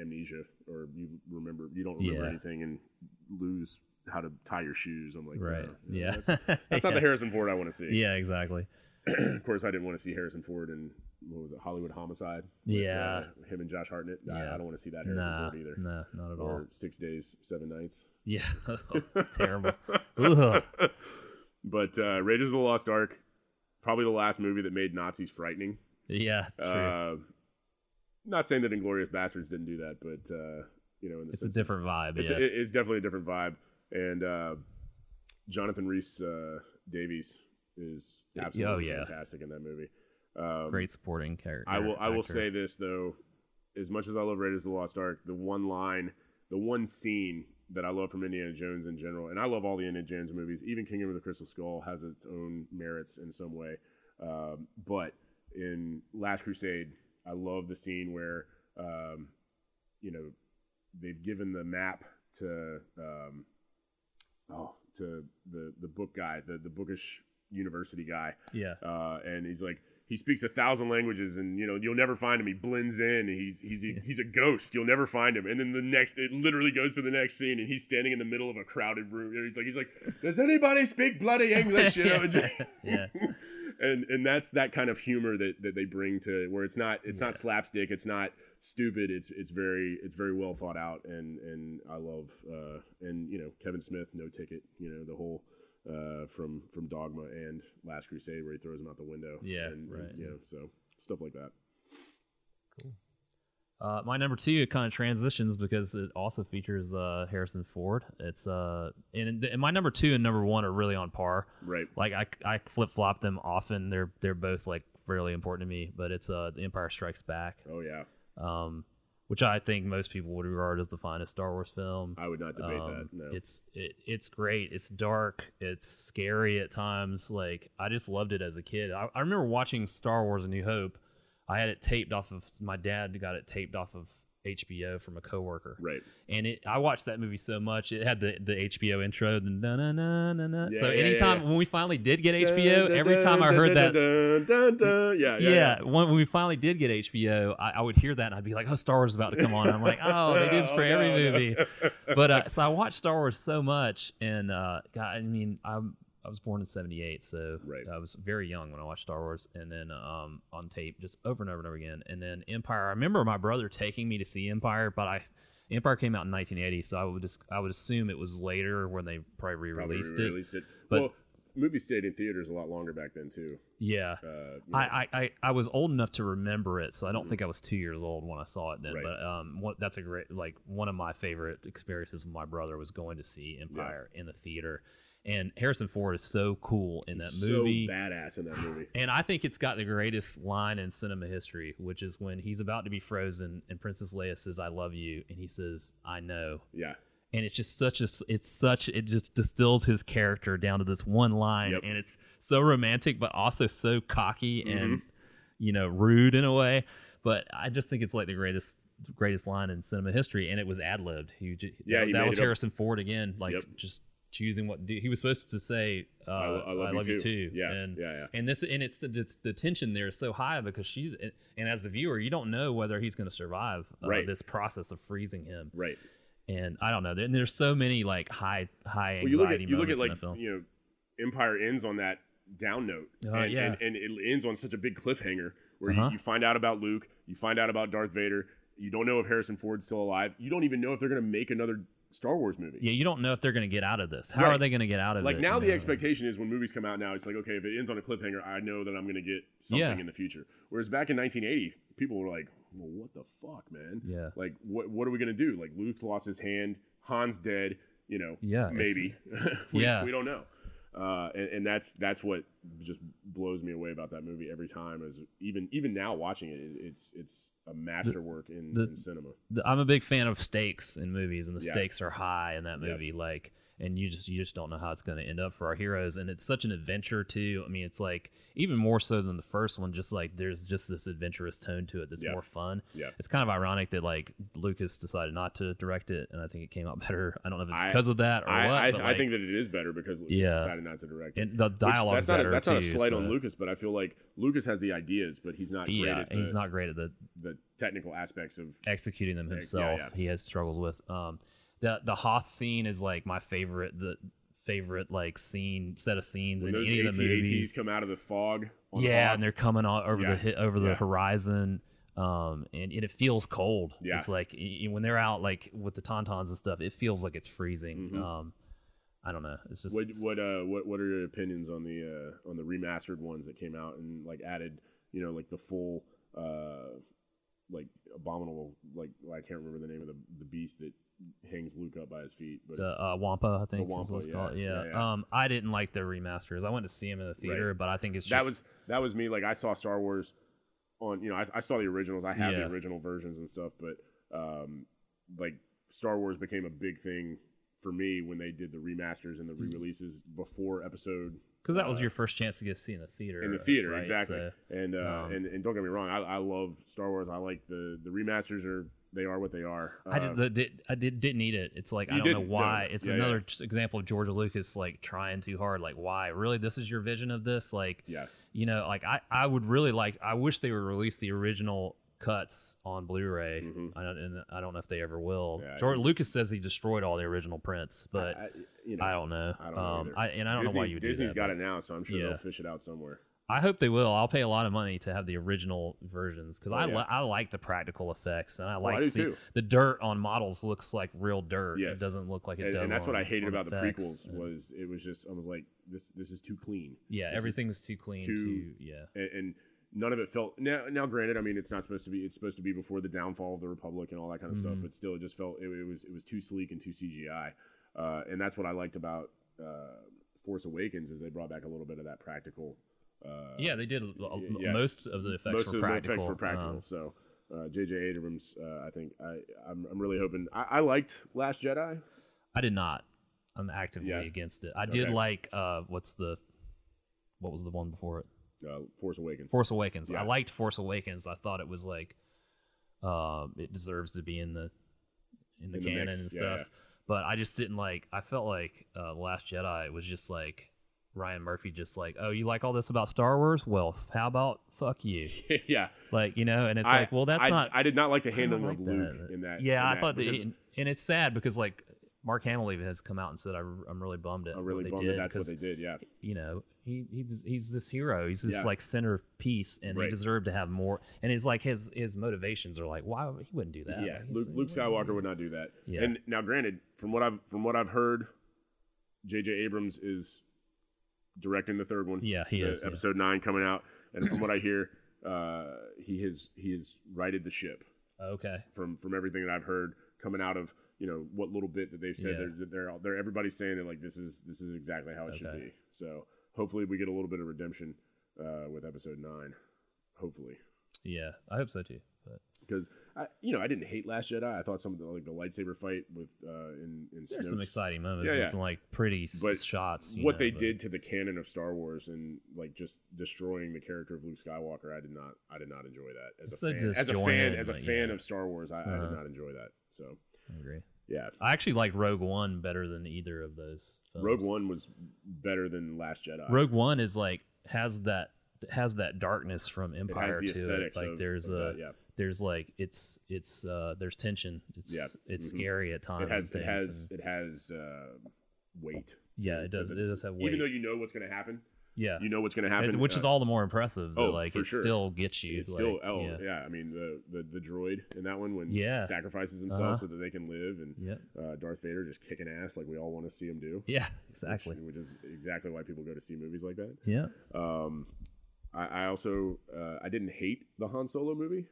amnesia or you remember you don't remember Yeah. anything and lose how to tie your shoes. I'm like, right, no, no, yeah, that's, that's not the Harrison Ford I want to see. yeah, exactly. of course, I didn't want to see Harrison Ford in what was it, Hollywood Homicide? with, Yeah. uh, him and Josh Hartnett. I, Yeah. I don't want to see that Harrison Nah, Ford either. no, not at all. Six Days, Seven Nights. Yeah, terrible. But uh, Raiders of the Lost Ark, probably the last movie that made Nazis frightening. Yeah, true. Uh, not saying that Inglourious Basterds didn't do that, but uh, you know, in the it's a different vibe. It's, yeah. it- it's definitely a different vibe. And uh, Jonathan Rhys uh, Davies is absolutely Oh, yeah. fantastic in that movie. Um, Great supporting character. I will. I will say this though, as much as I love Raiders of the Lost Ark, the one line, the one scene that I love from Indiana Jones in general, and I love all the Indiana Jones movies. Even Kingdom of the Crystal Skull has its own merits in some way. Um, but in Last Crusade, I love the scene where, um, you know, they've given the map to, um, oh, to the the book guy, the the bookish university guy, Yeah. uh, and he's like he speaks a thousand languages and you know you'll never find him. He blends in. He's he's a, he's a ghost. You'll never find him. And then the next it literally goes to the next scene and he's standing in the middle of a crowded room. And he's like he's like does anybody speak bloody english? You know? Yeah. and and that's that kind of humor that that they bring to where it's not it's not slapstick. It's not stupid. It's it's very it's very well thought out and and I love uh and you know Kevin Smith no ticket you know the whole uh from from Dogma and Last Crusade where he throws him out the window Yeah, and, right, and, you know so stuff like that Cool. Uh, my number two, it kind of transitions because it also features uh, Harrison Ford. It's uh, and, and my number two and number one are really on par. right Like I, I flip flop them often. They're they're both like fairly important to me. But it's uh, The Empire Strikes Back, oh yeah um, which I think most people would regard as the finest Star Wars film. I would not debate Um, that no It's it, it's great. It's dark. It's scary at times. Like I just loved it as a kid. I, I remember watching Star Wars: A New Hope. I had it taped off of my dad got it taped off of HBO from a coworker. right And it, I watched that movie so much. It had the, the HBO intro. The na na na na na. so Yeah, yeah, anytime yeah. when we finally did get HBO, every time I heard that, dun, dun, dun, yeah yeah, yeah, when, when we finally did get HBO, I, I would hear that and I'd be like, "Oh, Star Wars is about to come on." I'm like, "Oh, they do this for Oh, every no, no. movie." But uh, so I watched Star Wars so much, and uh, God, I mean, I'm I was born in '78, so Right. I was very young when I watched Star Wars, and then um, on tape just over and over and over again. And then Empire. I remember my brother taking me to see Empire, but I Empire came out in 1980, so I would just I would assume it was later when they probably Probably re-released it. re-released it But- well movie stayed in theaters a lot longer back then too Yeah. uh, you know. I, I, I, was old enough to remember it, so I don't think I was two years old when I saw it then. Right. But um, what, that's a great like one of my favorite experiences with my brother was going to see Empire in the theater, and Harrison Ford is so cool in that so movie. badass in that movie And I think it's got the greatest line in cinema history, which is when he's about to be frozen and Princess Leia says, "I love you," and he says, "I know." yeah and it's just such a it's such it just distills his character down to this one line Yep. and it's so romantic but also so cocky Mm-hmm. and you know rude in a way but i just think it's like the greatest greatest line in cinema history and it was ad-libbed he, j- Yeah, that, that was harrison ford again like Yep. just choosing what do. He was supposed to say, uh, "I, I love you you too." too." Yeah, and, yeah, yeah. And this, and it's, it's the tension there is so high because she's, and as the viewer, you don't know whether he's going to survive uh, Right. this process of freezing him. Right. And I don't know. And there's so many like high, high Well, you look anxiety at you look at moments in like the film. you know, Empire ends on that down note, Uh, and, yeah. and, and it ends on such a big cliffhanger where Uh-huh. you, you find out about Luke, you find out about Darth Vader, you don't know if Harrison Ford's still alive, you don't even know if they're going to make another Star Wars movie. yeah, you don't know if they're going to get out of this. How are they going to get out of Like it? Like now, the expectation is when movies come out now, it's like okay, if it ends on a cliffhanger, I know that I'm going to get something Yeah. in the future. Whereas back in 1980, people were like, "Well, what the fuck, man? Yeah. Like, what what are we going to do? Like, Luke's lost his hand, Han's dead. You know, Yeah, maybe. we, Yeah. we don't know. Uh, and, and that's that's what just blows me away about that movie every time. Is even even now watching it, it- it's it's a masterwork in, the- in cinema. the- I'm a big fan of stakes in movies, and the Yeah. stakes are high in that Yep. movie. Like, and you just you just don't know how it's going to end up for our heroes, and it's such an adventure too. I mean, it's like even more so than the first one. Just like there's just this adventurous tone to it that's Yeah. more fun. Yeah. It's kind of ironic that like Lucas decided not to direct it, and I think it came out better. I don't know if it's I- because of that or I what. I, but, I think that it is better because Lucas Yeah. decided not to direct it. and the dialogue that's not a, that's too. not a slight on Lucas, but I feel like Lucas has the ideas, but he's not great Yeah, at the, he's not great at the the technical aspects of. executing them himself. yeah. He has struggles with. Um, the the Hoth scene is like my favorite. The favorite like scene set of scenes When in any of the movies. come out of the fog. on the yeah, Hoth, and they're coming on over Yeah, the over the yeah. horizon. Um, and, and it feels cold. Yeah. It's like when they're out like with the tauntauns and stuff, it feels like it's freezing. Mhm. Um, I don't know. It's just What what uh what what are your opinions on the uh on the remastered ones that came out and like added you know like the full uh like abominable like well, I can't remember the name of the the beast that hangs Luke up by his feet but the it's, uh, Wampa, I think The is Wampa, called. yeah, Yeah. yeah, yeah. Um, I didn't like the remasters. I went to see them in the theater, but I think it's that was that was me like I saw Star Wars on you know I, I saw the originals I have Yeah. the original versions and stuff but um like Star Wars became a big thing for me when they did the remasters and the Mm-hmm. re-releases before episode because that was uh, your first chance to get to see in the theater. in the theater right? exactly So- and, uh, um, and and don't get me wrong I, I love star wars i like the the remasters are they are what they are I Uh, did, the, did I did didn't need it. It's like I don't know why. no. It's Yeah, another yeah. example of George Lucas like trying too hard. Like why? Really, this is your vision of this? Like yeah you know, like I I would really like. I wish they would release the original cuts on Blu-ray. Mhm. I don't and I don't know if they ever will. Yeah, George Lucas says he destroyed all the original prints, but I, you know I, don't know. I don't know um. I, and I don't know why you would disney's do that. Disney's got but it now so i'm sure Yeah. they'll fish it out somewhere I hope they will. I'll pay a lot of money to have the original versions because Oh, I yeah. li- I like the practical effects and I I like do see the dirt on models looks like real dirt. Yes. It doesn't look like it and, does. and that's what i hated on about the prequels was it was just i was like this this is too clean Yeah, This is- everything was too clean. too- Too, yeah. and, and none of it felt now now granted i mean it's not supposed to be it's supposed to be before the downfall of the republic and all that kind of stuff Mhm. but still it just felt it, it was it was too sleek and too cgi uh, and that's what i liked about uh, force awakens is they brought back a little bit of that practical uh, Yeah, they did. yeah. Most of the effects most were of the practical. effects were practical Um, so uh, jj abrams uh, i think i i'm, I'm really hoping I, I liked last jedi I did not. I'm actively Yeah. against it. I did like uh, what's the what was the one before it? uh, force awakens Force Awakens. Yeah. I liked Force Awakens. I thought it was like um, it deserves to be in the in the In canon mix, and stuff. But I just didn't like. I felt like uh, Last Jedi was just like Ryan Murphy, just like, oh, you like all this about Star Wars? Well, how about fuck you? yeah Like you know, and it's I- like, well, that's I, not. I did not like the handling like of luke that. in that Yeah, in I that, thought that, because and, and it's sad because like Mark Hamill even has come out and said, I, am really bummed at i'm really what they bummed did that that's what they did yeah you know he he's, he's this hero. He's this Yeah. like centerpiece, and he Right. deserved to have more. And his like his his motivations are like, why he wouldn't do that? Yeah, Like, Luke, Luke Skywalker would not do that. Yeah. And now, granted, from what I've from what I've heard, J.J. Abrams is directing the third one. Yeah, he is, yeah. Episode nine coming out, and from what I hear, uh, he has he has righted the ship. Okay, From from everything that I've heard coming out of you know what little bit that they've said, Yeah. they're they're they're everybody's saying that like this is this is exactly how it should be. So hopefully we get a little bit of redemption uh, with Episode nine. Hopefully. yeah, I hope so too. Because I, you know, I didn't hate Last Jedi. I thought some of the, like the lightsaber fight with uh, in in there's some exciting moments. Yeah, yeah. some like pretty s- But shots. you what know, they but- did to the canon of Star Wars and like just destroying the character of Luke Skywalker, I did not, I did not enjoy that as It's a fan. As a fan, as a fan yeah. of Star Wars, I, I did Uh-huh. not enjoy that. So I agree. yeah. I actually liked Rogue One better than either of those. Films. Rogue One was better than Last Jedi. Rogue One is like has that has that darkness from it Empire has the to it. aesthetics Like of, there's of a that, yeah. There's like it's it's uh there's tension. It's Yeah. it's Mhm. scary at times. It has it has and- it has uh, weight. yeah, it does. It does have weight. Even though you know what's going to happen, yeah, you know what's going to happen, It's- which is uh, all the more impressive. That, oh, like for it sure. still gets you. It's like, still oh yeah. yeah. I mean the, the the droid in that one when Yeah. sacrifices himself Uh-huh. so that they can live, and Yep. uh, Darth Vader just kicking ass like we all want to see him do. Yeah, which- exactly. Which, is exactly why people go to see movies like that. Yeah. Um, I, I also uh, I didn't hate the Han Solo movie.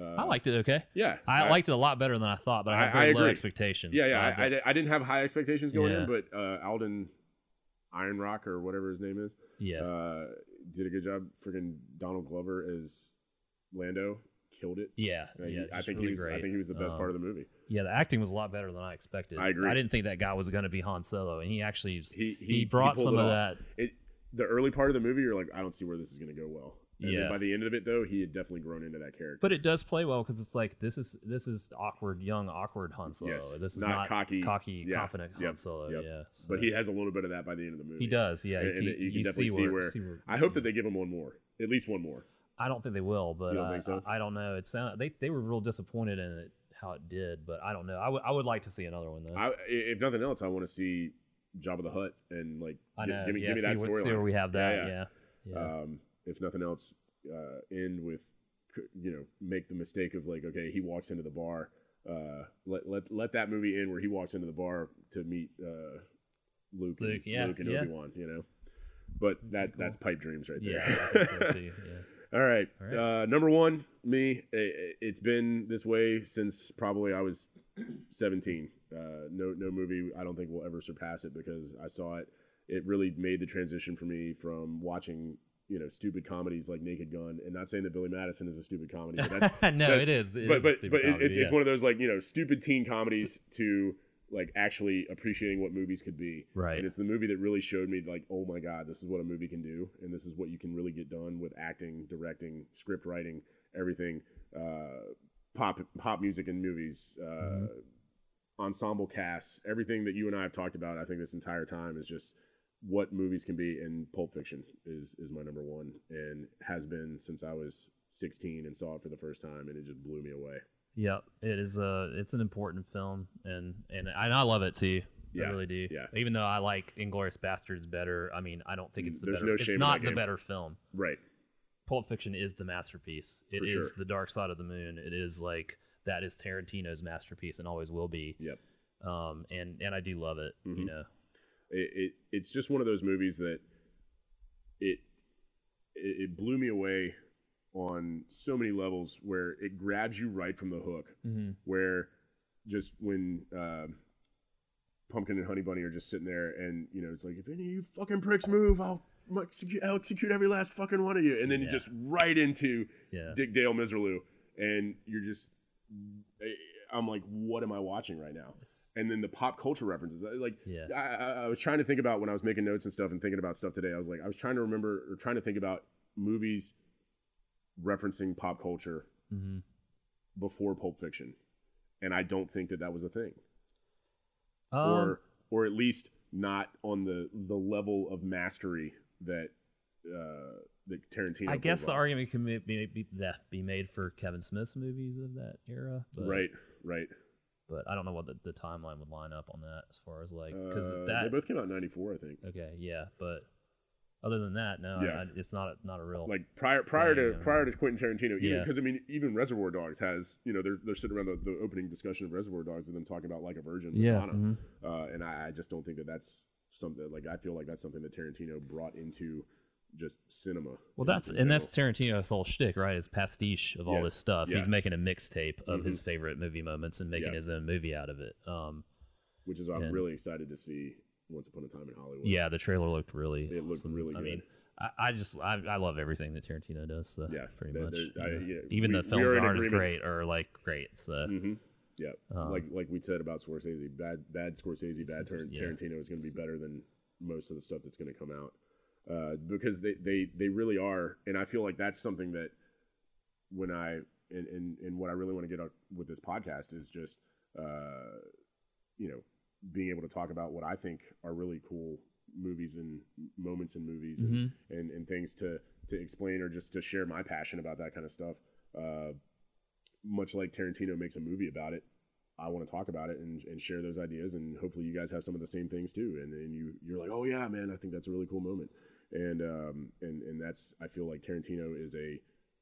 Uh, I liked it okay. Yeah, I, liked it a lot better than I thought, but I I- had very I low expectations. Yeah, yeah. I, I, I didn't have high expectations going Yeah. in, but uh, Alden Ironrock or whatever his name is, yeah. uh, did a good job. Freaking Donald Glover as Lando killed it. yeah, he- yeah, I think really he was. great. I think he was the best Um, part of the movie. Yeah, the acting was a lot better than I expected. I agree. I didn't think that guy was going to be Han Solo, and he actually He he, he, brought some of off. that. It the early part of the movie, you're like, I don't see where this is going to go well. And Yeah. by the end of it, though, he had definitely grown into that character. But it does play well because it's like this is this is awkward, young, awkward Han Solo. Yes, this is not not, cocky- cocky, yeah, confident Han Solo. yep. Yeah, so- but he has a little bit of that by the end of the movie. he does. Yeah, And, and you, you can definitely see where, see where- I hope that they give him one more, at least one more. I don't think they will, but You don't so? I, I don't know. It sound they they were real disappointed in it how it did, but I don't know. I would I would like to see another one though. I, if nothing else, I want to see Jabba the Hutt and like I know. give me, yeah, give me that see, see where storyline. we have that. Yeah, Yeah, yeah. yeah. Um, if nothing else, uh, end with you know make the mistake of like okay, he walks into the bar. Uh, let let let that movie end where he walks into the bar to meet uh, Luke, and, Luke, yeah, Luke and yeah. Obi Wan. You know, but that that's pipe dreams right there. yeah, I think so too. Yeah. All right. All right. Uh, number one, me. i- It's been this way since probably I was 17. Uh, no, no movie I don't think will ever surpass it because I saw it. It really made the transition for me from watching, you know, stupid comedies like Naked Gun, and not saying that Billy Madison is a stupid comedy, but that's no, that- it is. It but is but but comedy, it's it's one of those like you know stupid teen comedies to like actually appreciating what movies could be. Right. And it's the movie that really showed me like, oh my god, this is what a movie can do, and this is what you can really get done with acting, directing, script writing, everything, uh, pop pop music and movies, uh, Mm-hmm. ensemble casts, everything that you and I have talked about. I think this entire time is just what movies can be, and Pulp Fiction is is my number one, and has been since I was 16 and saw it for the first time, and it just blew me away. Yep, it is a it's an important film, and and I, and I love it too. Yeah, I really do. yeah. Even though I like Inglourious Basterds better, I mean, I don't think it's the There's better. no it's not the game. better film. Right. Pulp Fiction is the masterpiece. It For is sure. the Dark Side of the Moon. It is like that is Tarantino's masterpiece and always will be. Yep. Um, and and I do love it. Mm-hmm. You know. It, it it's just one of those movies that it, it blew me away on so many levels where it grabs you right from the hook Mm-hmm. where just when um, pumpkin and honey bunny are just sitting there and you know it's like if any of you fucking pricks move i'll I'll execute, I'll execute every last fucking one of you and then Yeah. just right into Yeah. dick dale miserlou and you're just i'm like what am i watching right now It's- and then the pop culture references like Yeah. I, I, I was trying to think about when i was making notes and stuff and thinking about stuff today i was like i was trying to remember or trying to think about movies referencing pop culture Mm-hmm. before pulp fiction and i don't think that that was a thing Um, or or at least not on the the level of mastery that uh that tarantino I guess the off. argument can be, be, be, that be made for Kevin Smith's movies of that era. But, right right But I don't know what the, the timeline would line up on that as far as like because uh, that they both came out in 94 i think Okay, yeah, but other than that, no, Yeah. I, it's not a, not a real. like prior prior to Yeah. prior to Quentin Tarantino, Yeah. because I mean, even Reservoir Dogs has you know they're they're sitting around the, the opening discussion of Reservoir Dogs and them talking about like a virgin, Yeah, Lana. mhm. uh, and I, I just don't think that that's something like I feel like that's something that Tarantino brought into just cinema. well, that's and that's. Tarantino's whole shtick, right? Is pastiche of all Yes, this stuff. yeah. He's making a mixtape of his favorite movie moments and making Yeah. his own movie out of it. Um, which is I'm really excited to see Once Upon a Time in Hollywood. yeah, the trailer looked really. It looked awesome. really I good. mean, I, I just I, I love everything that Tarantino does. So Yeah, pretty much. I- yeah, Even we- the films that aren't as great are like great. So hmm Yeah, Um, like like we said about Scorsese, bad bad Scorsese, bad. Tarantino is going to be better than most of the stuff that's going to come out uh, because they, they they really are, and I feel like that's something that when I and and, and what I really want to get out with this podcast is just uh, you know, being able to talk about what I think are really cool movies and moments in movies and, Mm-hmm. and, and things to, to explain or just to share my passion about that kind of stuff. Uh, much like Tarantino makes a movie about it, I want to talk about it and, and share those ideas. And hopefully you guys have some of the same things too. And then you, you're like, oh yeah, man, I think that's a really cool moment. And, um, and, and that's, I feel like Tarantino is a,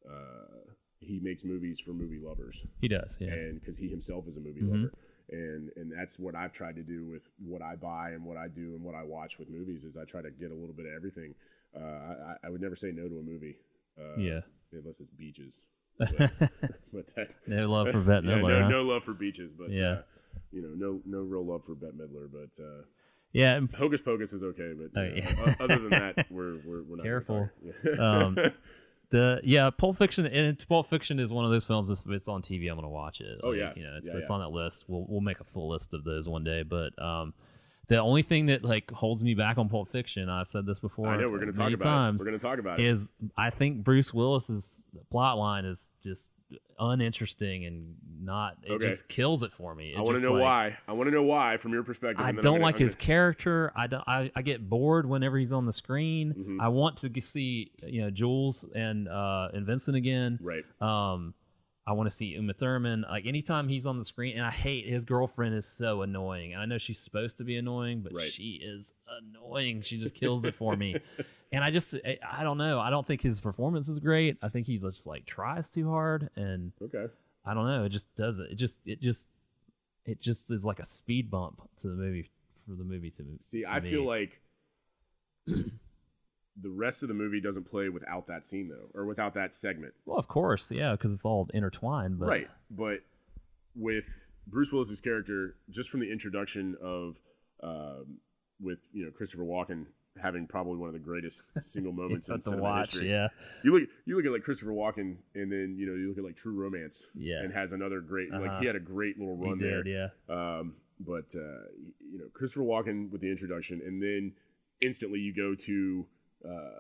uh, he makes movies for movie lovers He does. Yeah. and because he himself is a movie Mm-hmm. lover and and that's what i've tried to do with what i buy and what i do and what i watch with movies is i try to get a little bit of everything uh, I, I would never say no to a movie uh, yeah. unless it's beaches but, but that No love for Bette yeah, no, huh? no love for beaches but Yeah. uh, you know no no real love for Bette Midler but uh, Yeah. Hocus Pocus is okay but Oh, you know, yeah. other than that we're we're, we're not Careful. Yeah. Um, the yeah, Pulp Fiction and it's, Pulp Fiction is one of those films. If it's on TV, I'm gonna watch it. Oh, Like, yeah. you know, it's Yeah, it's on that list. We'll we'll make a full list of those one day. But um, the only thing that like holds me back on Pulp Fiction, I've said this before. I know we're gonna talk about times, it we're gonna talk about it is I think Bruce Willis's plot line is just uninteresting and not. It Okay. just kills it for me. It I want to know like, why. I want to know why from your perspective. I and then I'm don't gonna- like I'm his gonna- character. I don't. I, I get bored whenever he's on the screen. Mm-hmm. I want to see you know Jules and uh and Vincent again. Right. Um, I want to see Uma Thurman. Like anytime he's on the screen, and I hate his girlfriend is so annoying. And I know she's supposed to be annoying, but Right. she is annoying. She just kills it for me. And I just I, I don't know. I don't think his performance is great. I think he just like tries too hard, and Okay. I don't know. It just does it. It just it just it just is like a speed bump to the movie for the movie to See, to I me. feel like the rest of the movie doesn't play without that scene though, or without that segment. well, of course, yeah, because it's all intertwined. But right. But with Bruce Willis's character, just from the introduction of, um, with you know Christopher Walken having probably one of the greatest single moments in cinema watch, history. yeah, You look, you look at like Christopher Walken, and then you know you look at like True Romance, Yeah. and has another great like Uh-huh. he had a great little run there. yeah, Um, but uh, you know, Christopher Walken with the introduction, and then instantly you go to uh,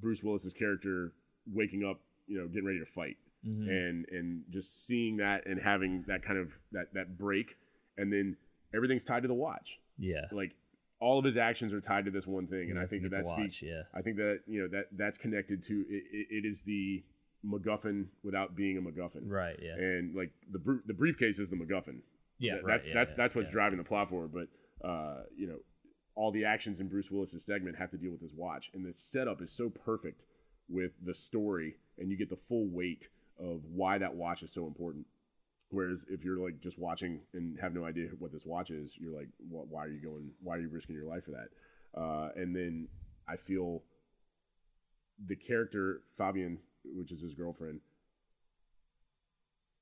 Bruce Willis's character waking up, you know, getting ready to fight, Mm-hmm. and and just seeing that and having that kind of that that break, and then everything's tied to the watch. yeah, Like all of his actions are tied to this one thing, and I think that that the watch, yeah. I think that you know that that's connected to it, it, it is the MacGuffin without being a MacGuffin, right, yeah, and like the br- the briefcase is the MacGuffin. yeah. That- right, that's yeah, that's yeah, that's what's driving the plot forward. But uh, you know, all the actions in Bruce Willis's segment have to deal with his watch, and the setup is so perfect with the story, and you get the full weight of why that watch is so important. Whereas if you're like just watching and have no idea what this watch is, you're like, "Wh- why are you going? Why are you risking your life for that? Uh, and then I feel the character Fabienne, which is his girlfriend,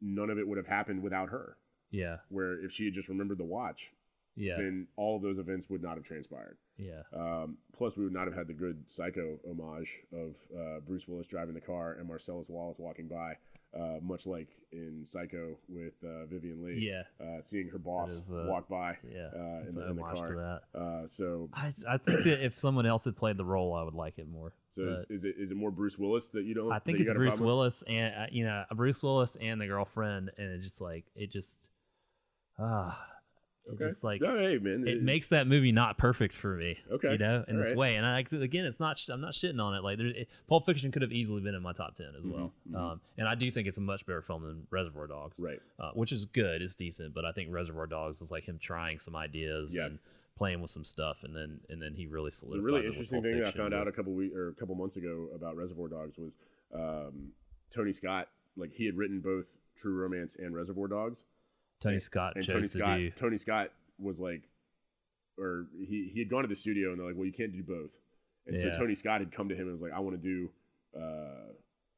none of it would have happened without her Yeah, where if she had just remembered the watch, yeah, then all of those events would not have transpired. yeah, Um, plus, we would not have had the good psycho homage of uh, Bruce Willis driving the car and Marcellus Wallace walking by, uh, much like in Psycho with uh, Vivian Lee. Yeah. Uh, seeing her boss is, uh, walk by yeah. uh, in, the, an in the car. to that. Uh, so, I I think that if someone else had played the role, I would like it more. so is, is it is it more Bruce Willis that you don't? I think that you it's got a Bruce? Willis and uh, you know Bruce Willis and the girlfriend, and it just like it just ah, it Okay. just like man, it makes that movie not perfect for me. Okay. you know, in All this right. way. And I again, it's not I'm not shitting on it. Like there, it, Pulp Fiction could have easily been in my top ten as well. Um, and I do think it's a much better film than Reservoir Dogs, Mm-hmm. Right. Uh, which is good, it's decent, but I think Reservoir Dogs is like him trying some ideas Yeah. and playing with some stuff, and then and then he really The solidifies. really it with interesting thing that I found out a couple weeks or a couple months ago about Reservoir Dogs was um, Tony Scott. Like he had written both True Romance and Reservoir Dogs, Tony Scott and chose Tony to Scott. do. Tony Scott was like, or he he had gone to the studio and they're like, well, you can't do both. And so Tony Scott had come to him and was like, I want to do, uh,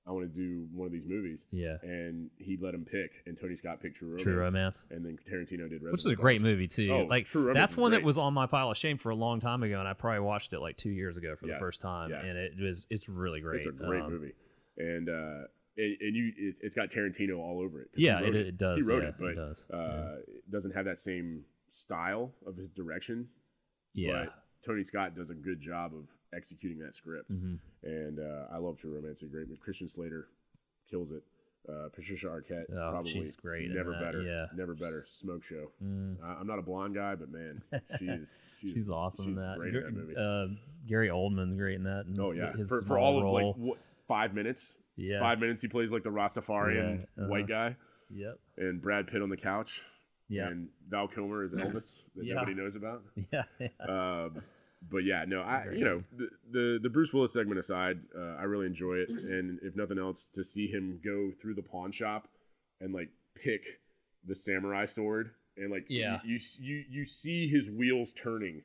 I want to do one of these movies. Yeah. And he let him pick, and Tony Scott picked True Romance. True Romance. And then Tarantino did Reservoir which is a great movie too. Oh, like True Romance that's one great. that was on my pile of shame for a long time ago, and I probably watched it like two years ago for Yeah, the first time, yeah. and it was it's really great. It's a great Um, movie, and uh, and, and you it's, it's got Tarantino all over it. Yeah, wrote it- it does, He wrote yeah, it, but it does, Uh, it doesn't have that same style of his direction. Yeah, But Tony Scott does a good job of executing that script, Mm-hmm. and uh, I love True Romance. It's a great movie. Christian Slater kills it. Uh, Patricia Arquette, Oh, probably she's great Never better. yeah. never better. Smoke show. Mm. Uh, I'm not a blonde guy, but man, she's she's, She's awesome she's in that. Great in that movie. Uh, Gary Oldman's great in that. oh yeah, his for, for all role. of like what, five minutes. Yeah. five minutes. He plays like the Rastafarian Yeah, uh-huh. white guy, Yep. and Brad Pitt on the couch. Yeah. and Val Kilmer is Elvis that Yeah. nobody knows about. Yeah. Um, but yeah, no, I you know the, the the Bruce Willis segment aside, uh, I really enjoy it, and if nothing else, to see him go through the pawn shop and like pick the samurai sword and like Yeah. you you you see his wheels turning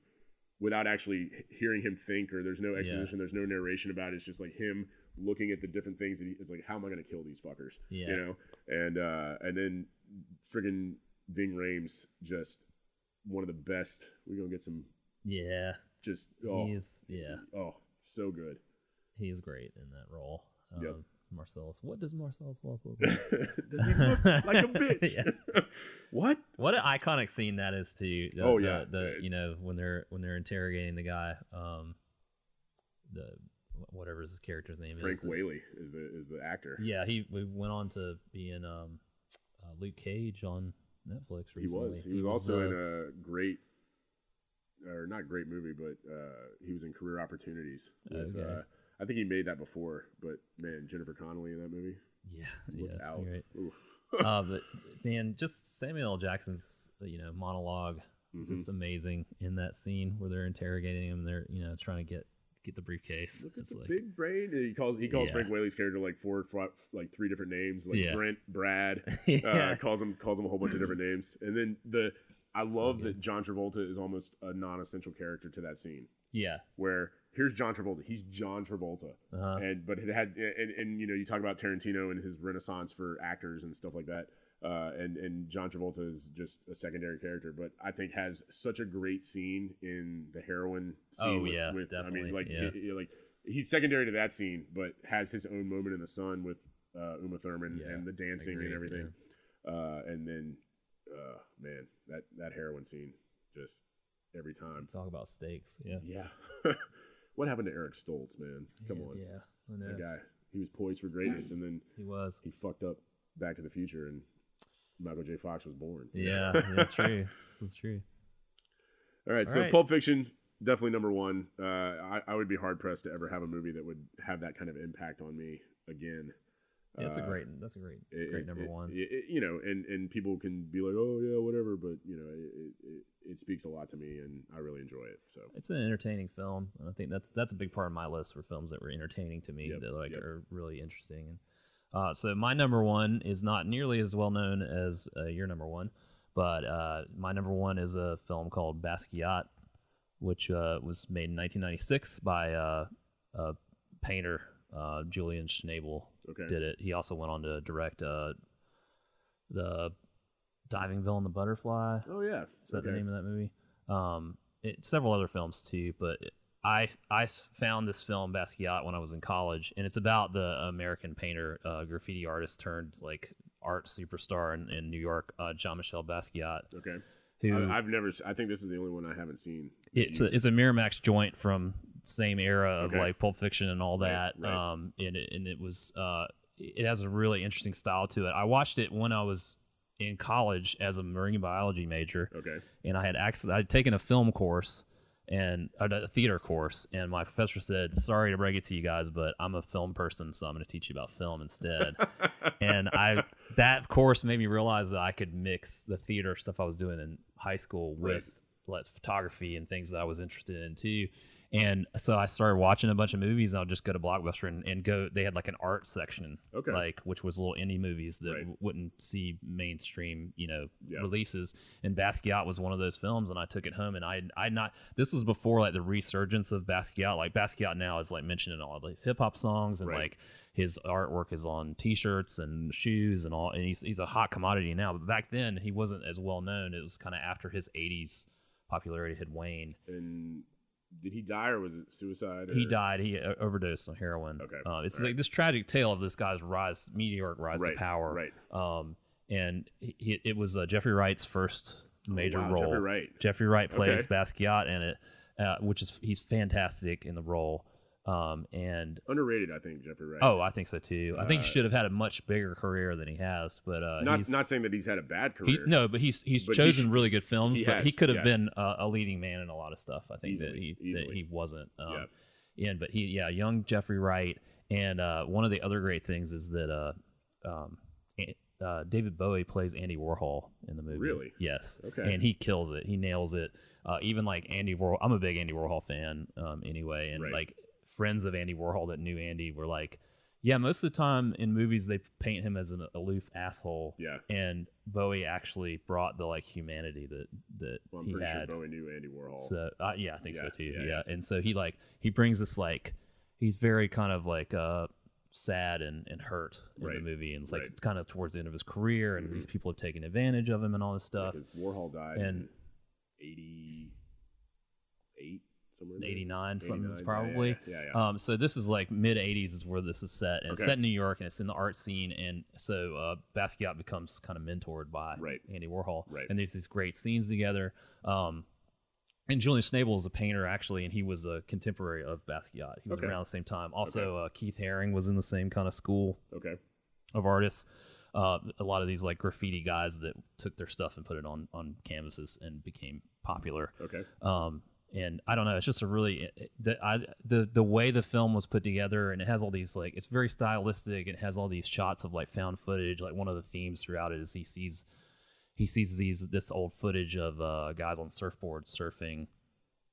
without actually hearing him think, or there's no exposition, there's no narration about it. It's just like him looking at the different things, he, it's like, how am I going to kill these fuckers? Yeah. You know, and uh, and then friggin' Ving Rhames just one of the best. We're gonna get some Yeah. just oh He's yeah. oh so good. He's great in that role. Um, Yep. Marcellus. What does Marcellus Wallace look like? Does he look like a bitch? What? What an iconic scene that is too. The, Oh, the- yeah. the, you know when they're when they're interrogating the guy, um, the whatever his character's name Frank is. the- Whaley is the is the actor. Yeah, he we went on to be in um, uh, Luke Cage on Netflix. Recently. He was. He was also uh, in a great or not great movie, but uh, he was in Career Opportunities. With, Okay. uh, I think he made that before, but man, Jennifer Connelly in that movie. Yeah, Look out. right. Uh, but Dan, just Samuel L. Jackson's you know monologue Mhm. is like in that scene where they're interrogating him. They're you know trying to get get the briefcase. Look at it's the like big brain. He calls he calls Yeah. Frank Whaley's character like four, fr- like three different names, like Yeah. Brent, Brad. yeah, uh, calls him calls him a whole bunch of different names, and then the I love good. that John Travolta is almost a non-essential character to that scene. yeah, Where here's John Travolta, he's John Travolta, uh-huh. and but it had and, and you know you talk about Tarantino and his renaissance for actors and stuff like that. Uh, and and John Travolta is just a secondary character, but I think has such a great scene in the heroin scene. Oh, with, yeah, with, I mean, like yeah. he- like he's secondary to that scene, but has his own moment in the sun with uh, Uma Thurman Yeah, and the dancing and agreed, everything. Uh, and then, uh, man, that that heroin scene just every time. talk about stakes. Yeah, Yeah. what happened to Eric Stoltz, man? Come yeah, on, yeah, I know. that guy. He was poised for greatness, and then he was. he fucked up Back to the Future, and Michael J. Fox was born. Yeah, that's true. That's true. All right, All so right. Pulp Fiction definitely number one. Uh, I, I would be hard pressed to ever have a movie that would have that kind of impact on me again. Yeah, it's a Uh, great. That's a great, It- great it's- number it- one. it- it- you know, and and people can be like, oh yeah, whatever, but you know, it, it, it speaks a lot to me, and I really enjoy it. So it's an entertaining film, and I think that's that's a big part of my list for films that were entertaining to me Yep, that like yep. are really interesting. And uh, so my number one is not nearly as well known as uh, your number one, but uh, my number one is a film called Basquiat, which uh, was made in 1996 by uh, a painter uh, Julian Schnabel. okay, Did it? He also went on to direct uh, the Diving Bell and the Butterfly. oh yeah, Is that okay. the name of that movie? Um, it, several other films too, but I I found this film Basquiat when I was in college, and it's about the American painter, uh, graffiti artist turned like art superstar in, in New York, uh, Jean Michel Basquiat. Okay, Who I, I've never. I think this is the only one I haven't seen. it's a, it's a Miramax joint from same era of Okay. like Pulp Fiction and all that. right. Um, and it, and it was uh, it has a really interesting style to it. I watched it when I was in college as a marine biology major Okay, and I had access. I'd taken a film course and uh, a theater course, and my professor said, "Sorry to break it to you guys, but I'm a film person, so I'm going to teach you about film instead." and I that course made me realize that I could mix the theater stuff I was doing in high school with like photography and things that I was interested in too. And so I started watching a bunch of movies. And I'll just go to Blockbuster and, and go. They had like an art section, Okay. like which was little indie movies that Right. w- wouldn't see mainstream, you know, Yeah. releases. And Basquiat was one of those films, and I took it home. And I, I not. This was before like the resurgence of Basquiat. Like Basquiat now is like mentioned in all these hip hop songs, and Right. like his artwork is on T-shirts and shoes and all. And he's he's a hot commodity now. But back then he wasn't as well known. It was kind of after his '80s popularity had waned. and did he die or was it suicide? He died. He uh, overdosed on heroin. Okay. Uh, it's All like this tragic tale of this guy's rise, meteoric rise Right, to power. right. Um, and he, it was uh, Jeffrey Wright's first major wow, role. Jeffrey Wright. Jeffrey Wright plays Okay. Basquiat in it, uh, which is he's fantastic in the role. Um, and Underrated, I think Jeffrey Wright. oh, I think so too. I think he Uh, should have had a much bigger career than he has. But uh, not he's, not saying that he's had a bad he, career. no, but he's he's But chosen sh- really good films. he but he could have yeah. been a, a leading man in a lot of stuff. I think that Easily, he that he wasn't. Um, And but he yeah, young Jeffrey Wright. And uh, one of the other great things is that uh, um, uh, David Bowie plays Andy Warhol in the movie. Really? Yes. Okay. And he kills it. He nails it. Uh, even like Andy Warhol, I'm a big Andy Warhol fan um, anyway, and Right. like friends of Andy Warhol that knew Andy were like, yeah, most of the time in movies they paint him as an aloof asshole. Yeah. And Bowie actually brought the like humanity that that Well, I'm he pretty had. sure Bowie knew Andy Warhol. So uh, yeah, I think so too. yeah, Yeah, yeah. and so he like he brings this like he's very kind of like uh sad and, and hurt in Right. the movie, and it's like Right. it's kind of towards the end of his career, and these people have taken advantage of him and all this stuff. Because Warhol died And- in 88, somewhere in there. 89 something 89, yeah, probably Yeah, yeah, yeah. um so this is like mid 80s is where this is set and it's set in new york and it's in the art scene and so uh basquiat becomes kind of mentored by Right. andy warhol Right. and there's these great scenes together um and Julian Schnabel is a painter actually, and he was a contemporary of Basquiat. He was Okay. around the same time. Also, uh, Keith Haring was in the same kind of school okay. of artists. Uh, a lot of these like graffiti guys that took their stuff and put it on on canvases and became popular. Okay. Um, and I don't know, it's just a really the I, the the way the film was put together, and it has all these like it's very stylistic. It has all these shots of like found footage. Like one of the themes throughout it is he sees he sees these this old footage of uh, guys on surfboards surfing,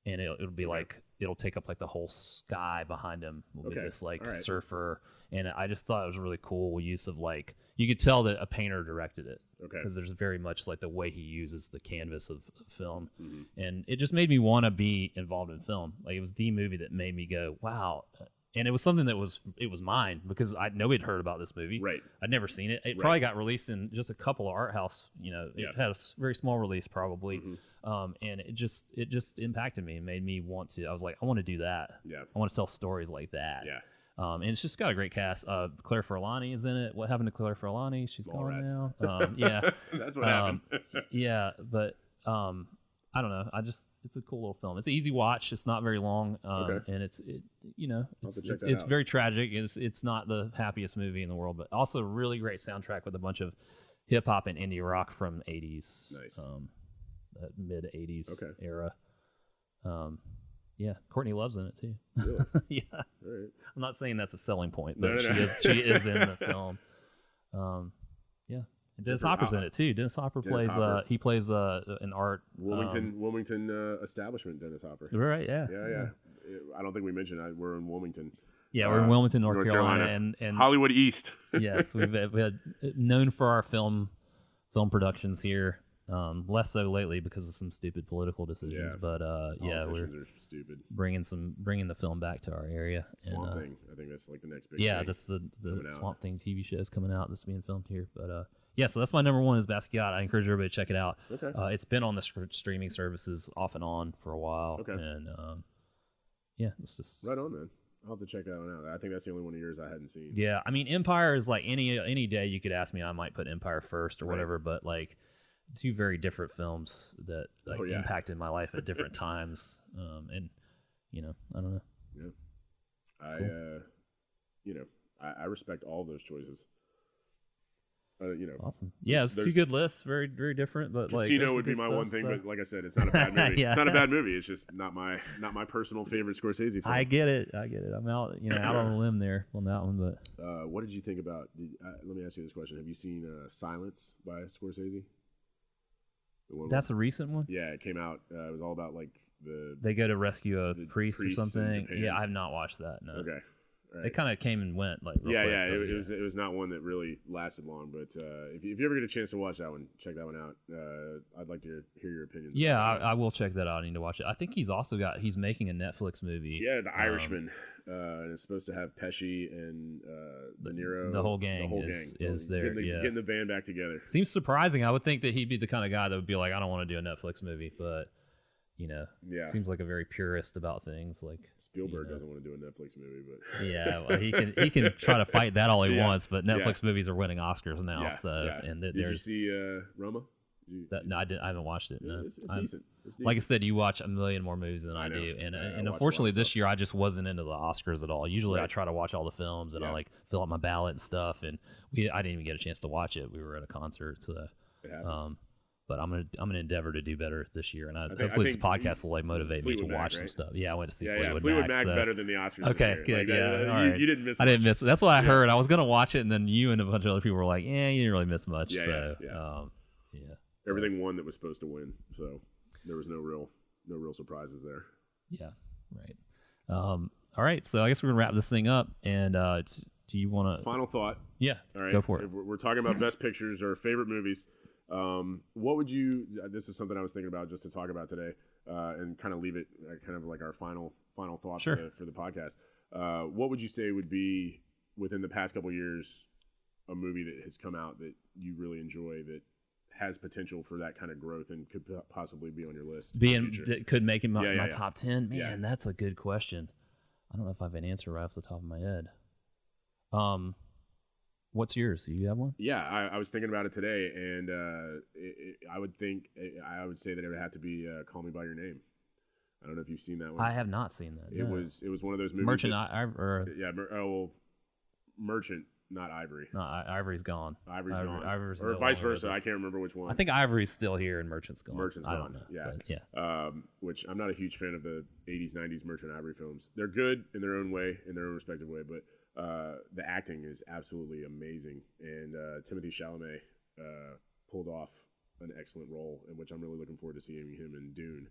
and it'll, it'll be like it'll take up like the whole sky behind him. Will be Okay. this like right. surfer, and I just thought it was a really cool use of like you could tell that a painter directed it Okay. because there's very much like the way he uses the canvas of of film, Mm-hmm. and it just made me want to be involved in film. Like it was the movie that made me go, "Wow!" And it was something that was it was mine because I nobody had heard about this movie. Right. I'd never seen it. It probably got released in just a couple of art house. You know, it Yeah. Mm-hmm. had a very small release probably, um, and it just it just impacted me and made me want to. I was like, I want to do that. Yeah. I want to tell stories like that. Yeah. Um, and it's just got a great cast. Uh, Claire Forlani is in it. What happened to Claire Forlani? She's gone Mallrats. now. Um, yeah. That's what Um, happened. yeah, but um, I don't know. I just it's a cool little film. It's an easy watch. It's not very long, um, Okay. and it's it, you know it's it's, it's very tragic. It's it's not the happiest movie in the world, but also a really great soundtrack with a bunch of hip hop and indie rock from '80s, Nice. um, mid '80s Okay. era. Um, yeah, Courtney Love's in it too. Really? yeah, right. I'm not saying that's a selling point, but No, no, she no. is she is in the film. Um, Dennis Hopper's in it too. Dennis Hopper Dennis plays uh he plays uh an art Wilmington, Wilmington uh, establishment, Dennis Hopper. Um, right? Yeah, Yeah, yeah. I don't think we mentioned I, we're in Wilmington, Yeah, we're in Uh, Wilmington, North, North Carolina, Carolina. and and Hollywood East. yes, we've uh, we had known for our film film productions here. Um, less so lately because of some stupid political decisions, Yeah. but uh, yeah, we're stupid. bringing some bringing the film back to our area. and, Swamp uh, Thing. I think that's like the next big. yeah, that's the the coming out. Swamp Thing TV show is coming out. That's being filmed here, but uh, yeah. So that's my number one is Basquiat. I encourage everybody to check it out. Okay. Uh, it's been on the str- streaming services off and on for a while. Okay. And um, yeah, it's just right on, man. I'll have to check that one out. I think that's the only one of yours I hadn't seen. yeah. I mean, Empire is like any any day you could ask me, I might put Empire first or Right. whatever. But like two very different films that like Oh, yeah. impacted my life at different times. Um, and you know, I don't know. Yeah, I, uh, you know, I, I respect all those choices. Uh, you know, Awesome. Yeah, it's two good lists. Very very different, but like Casino would be my stuff, one thing, so- but like I said, it's not a bad movie. Yeah. It's not a bad movie. It's just not my not my personal favorite Scorsese film. I get it. I get it. I'm out, you know, out on a limb there on that one, but uh, what did you think about? Did, uh, let me ask you this question: Have you seen uh, Silence by Scorsese? That's a recent one. yeah, it came out. Uh, it was all about like the They go to rescue a The priest or something. Yeah, I have not watched that. No, okay. All it kind of came and went. Like Yeah, quick, yeah, it, it was it was not one that really lasted long, but uh, if, you, if you ever get a chance to watch that one, check that one out. Uh, I'd like to hear your opinions. Yeah, I, I will check that out. I need to watch it. I think he's also got. He's making a Netflix movie. yeah, The Um, Irishman, uh, and it's supposed to have Pesci and uh, De Niro. the whole gang the whole is- gang. is Getting there, the, yeah. getting the band back together. Seems surprising. I would think that he'd be the kind of guy that would be like, I don't want to do a Netflix movie, but you know, Yeah. seems like a very purist about things. Like, Spielberg know. doesn't want to do a Netflix movie, but yeah, well, he can he can try to fight that all he Yeah. wants, but Yeah. Netflix movies are winning Oscars now. yeah, so yeah. and th- did you see uh, Roma? You- That, no, I didn't. I haven't watched it. No. it's, it's I'm- decent. Like I said, you watch a million more movies than I, I do, and Yeah, I and unfortunately, this year I just wasn't into the Oscars at all. Usually, I try to watch all the films and I like fill out my ballot and stuff. And we, I didn't even get a chance to watch it. We were at a concert, so. Um, but I'm gonna I'm gonna endeavor to do better this year, and I, think- I hopefully this podcast will like motivate me to Mac, watch some stuff. Yeah, I went to see yeah, Fleetwood, yeah. Fleetwood Mac, so- better than the Oscars. this Okay, year. good. Like, yeah, uh, all you, right. you didn't miss. I didn't much. miss. That's what I heard. I was gonna watch it, and then you and a bunch of other people were like, "Yeah, you didn't really miss much." Yeah, so, yeah, yeah. Um, yeah. Everything won that was supposed to win, so there was no real, no real surprises there. Yeah, right. Um, all right, so I guess we're gonna wrap this thing up. And uh, it's, do you want to? Final thought. Yeah, All right, go for it. We're talking about best pictures or favorite movies. Um, what would you? This is something I was thinking about just to talk about today, uh, and kind of leave it uh, kind of like our final final thought Sure. for, the, for the podcast. Uh, what would you say would be within the past couple years a movie that has come out that you really enjoy that has potential for that kind of growth and could possibly be on your list? Being that could make it my, Yeah, yeah, my yeah. top ten. Man, that's a good question. I don't know if I have an answer right off the top of my head. Um, what's yours? Do you have one? Yeah, I, I was thinking about it today, and uh, it, it, I would think I would say that it would have to be uh, "Call Me by Your Name." I don't know if you've seen that one. I have not seen that. it no. was it was one of those movies. Merchant. that- I, or yeah, mer- oh well, Merchant, not Ivory. no, I, Ivory's gone. Ivory's Ivory- gone, Ivory's or vice versa. I can't remember which one. I think Ivory's still here and Merchant's gone. Merchant's I gone, know. yeah. yeah. um, which I'm not a huge fan of the 80s, 90s Merchant Ivory films. They're good in their own way, in their own respective way, but uh, the acting is absolutely amazing. And uh, Timothée Chalamet uh, pulled off an excellent role, in which I'm really looking forward to seeing him in Dune.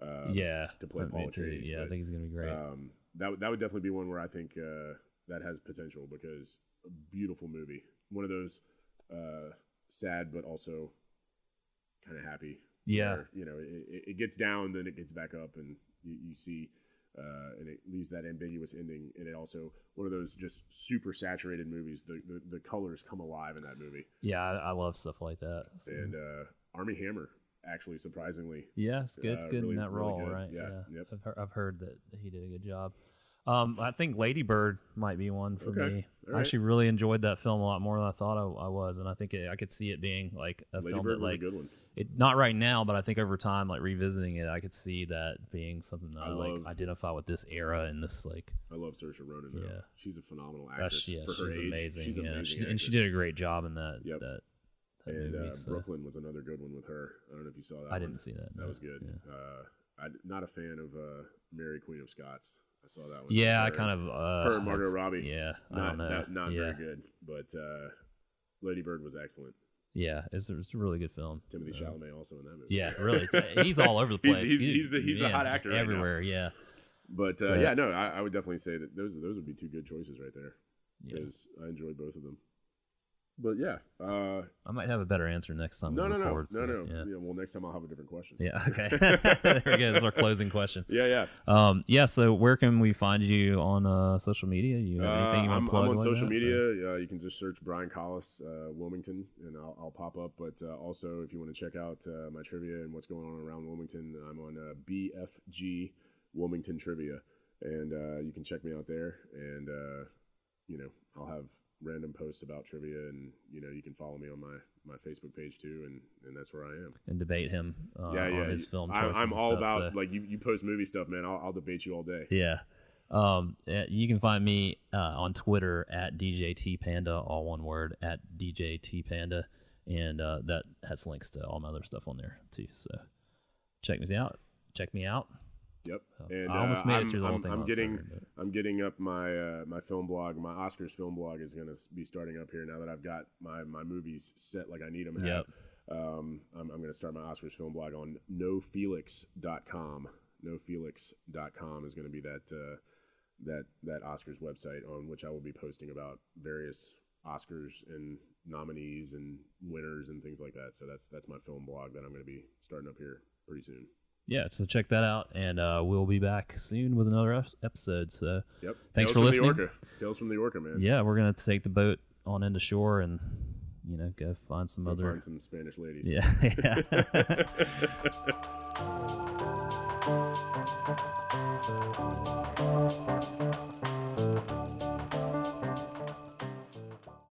Uh, yeah, to play Paul too. Yeah, I think he's gonna be great. Um, that would- that would definitely be one where I think uh, that has potential because a beautiful movie, one of those uh, sad but also kind of happy. Yeah. where, you know, it, it- it gets down, then it gets back up, and you, you see, uh, and it leaves that ambiguous ending. And it also one of those just super saturated movies. The the, the colors come alive in that movie, yeah, I, I love stuff like that. So- and uh, Armie Hammer actually surprisingly Yeah, it's good, Uh, good really- in that role, good. right? Yeah, yep. I've, heard, I've heard that he did a good job. Um, I think Lady Bird might be one for Okay, me. all I actually really enjoyed that film a lot more than I thought I, I was, and I think it, I could see it being like a Lady film Bird that like a good one. It not right now, but I think over time, like revisiting it, I could see that being something that I, I like love- identify with this era and this like I love Saoirse Ronan. Though. Yeah. she's a phenomenal that's actress yeah, she's amazing. She's an yeah, amazing she, and she did a great job in that Yep. that, that And movie. uh, so Brooklyn was another good one with her. I don't know if you saw that. I one. didn't see that. That no. was good. Yeah. Uh, I'm not a fan of uh, Mary Queen of Scots. I saw that one. Yeah, I kind of uh, her and Margot Robbie. Yeah, I not don't know. not, not yeah, very good, but uh, Lady Bird was excellent. Yeah, it's, it's a really good film. Timothée Uh, Chalamet also in that movie. Yeah, really. He's all over the place. he's- He- he's the- he's the man, hot actor right now. everywhere. Yeah, But uh, So- yeah, no, I, I would definitely say that those those would be two good choices right there yeah. because I enjoyed both of them. But yeah, uh, I might have a better answer next time. no, no, no, record, no, so, no. Yeah. Yeah, well, next time I'll have a different question. Yeah. Okay. there we go. That's our closing question. yeah, yeah. Um, yeah. So, where can we find you on uh, social media? You have anything you Uh, want to plug? I'm on like social that? media. Uh, you can just search Brian Collis uh, Wilmington, and I'll, I'll pop up. But uh, also, if you want to check out uh, my trivia and what's going on around Wilmington, I'm on uh, BFG Wilmington Trivia, and uh, you can check me out there. And uh, you know, I'll have random posts about trivia, and you know, you can follow me on my my Facebook page too, and and that's where I am. and debate him uh, yeah, yeah. on his film I'm, choices. I'm all stuff, about so- like you, you post movie stuff, man. I'll, I'll debate you all day. Yeah. Um, you can find me uh, on Twitter at DJT Panda, all one word at DJT Panda, and uh, that has links to all my other stuff on there too. So check me out. Check me out. Yep. And I almost uh, made I'm, through the I'm, whole thing I'm getting summer, I'm getting up my uh, my film blog. My Oscars film blog is going to be starting up here now that I've got my, my movies set like I need them. Yep. Um, I'm, I'm going to start my Oscars film blog on nofelix.com. Nofelix.com is going to be that uh, that that Oscars website on which I will be posting about various Oscars and nominees and winners and things like that. So that's that's my film blog that I'm going to be starting up here pretty soon. Yeah, so check that out, and uh, we'll be back soon with another episode. So Yep. Thanks Tales for from listening. The Orca. Tales from the Orca, man. yeah, we're gonna take the boat on into shore and you know go find some Go other. find some Spanish ladies. Yeah. yeah.